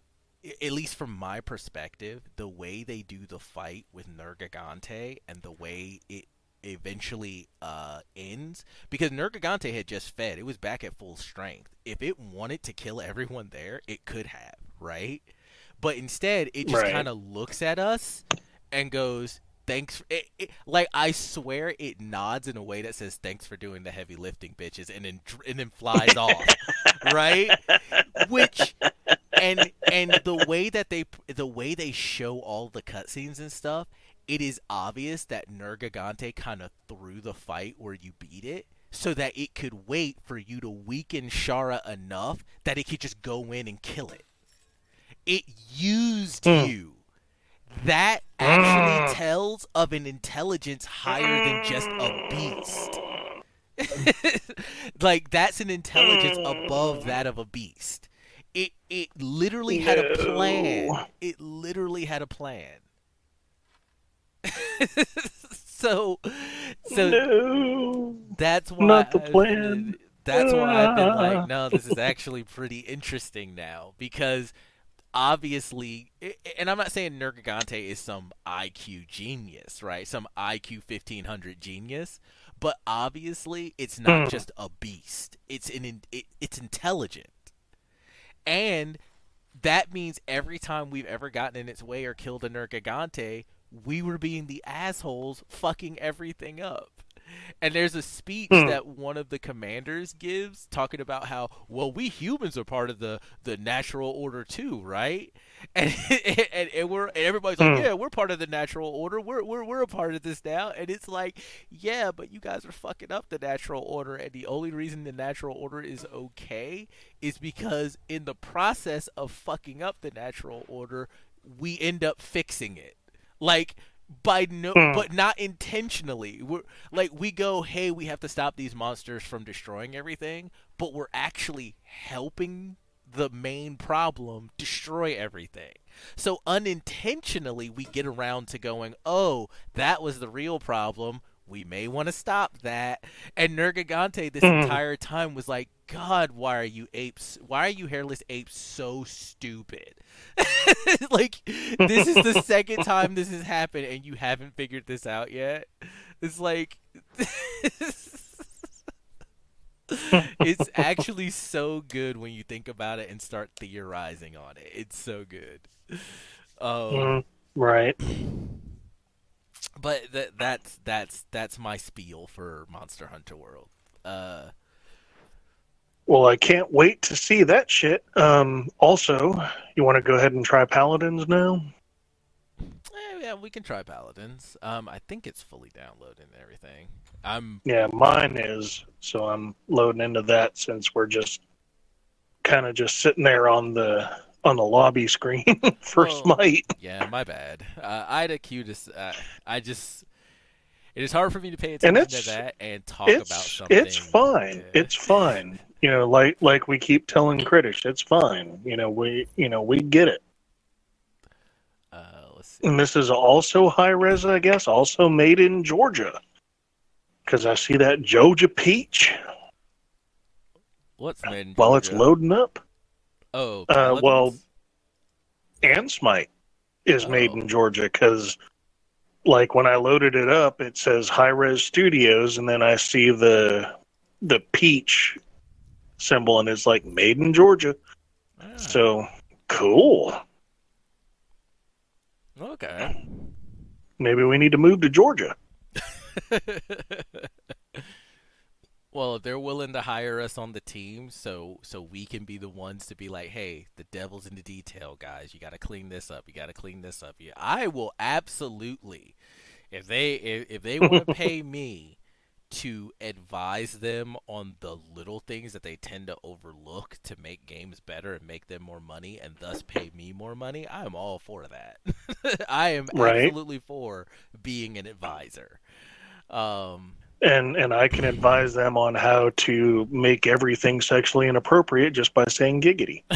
at least from my perspective, the way they do the fight with Nergigante and the way it eventually uh, ends, because Nergigante had just fed, it was back at full strength. If it wanted to kill everyone there, it could have, right? But instead, it just Right. kind of looks at us and goes, "Thanks." It, it, like I swear, it nods in a way that says, "Thanks for doing the heavy lifting, bitches," and then and then flies off, right? Which and and the way that they the way they show all the cutscenes and stuff, it is obvious that Nergigante kind of threw the fight where you beat it. So that it could wait for you to weaken Shara enough that it could just go in and kill it. It used Hmm. you. That actually tells of an intelligence higher than just a beast. like that's an intelligence above that of a beast. It it literally had a plan. It literally had a plan. so so no. that's why Not the plan. been- that's why I've been Ah. like, no, this is actually pretty interesting now because obviously, and I'm not saying Nergigante is some IQ genius, right? Some IQ 1500 genius, but obviously it's not Hmm. just a beast. It's an it, it's intelligent, and that means every time we've ever gotten in its way or killed a Nergigante, we were being the assholes fucking everything up. And there's a speech Hmm. that one of the commanders gives talking about how, well, we humans are part of the, the natural order too, right? And and, and we're and everybody's like, Hmm. yeah, we're part of the natural order. We're, we're we're a part of this now. And it's like, yeah, but you guys are fucking up the natural order. And the only reason the natural order is okay is because in the process of fucking up the natural order, we end up fixing it. Like by no Hmm. but not intentionally. We're like we go, "Hey, we have to stop these monsters from destroying everything," but we're actually helping the main problem destroy everything. So unintentionally we get around to going, "Oh, that was the real problem. We may want to stop that." And Nergigante this Mhm. entire time was like, "God, why are you apes? Why are you hairless apes so stupid?" like this is the second time this has happened and you haven't figured this out yet. It's like it's actually so good when you think about it and start theorizing on it. It's so good. Um, Mm, right. but that that's that's that's my spiel for Monster Hunter World. Uh, Well, I can't wait to see that shit. Um, also, you want to go ahead and try Paladins now? eh, yeah, we can try Paladins. Um, I think it's fully downloaded and everything. I'm Yeah, mine is. So I'm loading into that since we're just kind of just sitting there on the on the lobby screen for Oh. Smite. Yeah, my bad. Uh, I had a cue to. Uh, I just. It is hard for me to pay attention to that and talk about something. it's fine. Yeah. It's fine. You know, like like we keep telling critics, it's fine. You know, we you know we get it. Uh, let's see. And this is also Hi-Rez, I guess. Also made in Georgia. Because I see that Georgia peach What's made while it's loading up. Oh, Uh, well, Paladins? and Smite is made Oh. in Georgia because, like, when I loaded it up, it says Hi-Rez Studios, and then I see the the peach symbol, and it's like made in Georgia. Ah, So cool. okay. Maybe we need to move to Georgia. Well, if they're willing to hire us on the team, so so we can be the ones to be like, hey, the devil's in the detail, guys. You got to clean this up. You got to clean this up. Yeah, I will absolutely, if they if, if they want to pay me to advise them on the little things that they tend to overlook to make games better and make them more money, and thus pay me more money, I am all for that. I am Right. absolutely for being an advisor. Um, and and I can advise them on how to make everything sexually inappropriate just by saying giggity.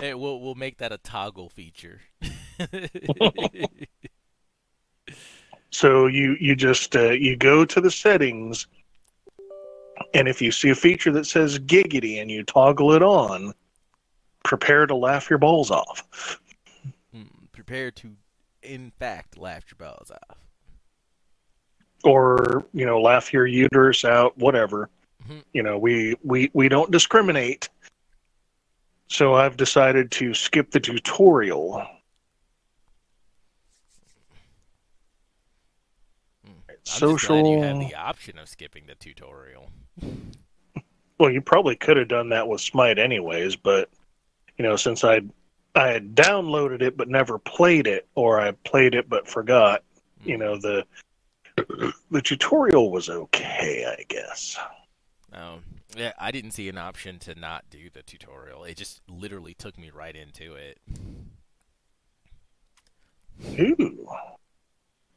Hey, we'll we'll make that a toggle feature. So you you just uh, you go to the settings, and if you see a feature that says giggity and you toggle it on, prepare to laugh your balls off. Hmm, Prepare to, in fact, laugh your balls off. Or you know laugh your uterus out whatever Mhm. you know we we we don't discriminate so i've decided to skip the tutorial. I'm social you have the option of skipping the tutorial. well you probably could have done that with smite anyways but you know since i i had downloaded it but never played it or i played it but forgot you know the the tutorial was okay i guess Um, yeah, I didn't see an option to not do the tutorial. It just literally took me right into it. Ooh.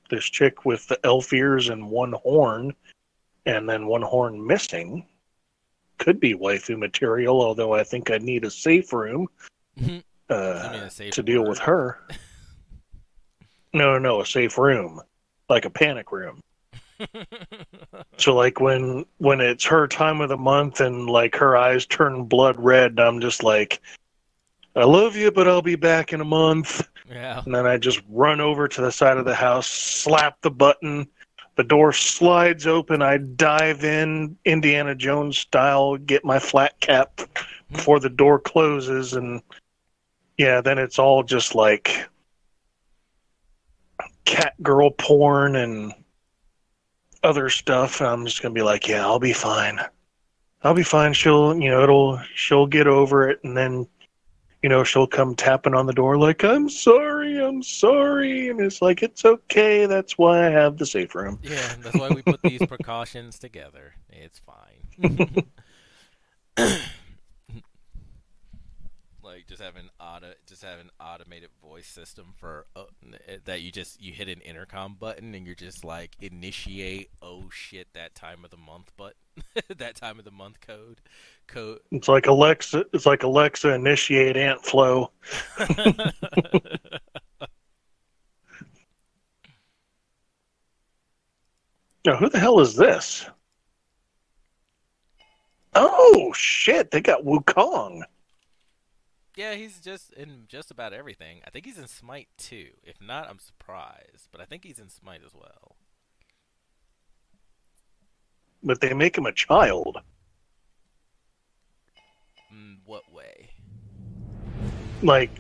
This chick with the elf ears and one horn, and then one horn missing, could be waifu material. Although I think I need a safe room uh, a safe to deal word. with her. No, no, no, a safe room, like a panic room. So like when when it's her time of the month and like her eyes turn blood red, I'm just like, I love you, but I'll be back in a month. yeah. And then I just run over to the side of the house, slap the button. The door slides open. I dive in, Indiana Jones style, get my flat cap hmm. before the door closes. And yeah, then it's all just like cat girl porn and other stuff. I'm just going to be like, yeah, I'll be fine. I'll be fine. She'll, you know, it'll, she'll get over it. And then you know, she'll come tapping on the door like, I'm sorry, I'm sorry. And it's like, it's okay. That's why I have the safe room. Yeah, that's why we put these precautions together. It's fine. like just having an just have an automated voice system for uh, that you just you hit an intercom button and you're just like initiate. Oh shit, that time of the month, but that time of the month code, code. It's like Alexa, it's like Alexa, initiate ant flow. Now, who the hell is this? Oh, shit. They got Wukong. Yeah, he's just in just about everything. I think he's in Smite too. If not, I'm surprised, but I think he's in Smite as well. But they make him a child. Mm, what way? Like,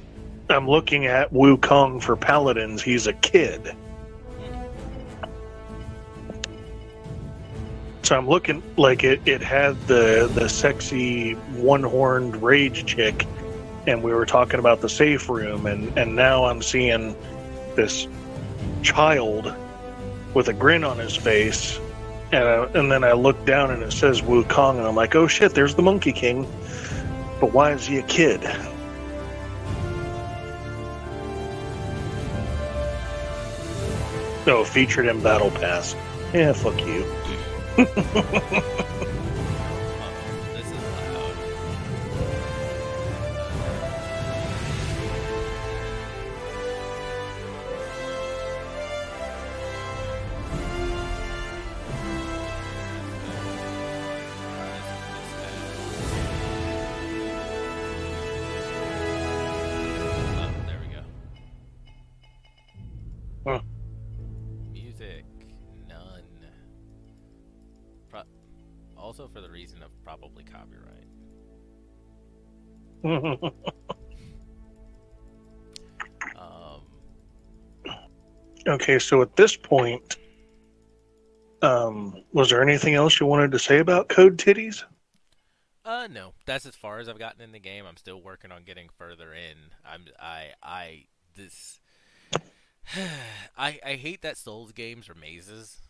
I'm looking at Wukong for Paladins. He's a kid. So I'm looking like it, it had the the sexy one horned rage chick, and we were talking about the safe room, and and now I'm seeing this child with a grin on his face, and I, and then I look down and it says Wukong, and I'm like, oh shit, there's the Monkey King, but why is he a kid? No, featured in Battle Pass. Yeah, fuck you. Um, okay, so at this point, Um, was there anything else you wanted to say about Code Titties? Uh, no. That's as far as I've gotten in the game. I'm still working on getting further in. I'm I I this. I I hate that Souls games are mazes.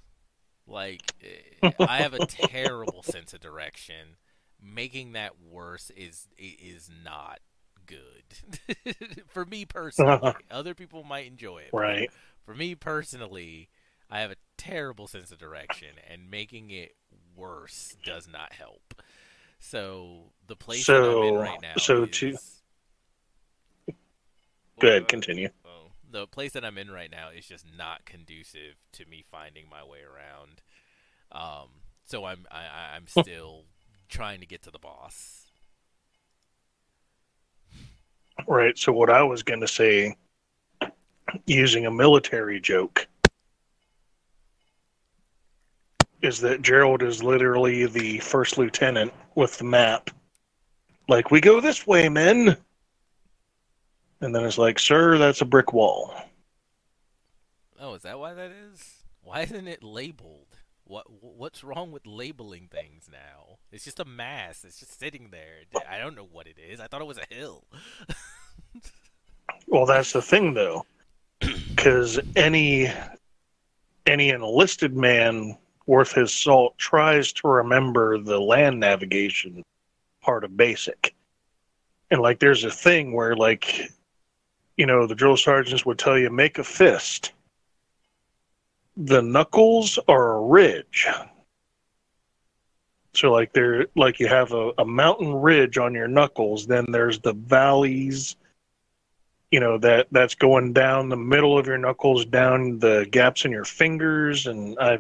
Like eh, I have a terrible sense of direction. Making that worse is is not good for me personally. Other people might enjoy it. Right. For me personally, I have a terrible sense of direction, and making it worse does not help. So the place that I'm in So- right now. so is... to- Go ahead, Uh, continue. oh, the place that I'm in right now is just not conducive to me finding my way around. Um, so I'm I, I- I'm still trying to get to the boss. Right. So what I was going to say, using a military joke, is that Gerald is literally the first lieutenant with the map. Like, we go this way, men. And then it's like, sir, that's a brick wall. Oh, is that why that is? Why isn't it labeled? What what's wrong with labeling things now? It's just a mass. It's just sitting there. I don't know what it is. I thought it was a hill. Well, that's the thing, though, because any any enlisted man worth his salt tries to remember the land navigation part of basic, and like there's a thing where like you know the drill sergeants would tell you make a fist. The knuckles are a ridge. So like there like you have a, a mountain ridge on your knuckles, then there's the valleys you know that that's going down the middle of your knuckles down the gaps in your fingers and i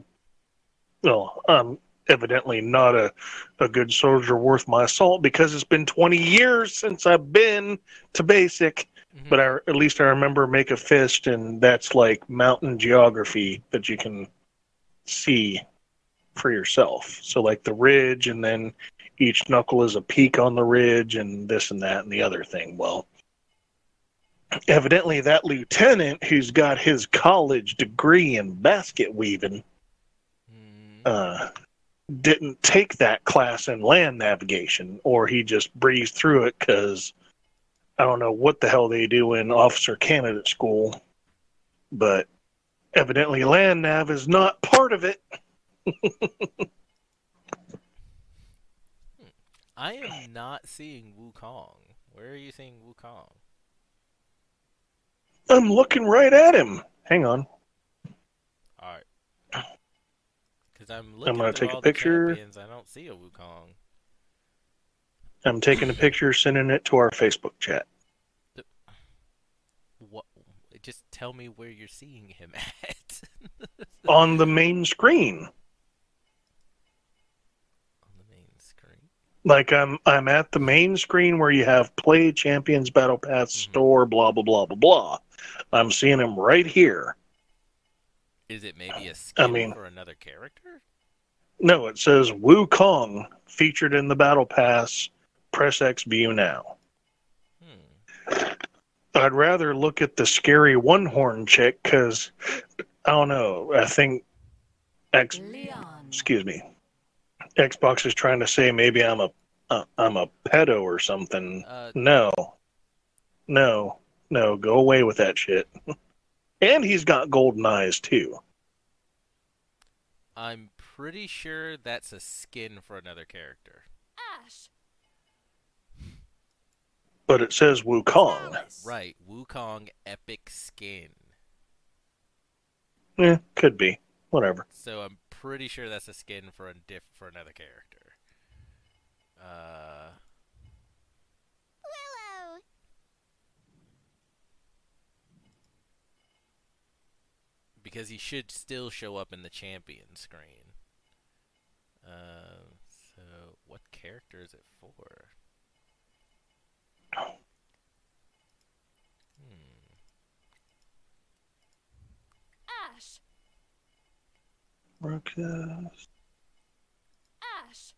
well i'm evidently not a, a good soldier worth my salt because it's been 20 years since i've been to basic Mhm. but I, at least i remember make a fist and that's like mountain geography that you can see for yourself so like the ridge and then each knuckle is a peak on the ridge and this and that and the other thing well evidently that lieutenant who's got his college degree in basket weaving Hmm. uh, didn't take that class in land navigation or he just breezed through it because i don't know what the hell they do in officer candidate school but evidently land nav is not part of it I am not seeing Wukong. Where are you seeing Wukong? i'm looking right at him hang on All right. Because I'm looking gonna through take a picture. champions, I don't see a Wukong. I'm taking a picture sending it to our facebook chat What? Just tell me where you're seeing him at on the main screen on the main screen. like I'm I'm at the main screen where you have play champions battle pass Mhm. store blah blah blah blah blah. I'm seeing him right here. Is it maybe a skin mean- for another character? No, it says Wu Kong featured in the battle pass. Press X view now. Hmm. I'd rather look at the scary one horn chick because I don't know. I think X Leon. excuse me. Xbox is trying to say maybe I'm a uh, I'm a pedo or something. Uh, No. No. No, go away with that shit. and he's got golden eyes too. I'm pretty sure that's a skin for another character. Ash! But it says Wukong. Right, Wukong epic skin. Yeah, could be. Whatever. So I'm pretty sure that's a skin for a diff for another character. Uh, Willow! because he should still show up in the champion screen. Uh, so what character is it for? Hmm. Ash! Broadcast. Ash!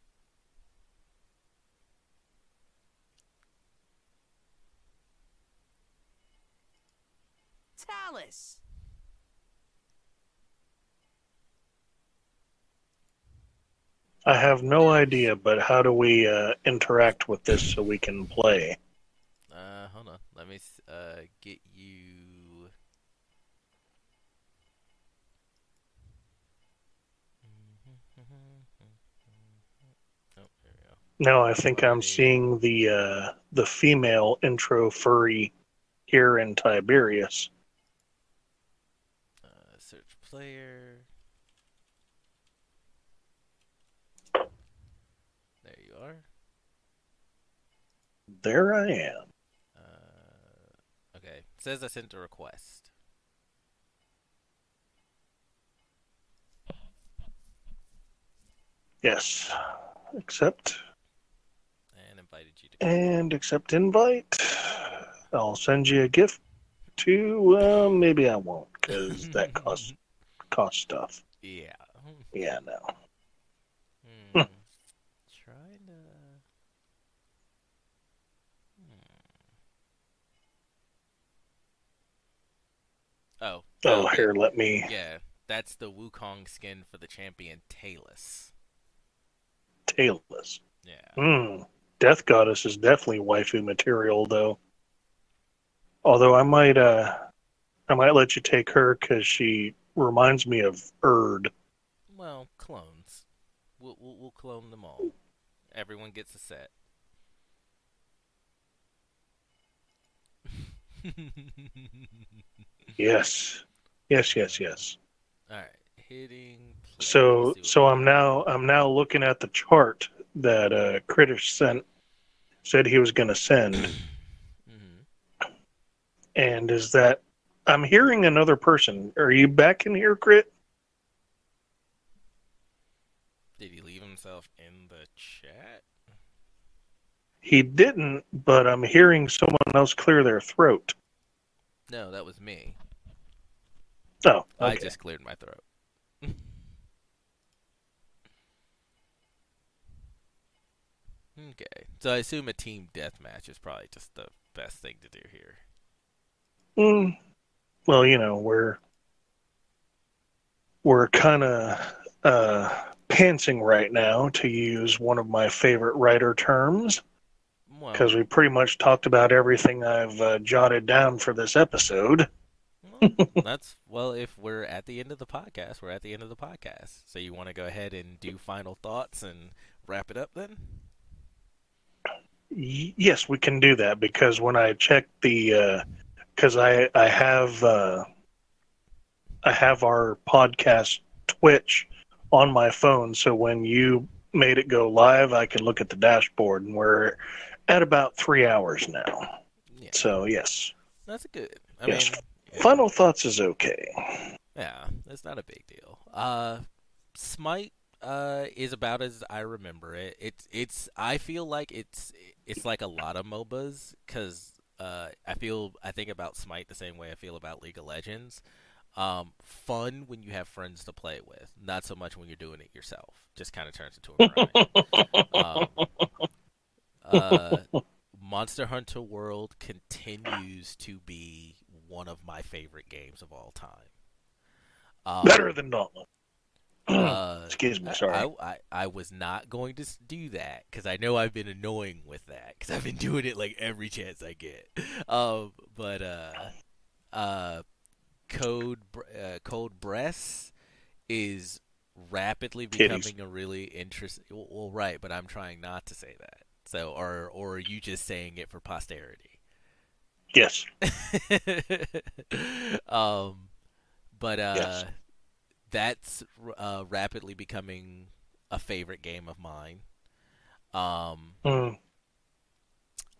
Talus. I have no idea, but how do we uh, interact with this so we can play? Hold on. Let me uh get you. There we go. No, I think I'm seeing the uh, the female intro furry here in Tiberius. Uh, search player. There you are. There I am. Says I sent a request. Yes. Accept And invited you to. and accept invite. I'll send you a gift too. Well, maybe I won't because that costs costs stuff. Yeah. Yeah, no. Hmm. Trying to. Hmm. Oh. Oh, okay. here, let me. Yeah, that's the Wukong skin for the champion Talus. Tailless. Yeah. Hmm. Death Goddess is definitely waifu material, though. Although I might, uh, I might let you take her because she reminds me of Erd. Well, clones. We'll, we'll, we'll clone them all. Everyone gets a set. Yes, yes, yes, yes. all right, hitting. play. So, Let's see what so I'm now, I'm now looking at the chart that uh, Kritish sent, said he was going to send, Mhm. and is that I'm hearing another person. Are you back in here, Crit? Did he leave himself in the chat? He didn't, but I'm hearing someone else clear their throat. No, that was me. Oh, I just cleared my throat. okay, so I assume a team deathmatch is probably just the best thing to do here. Mm, well, you know, we're we're kind of uh, pantsing right now, to use one of my favorite writer terms, Well, because we pretty much talked about everything I've uh, jotted down for this episode. well, that's well. If we're at the end of the podcast, we're at the end of the podcast. So you want to go ahead and do final thoughts and wrap it up then? Y- yes, we can do that because when I checked the, because I I have uh, I have our podcast Twitch on my phone, so when you made it go live, I can look at the dashboard, and we're at about three hours now. Yeah, So yes, that's a good. I Yes. mean, yeah. final thoughts is okay. Yeah, that's not a big deal. Uh, Smite uh is about as I remember it. It's it's I feel like it's it's like a lot of MOBAs because uh I feel I think about Smite the same way I feel about League of Legends. Um, fun when you have friends to play with, not so much when you're doing it yourself. Just kind of turns into a grind. um, uh, Monster Hunter World continues to be one of my favorite games of all time. Um, Better than Dauntless. uh, Excuse me, I- sorry. I, I, I was not going to do that because I know I've been annoying with that because I've been doing it like every chance I get. Um, but uh, uh, Code Br- uh, Code Breasts is rapidly Titties. becoming a really interesting. Well, well, right, but I'm trying not to say that. So, or or are you just saying it for posterity? Yes. um, but uh, Yes. that's uh, rapidly becoming a favorite game of mine. Um, Mm.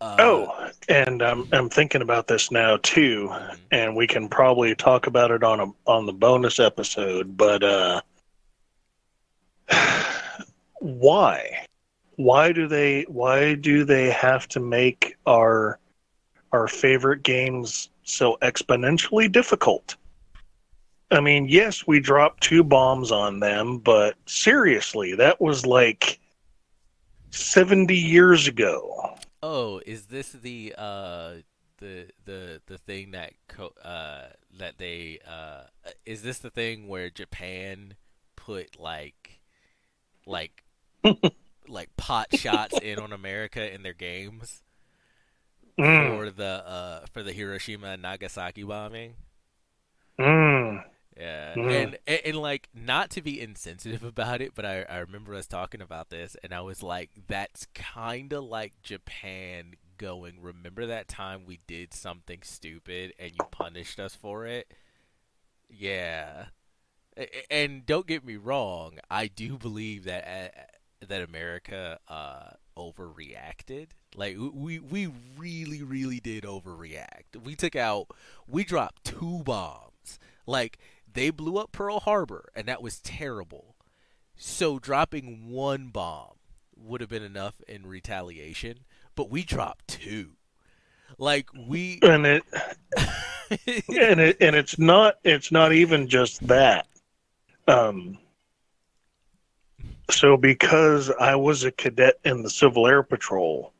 uh, Oh, and I'm I'm thinking about this now too, mhm. and we can probably talk about it on a on the bonus episode. But uh, why? Why do they why do they have to make our our favorite games so exponentially difficult? I mean, yes, we dropped two bombs on them, but seriously, that was like 70 years ago. Oh, is this the uh the the the thing that co- uh that they uh is this the thing where Japan put like like like pot shots in on America in their games Mm, for the uh for the Hiroshima and Nagasaki bombing. mm. Yeah, Mm. and, and and like not to be insensitive about it, but I I remember us talking about this, and I was like, that's kind of like Japan going. Remember that time we did something stupid and you punished us for it? Yeah, and don't get me wrong, I do believe that that America uh overreacted. Like we we really really did overreact. We took out we dropped two bombs. Like they blew up Pearl Harbor and that was terrible. So dropping one bomb would have been enough in retaliation, but we dropped two. Like we And it and it and it's not it's not even just that. Um so because I was a cadet in the Civil Air Patrol,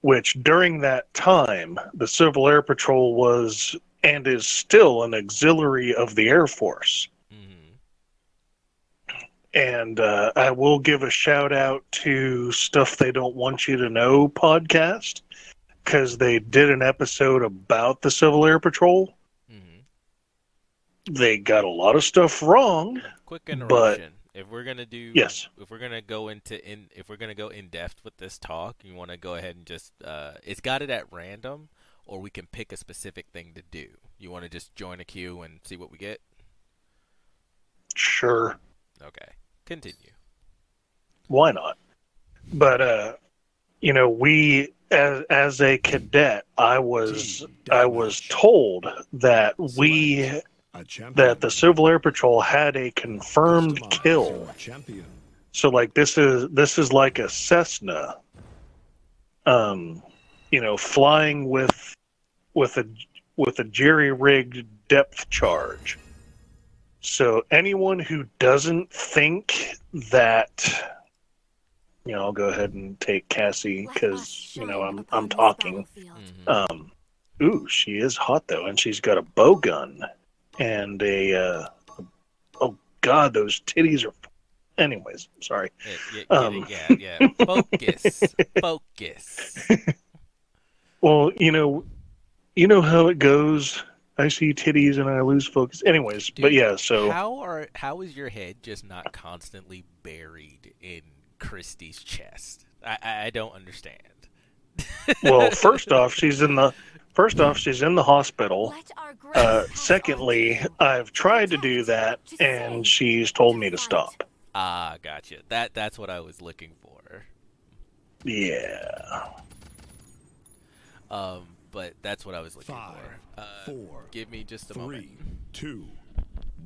which during that time the Civil Air Patrol was and is still an auxiliary of the Air Force. Mhm. And uh, I will give a shout out to Stuff They Don't Want You to Know podcast because they did an episode about the Civil Air Patrol. Mhm. They got a lot of stuff wrong. Quick But- interruption. If we're gonna do Yes. if we're gonna go into in if we're gonna go in depth with this talk, you want to go ahead and just uh, it's got it at random, or we can pick a specific thing to do. You want to just join a queue and see what we get? Sure, Okay, continue. why not? But uh, you know, we as as a cadet, I was I was told that we A champion. That the Civil Air Patrol had a confirmed kill. So like this is this is like a Cessna, um, you know, flying with with a with a jerry rigged depth charge. So anyone who doesn't think that, you know, I'll go ahead and take Cassie because you know I'm I'm talking. Mhm. Um, ooh, she is hot though, and she's got a bow gun and a. Uh, oh God, those titties are. Anyways, sorry. Yeah, yeah, Um. yeah, yeah. Focus, focus. Well, you know, you know how it goes. I see titties and I lose focus. Anyways, but yeah. So how are how is your head just not constantly buried in Christie's chest? I, I don't understand. well, first off, she's in the first off she's in the hospital. Uh, secondly, I've tried to do that, and she's told me to stop. Ah, gotcha. That that's what I was looking for. Yeah. Um, but that's what I was looking Five, for. Uh, four, give me just a three, moment. two,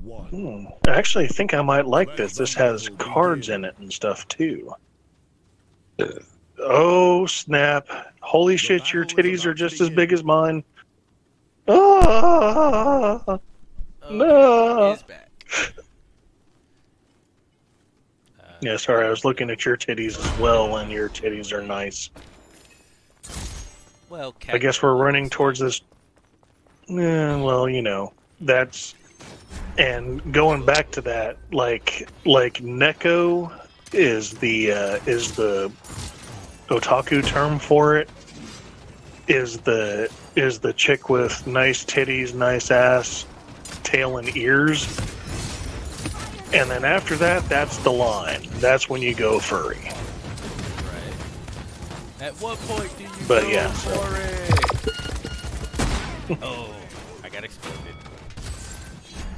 one. Hmm. Actually, I think I might like this. This has cards in it and stuff too. Oh snap! Holy shit! Your titties are about to just as big as mine. Ah! Okay, No. back. Uh, Yeah, sorry, I was looking at your titties as well, and your titties are nice. Well, okay. I guess we're running towards this. Yeah, well, you know, that's and going back to that, like like Neko is the uh, is the otaku term for it. Is the is the chick with nice titties, nice ass, tail and ears. And then after that, that's the line. That's when you go furry. Right. At what point do you But go yeah, for oh, I got exploded.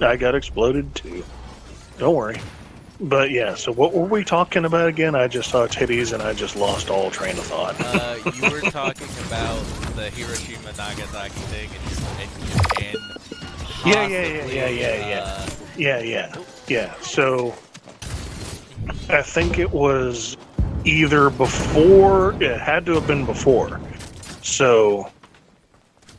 I got exploded too. Don't worry. But yeah, so what were we talking about again? I just saw titties and I just lost all train of thought. Uh, you were talking about the Hiroshima Nagasaki thing and, and Japan. Yeah, yeah, yeah, possibly, yeah, yeah, yeah. uh, yeah, yeah, yeah. So I think it was either before. It had to have been before. So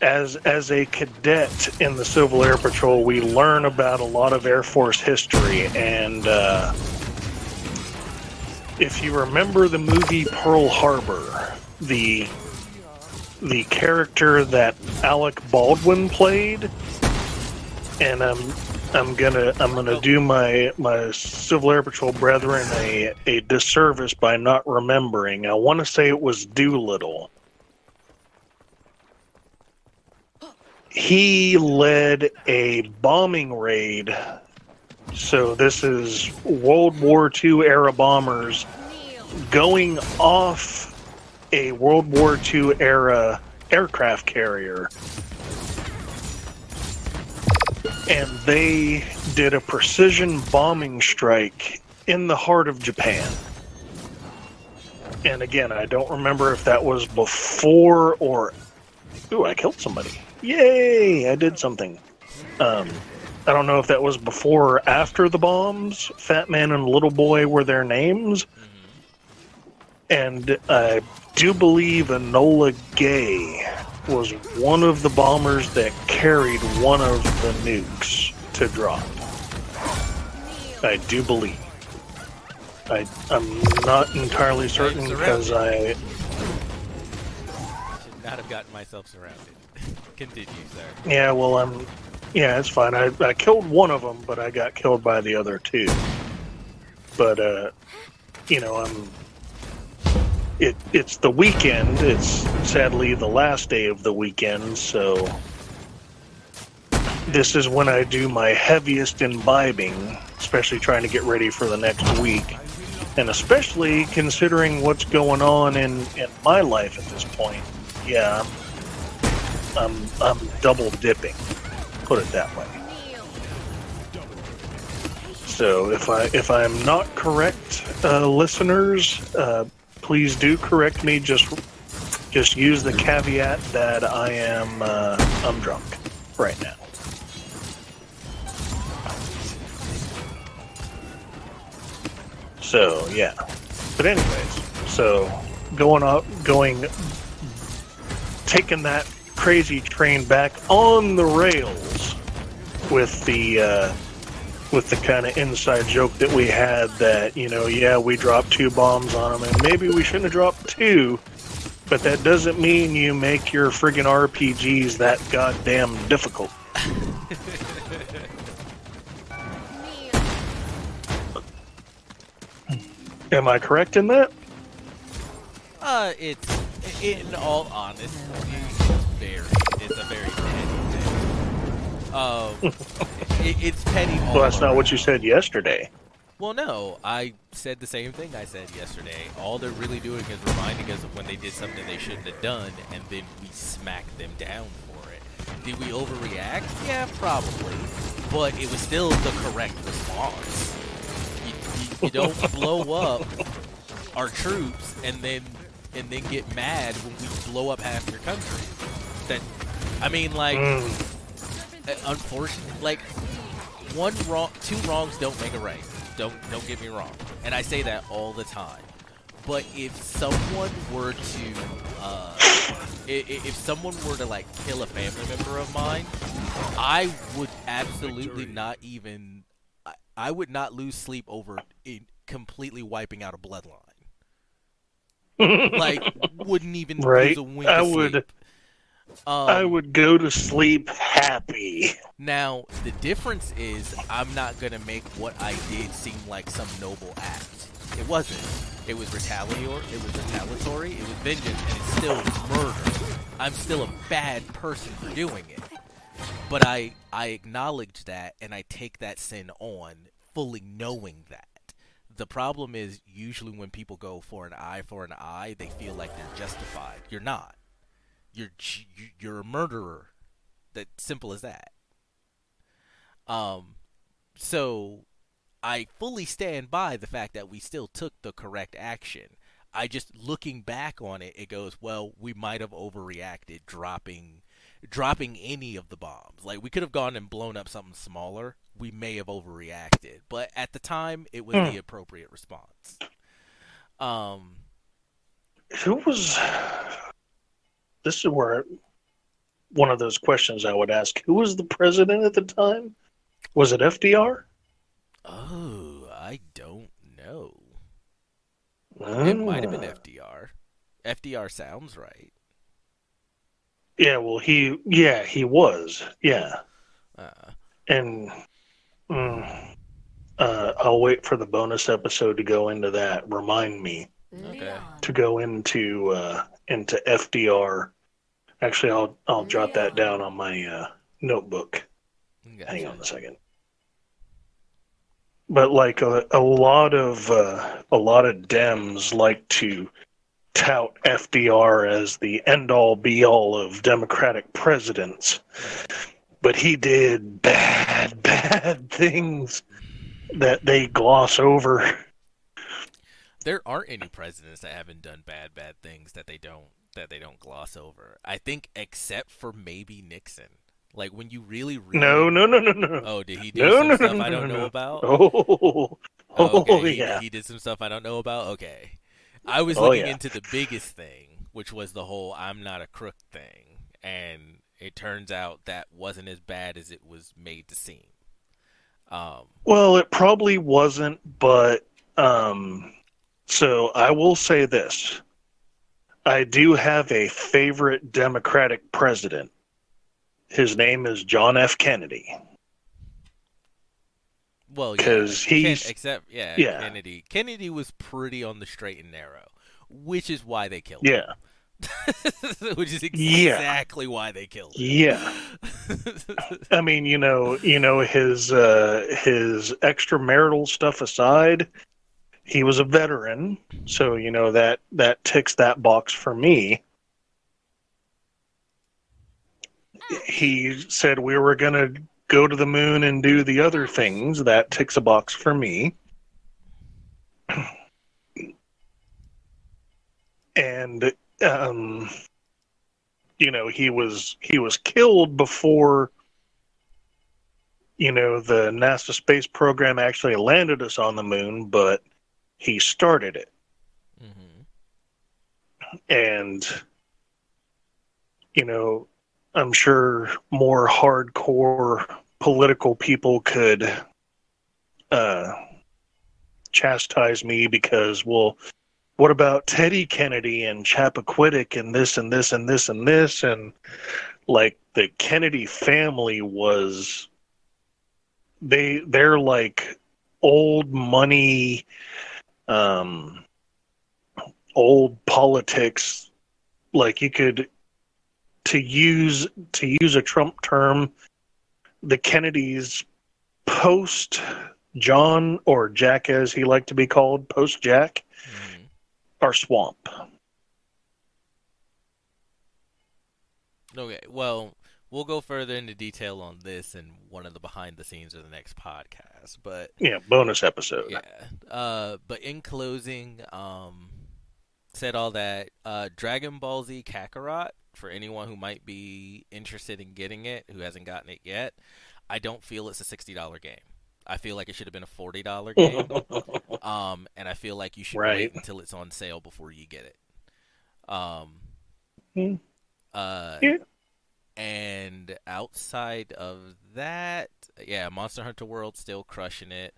as as a cadet in the Civil Air Patrol, we learn about a lot of Air Force history, and uh, if you remember the movie Pearl Harbor, the the character that Alec Baldwin played, and um, I'm gonna I'm gonna do my my Civil Air Patrol brethren a a disservice by not remembering. I want to say it was Doolittle. He led a bombing raid. So this is World War II era bombers going off a World War II era aircraft carrier and they did a precision bombing strike in the heart of Japan. And again, I don't remember if that was before or. Ooh, I killed somebody. Yay! I did something. Um, I don't know if that was before or after the bombs. Fat Man and Little Boy were their names. And I do believe Enola Gay was one of the bombers that carried one of the nukes to drop. I do believe. I, I'm not entirely certain because I. Should not have gotten myself surrounded. Yeah, well, I'm. Yeah, it's fine. I, I killed one of them, but I got killed by the other two. But, uh, you know, I'm. It, it's the weekend. It's sadly the last day of the weekend, so this is when I do my heaviest imbibing, especially trying to get ready for the next week. And especially considering what's going on in, in my life at this point. Yeah, I'm, I'm double dipping, put it that way. So if I if I'm not correct, uh, listeners, uh, please do correct me. Just just use the caveat that I am uh, I'm drunk right now. So yeah, but anyways, so going up, going, taking that crazy train back on the rails with the uh, with the kind of inside joke that we had that you know yeah we dropped two bombs on them and maybe we shouldn't have dropped two but that doesn't mean you make your friggin' RPGs that goddamn difficult. Am I correct in that? Uh, it's in all honesty, very, it's a very petty thing. Um, it, it's petty. Well, that's not around. what you said yesterday. Well, no, I said the same thing I said yesterday. All they're really doing is reminding us of when they did something they shouldn't have done, and then we smack them down for it. Did we overreact? Yeah, probably, but it was still the correct response. You, you, you don't blow up our troops and then and then get mad when we blow up half your country. That, I mean, like, Mm. uh, unfortunately, like one wrong, two wrongs don't make a right. Don't don't get me wrong, and I say that all the time. But if someone were to, uh, i- i- if someone were to like kill a family member of mine, I would absolutely not even, I, I would not lose sleep over it completely wiping out a bloodline. like, wouldn't even Right. lose a wink I of would- sleep. Um, I would go to sleep happy. Now, the difference is I'm not going to make what I did seem like some noble act. It wasn't. It was retaliatory, it was retaliatory, it was vengeance, and it's still murder. I'm still a bad person for doing it. But I I acknowledge that and I take that sin on fully knowing that. The problem is usually when people go for an eye for an eye, they feel like they're justified. You're not. You're you're a murderer. That simple as that. Um, so I fully stand by the fact that we still took the correct action. I just looking back on it, it goes, well, we might have overreacted dropping dropping any of the bombs. Like we could have gone and blown up something smaller. We may have overreacted, but at the time, it was Hmm. the appropriate response. Um, Who was. This is where one of those questions I would ask. Who was the president at the time? Was it FDR? oh, I don't know. It might have been. FDR. FDR sounds right. Yeah, well, he. Yeah, he was. Yeah. Uh, And Mm. Uh, I'll wait for the bonus episode to go into that. Remind me Okay. To go into uh, into FDR. Actually, I'll I'll jot that down on my uh, notebook. Hang on a second. But like a, a lot of uh, a lot of Dems like to tout FDR as the end all be all of Democratic presidents, but he did bad bad things that they gloss over. There aren't any presidents that haven't done bad, bad things that they don't that they don't gloss over. I think, except for maybe Nixon. Like when you really, really No, no, no, no, no. Oh, did he do No, some no, no, stuff no, I don't no, know no. about? Oh, Oh, okay. oh he, yeah. he did some stuff I don't know about. Okay, I was Oh, looking yeah. into the biggest thing, which was the whole "I'm not a crook" thing, and it turns out that wasn't as bad as it was made to seem. Um, Well, it probably wasn't, but um, so I will say this: I do have a favorite Democratic president. His name is John F. Kennedy. well, yeah, 'Cause Ken- he's- except yeah, yeah. Kennedy. Kennedy was pretty on the straight and narrow, which is why they killed Yeah, him. which is Yeah. exactly why they killed him. yeah. I mean, you know, you know his uh, his extramarital stuff aside, he was a veteran, so you know that that ticks that box for me. He said we were going to go to the moon and do the other things. That ticks a box for me. And um, you know, he was he was killed before you know the NASA space program actually landed us on the moon, but he started it. hmm and you know i'm sure more hardcore political people could uh chastise me because well what about teddy kennedy and chappaquiddick and this and this and this and this and like the kennedy family was they they're like old money um old politics like you could to use to use a trump term the kennedys post john or jack as he liked to be called post jack hmm are swamp. Okay, well, we'll go further into detail on this in one of the behind the scenes of the next podcast. But yeah bonus episode yeah, uh, but in closing, um, said all that. Uh, Dragon Ball Z Kakarot for anyone who might be interested in getting it who hasn't gotten it yet. I don't feel it's a sixty dollar game. I feel like it should have been a forty dollar game. um, and I feel like you should Right. wait until it's on sale before you get it. Um, Hmm. uh, Yeah. And outside of that, yeah, Monster Hunter World still crushing it.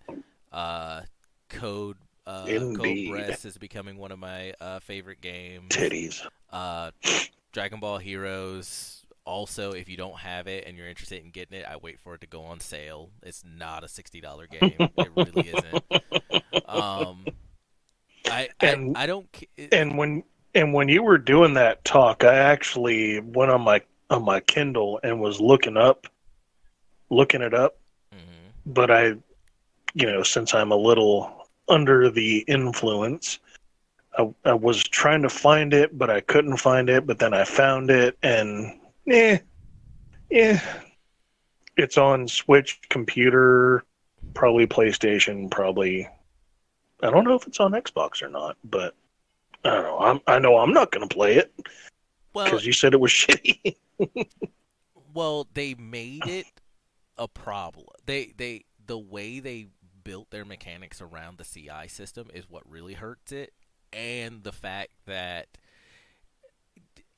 Uh, Code, uh, Code. Breast is becoming one of my uh, favorite games. titties Uh, Dragon Ball Heroes. Also, if you don't have it and you're interested in getting it, I wait for it to go on sale. It's not a sixty dollar game. it really isn't. Um, I, And- I I don't. it- and when and when you were doing that talk i actually went on my on my kindle and was looking up looking it up Mhm. but I, you know, since I'm a little under the influence, I, I was trying to find it, but I couldn't find it. But then I found it, and eh, yeah, it's on Switch, computer, probably PlayStation, probably. I don't know if it's on Xbox or not, but I don't know. I'm, I know I'm not going to play it Well, because you said it was shitty. Well, they made it a problem. They they the way they built their mechanics around the CI system is what really hurts it, and the fact that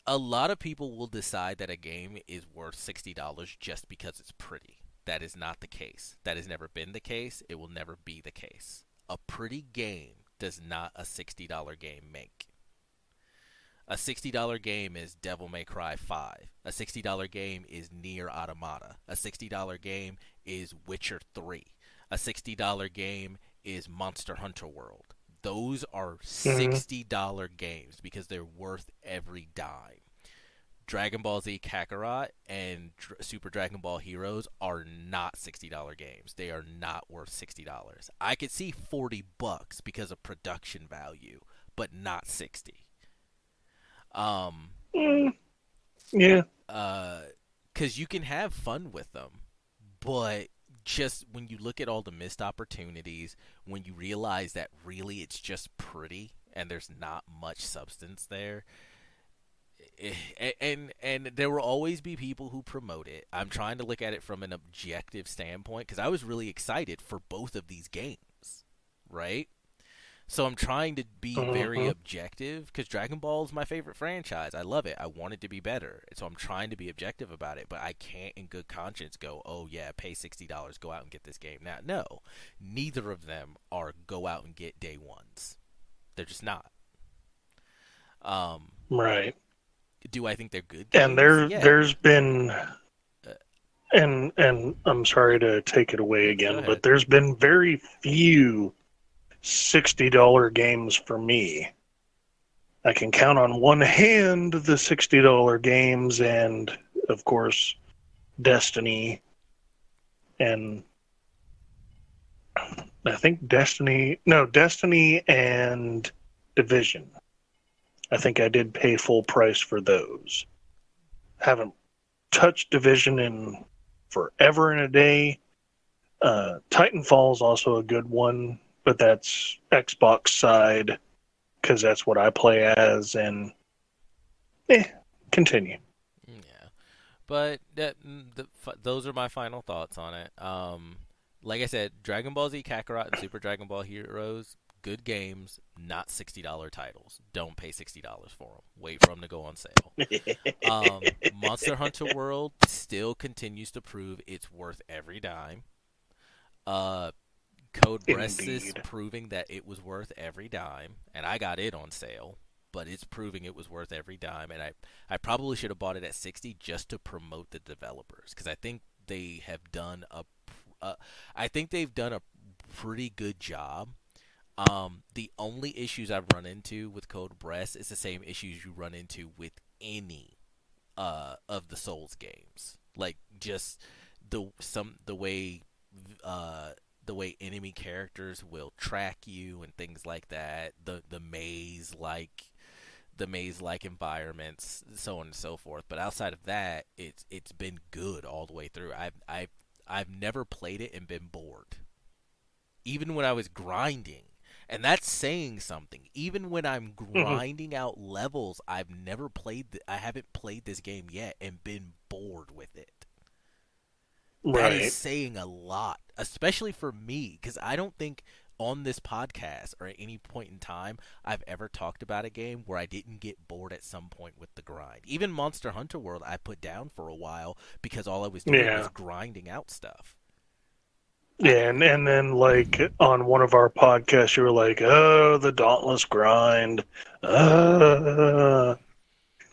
a lot of people will decide that a game is worth sixty dollars just because it's pretty. That is not the case. That has never been the case. It will never be the case. A pretty game does not a sixty dollar game make. A $60 game is Devil May Cry 5. A $60 game is NieR: Automata. A $60 game is Witcher 3. A $60 game is Monster Hunter World. Those are mm-hmm. $60 games because they're worth every dime. Dragon Ball Z Kakarot and Dr- Super Dragon Ball Heroes are not $60 games. They are not worth $60. I could see 40 bucks because of production value, but not 60. Um Mm, yeah. uh cuz you can have fun with them, but just when you look at all the missed opportunities, when you realize that really it's just pretty and there's not much substance there, eh, and and there will always be people who promote it. I'm trying to look at it from an objective standpoint because I was really excited for both of these games, right? So I'm trying to be very Mhm. objective because Dragon Ball is my favorite franchise. I love it. I want it to be better. So I'm trying to be objective about it, but I can't in good conscience go, "Oh yeah, pay $60, go out and get this game." Now, no. Neither of them are go out and get day ones. They're just not. Um, Right. do I think they're good games? and there Yeah. there's been and and I'm sorry to take it away again, but there's been very few sixty dollar games for me. I can count on one hand the sixty dollar games and of course Destiny and I think Destiny no Destiny and Division. I think I did pay full price for those. Haven't touched Division in forever and a day. Uh, Titanfall is also a good one, but that's Xbox side because that's what I play as. And eh, continue. Yeah, but that mm, the, those are my final thoughts on it. Um, like I said, Dragon Ball Z Kakarot and Super Dragon Ball Heroes, good games, not sixty dollar titles. Don't pay sixty dollars for them. Wait for them to go on sale. Um, Monster Hunter World still continues to prove it's worth every dime. Uh, Code Breast is proving that it was worth every dime, and I got it on sale. But it's proving it was worth every dime, and I, I probably should have bought it at sixty just to promote the developers because I think they have done a, uh, I think they've done a pretty good job. Um, the only issues I've run into with Code Breast is the same issues you run into with any uh, of the Souls games. Like just the some the way uh, the way enemy characters will track you and things like that. The the maze like the maze like environments, so on and so forth. But outside of that, it's it's been good all the way through. I've I've I've never played it and been bored. Even when I was grinding. And that's saying something. Even when I'm mm-hmm. grinding out levels, I've never played. Th- I haven't played this game yet and been bored with it. That is Right. saying a lot, especially for me, because I don't think on this podcast or at any point in time I've ever talked about a game where I didn't get bored at some point with the grind. Even Monster Hunter World, I put down for a while because all I was doing Yeah. was grinding out stuff. Yeah, and, and then like on one of our podcasts, you were like, "Oh, the dauntless grind." Uh,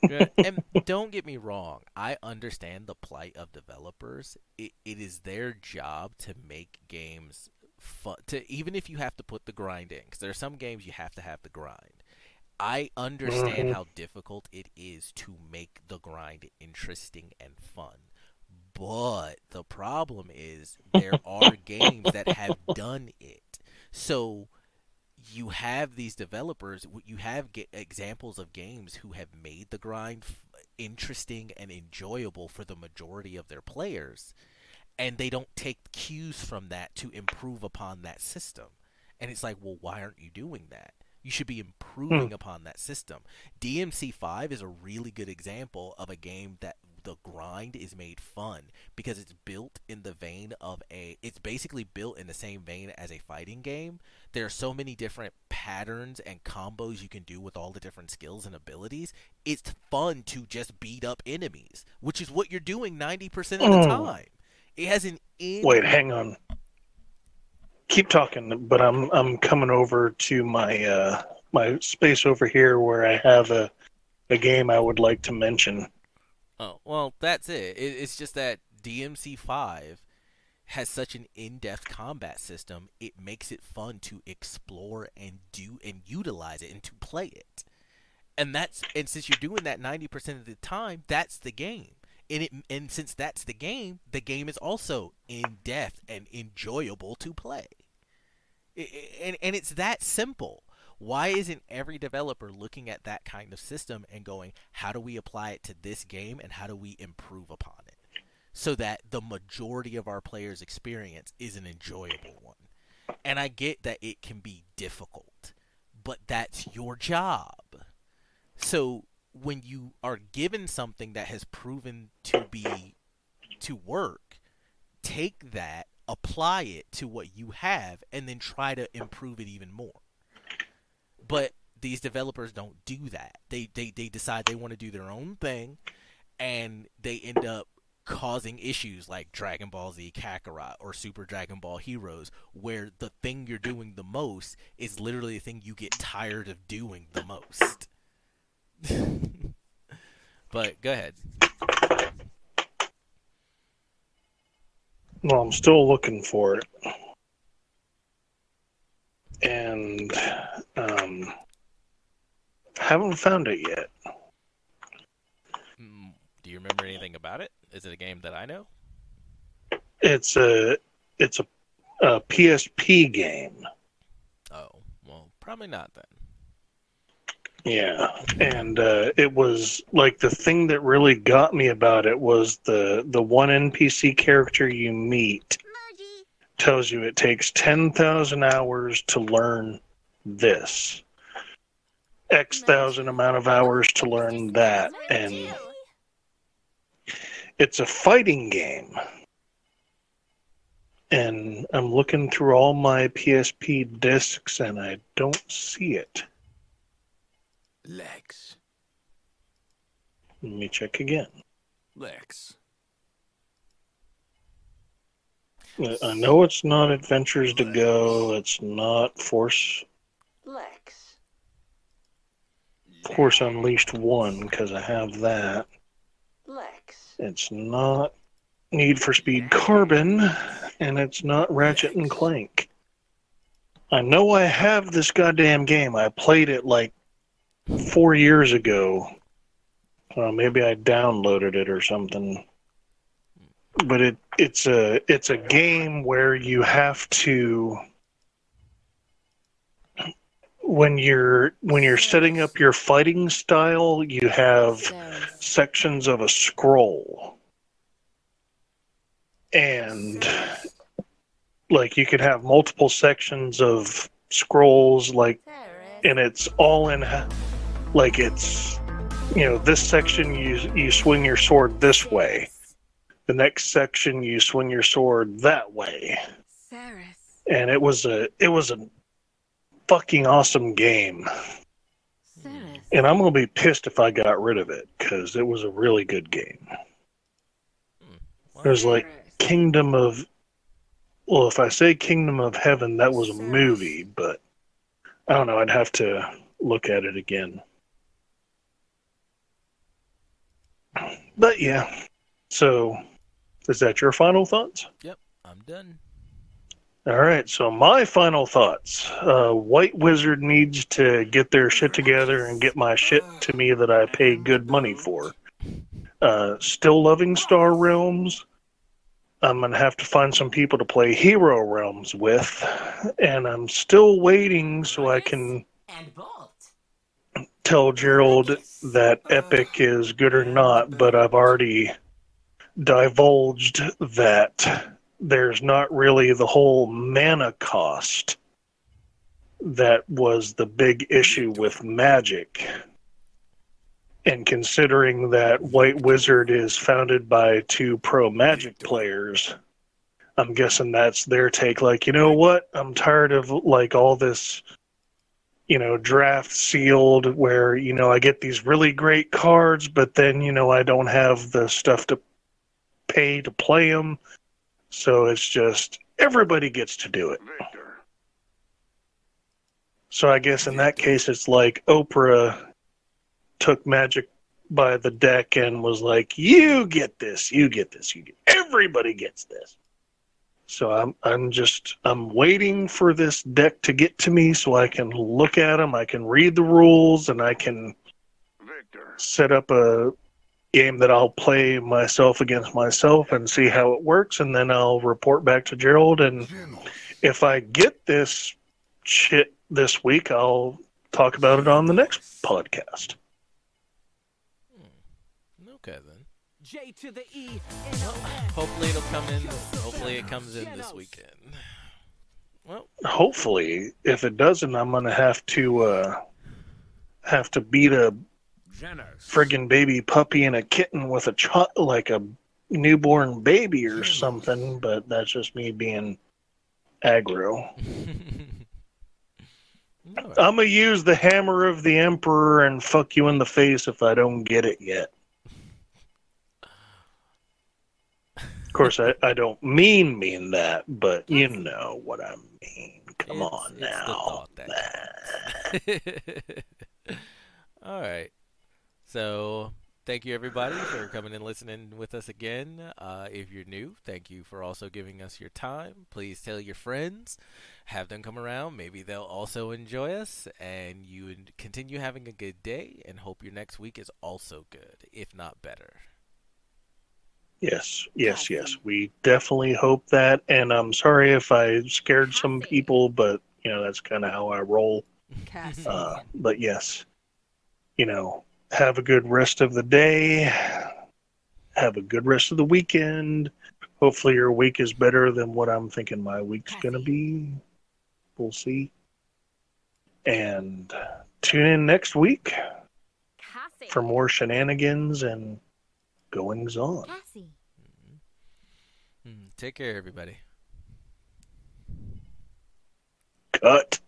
and don't get me wrong, I understand the plight of developers. It, it is their job to make games fun. To even if you have to put the grind in, because there are some games you have to have the grind. I understand Mhm. how difficult it is to make the grind interesting and fun. But the problem is there are games that have done it. So you have these developers, you have ga- examples of games who have made the grind f- interesting and enjoyable for the majority of their players, and they don't take cues from that to improve upon that system. And it's like, well, why aren't you doing that? You should be improving hmm. upon that system. DMC5 is a really good example of a game that the grind is made fun because it's built in the vein of a it's basically built in the same vein as a fighting game. There are so many different patterns and combos you can do with all the different skills and abilities. It's fun to just beat up enemies, which is what you're doing 90% of the Mm. time. It has an in wait, hang on. Keep talking, but I'm I'm coming over to my uh, my space over here where I have a a game I would like to mention. Oh, well, that's it. it. It's just that DMC5 has such an in-depth combat system, it makes it fun to explore and do and utilize it and to play it. And that's and since you're doing that 90% of the time, that's the game. And it and since that's the game, the game is also in depth and enjoyable to play. I- I- And and it's that simple. Why isn't every developer looking at that kind of system and going, how do we apply it to this game and how do we improve upon it? So that the majority of our players' experience is an enjoyable one. And I get that it can be difficult, but that's your job. So when you are given something that has proven to be to work, take that, apply it to what you have, and then try to improve it even more. But these developers don't do that. They they, they decide they want to do their own thing, and they end up causing issues like Dragon Ball Z Kakarot or Super Dragon Ball Heroes, where the thing you're doing the most is literally the thing you get tired of doing the most. but go ahead. Well, I'm still looking for it. And um, haven't found it yet. Mm, Do you remember anything about it? Is it a game that I know? It's a it's a, a PSP game. Oh, well, probably not then. Yeah, and uh, it was like the thing that really got me about it was the the one NPC character you meet tells you it takes ten thousand hours to learn this, X thousand amount of hours to learn that, and it's a fighting game. And I'm looking through all my PSP discs and I don't see it. Lex. Let me check again. Lex. Uh, I know it's not Adventures to Go. It's not Force Lex. Force Unleashed One because I have that. Lex. It's not Need for Speed Carbon, and it's not Ratchet and Clank. I know I have this goddamn game. I played it like four years ago. Uh, maybe I downloaded it or something. But it it's a it's a game where you have to when you're when you're setting up your fighting style, you have sections of a scroll. And like you could have multiple sections of scrolls like and it's all in like it's you know this section you you swing your sword this way the next section you swing your sword that way. Saris. and it was a it was a fucking awesome game. Saris. and i'm going to be pissed if i got rid of it because it was a really good game. There's like kingdom of well if i say kingdom of heaven that was a movie but i don't know i'd have to look at it again. But yeah so is that your final thoughts? Yep, I'm done. all right so my final thoughts. Uh, white wizard needs to get their shit together and get my shit to me that i pay good money for. Uh, still loving star realms. I'm gonna have to find some people to play hero realms with and i'm still waiting so i can tell Gerald that Epic is good or not, but I've already divulged that there's not really the whole mana cost that was the big issue with Magic. And considering that White Wizard is founded by two pro Magic players, I'm guessing that's their take. Like, you know what? I'm tired of like all this you know, draft sealed where, you know, I get these really great cards, but then, you know, I don't have the stuff to pay to play them. So it's just everybody gets to do it. So I guess in that case, it's like Oprah took Magic by the deck and was like, "You get this, you get this, you get everybody gets this." So I'm I'm just I'm waiting for this deck to get to me so I can look at them, I can read the rules, and I can set up a game that I'll play myself against myself and see how it works, and then I'll report back to Gerald. And if I get this shit this week, I'll talk about it on the next podcast. Okay then. J to the E. Hopefully it'll come in. Hopefully it comes in this weekend. Well, Hopefully, if it doesn't, I'm gonna have to uh, have to beat a friggin' baby puppy and a kitten with a ch- like a newborn baby or hmm. something. But that's just me being aggro. I'm gonna use the hammer of the emperor and fuck you in the face if I don't get it yet. Of course, I, I don't mean mean that, but you know what I mean. Come It's- on it's now. All right. So, thank you everybody for coming and listening with us again. Uh, if you're new, thank you for also giving us your time. Please tell your friends, have them come around. Maybe they'll also enjoy us, and you continue having a good day. And hope your next week is also good, if not better. Yes, yes, yes. We definitely hope that. And I'm sorry if I scared some people, but you know that's kind of how I roll. Uh, but yes, you know, have a good rest of the day. Have a good rest of the weekend. Hopefully, your week is better than what I'm thinking my week's going to be. We'll see. And tune in next week Cassie. for more shenanigans and goings on. Cassie. Hmm, Take care, everybody. Cut.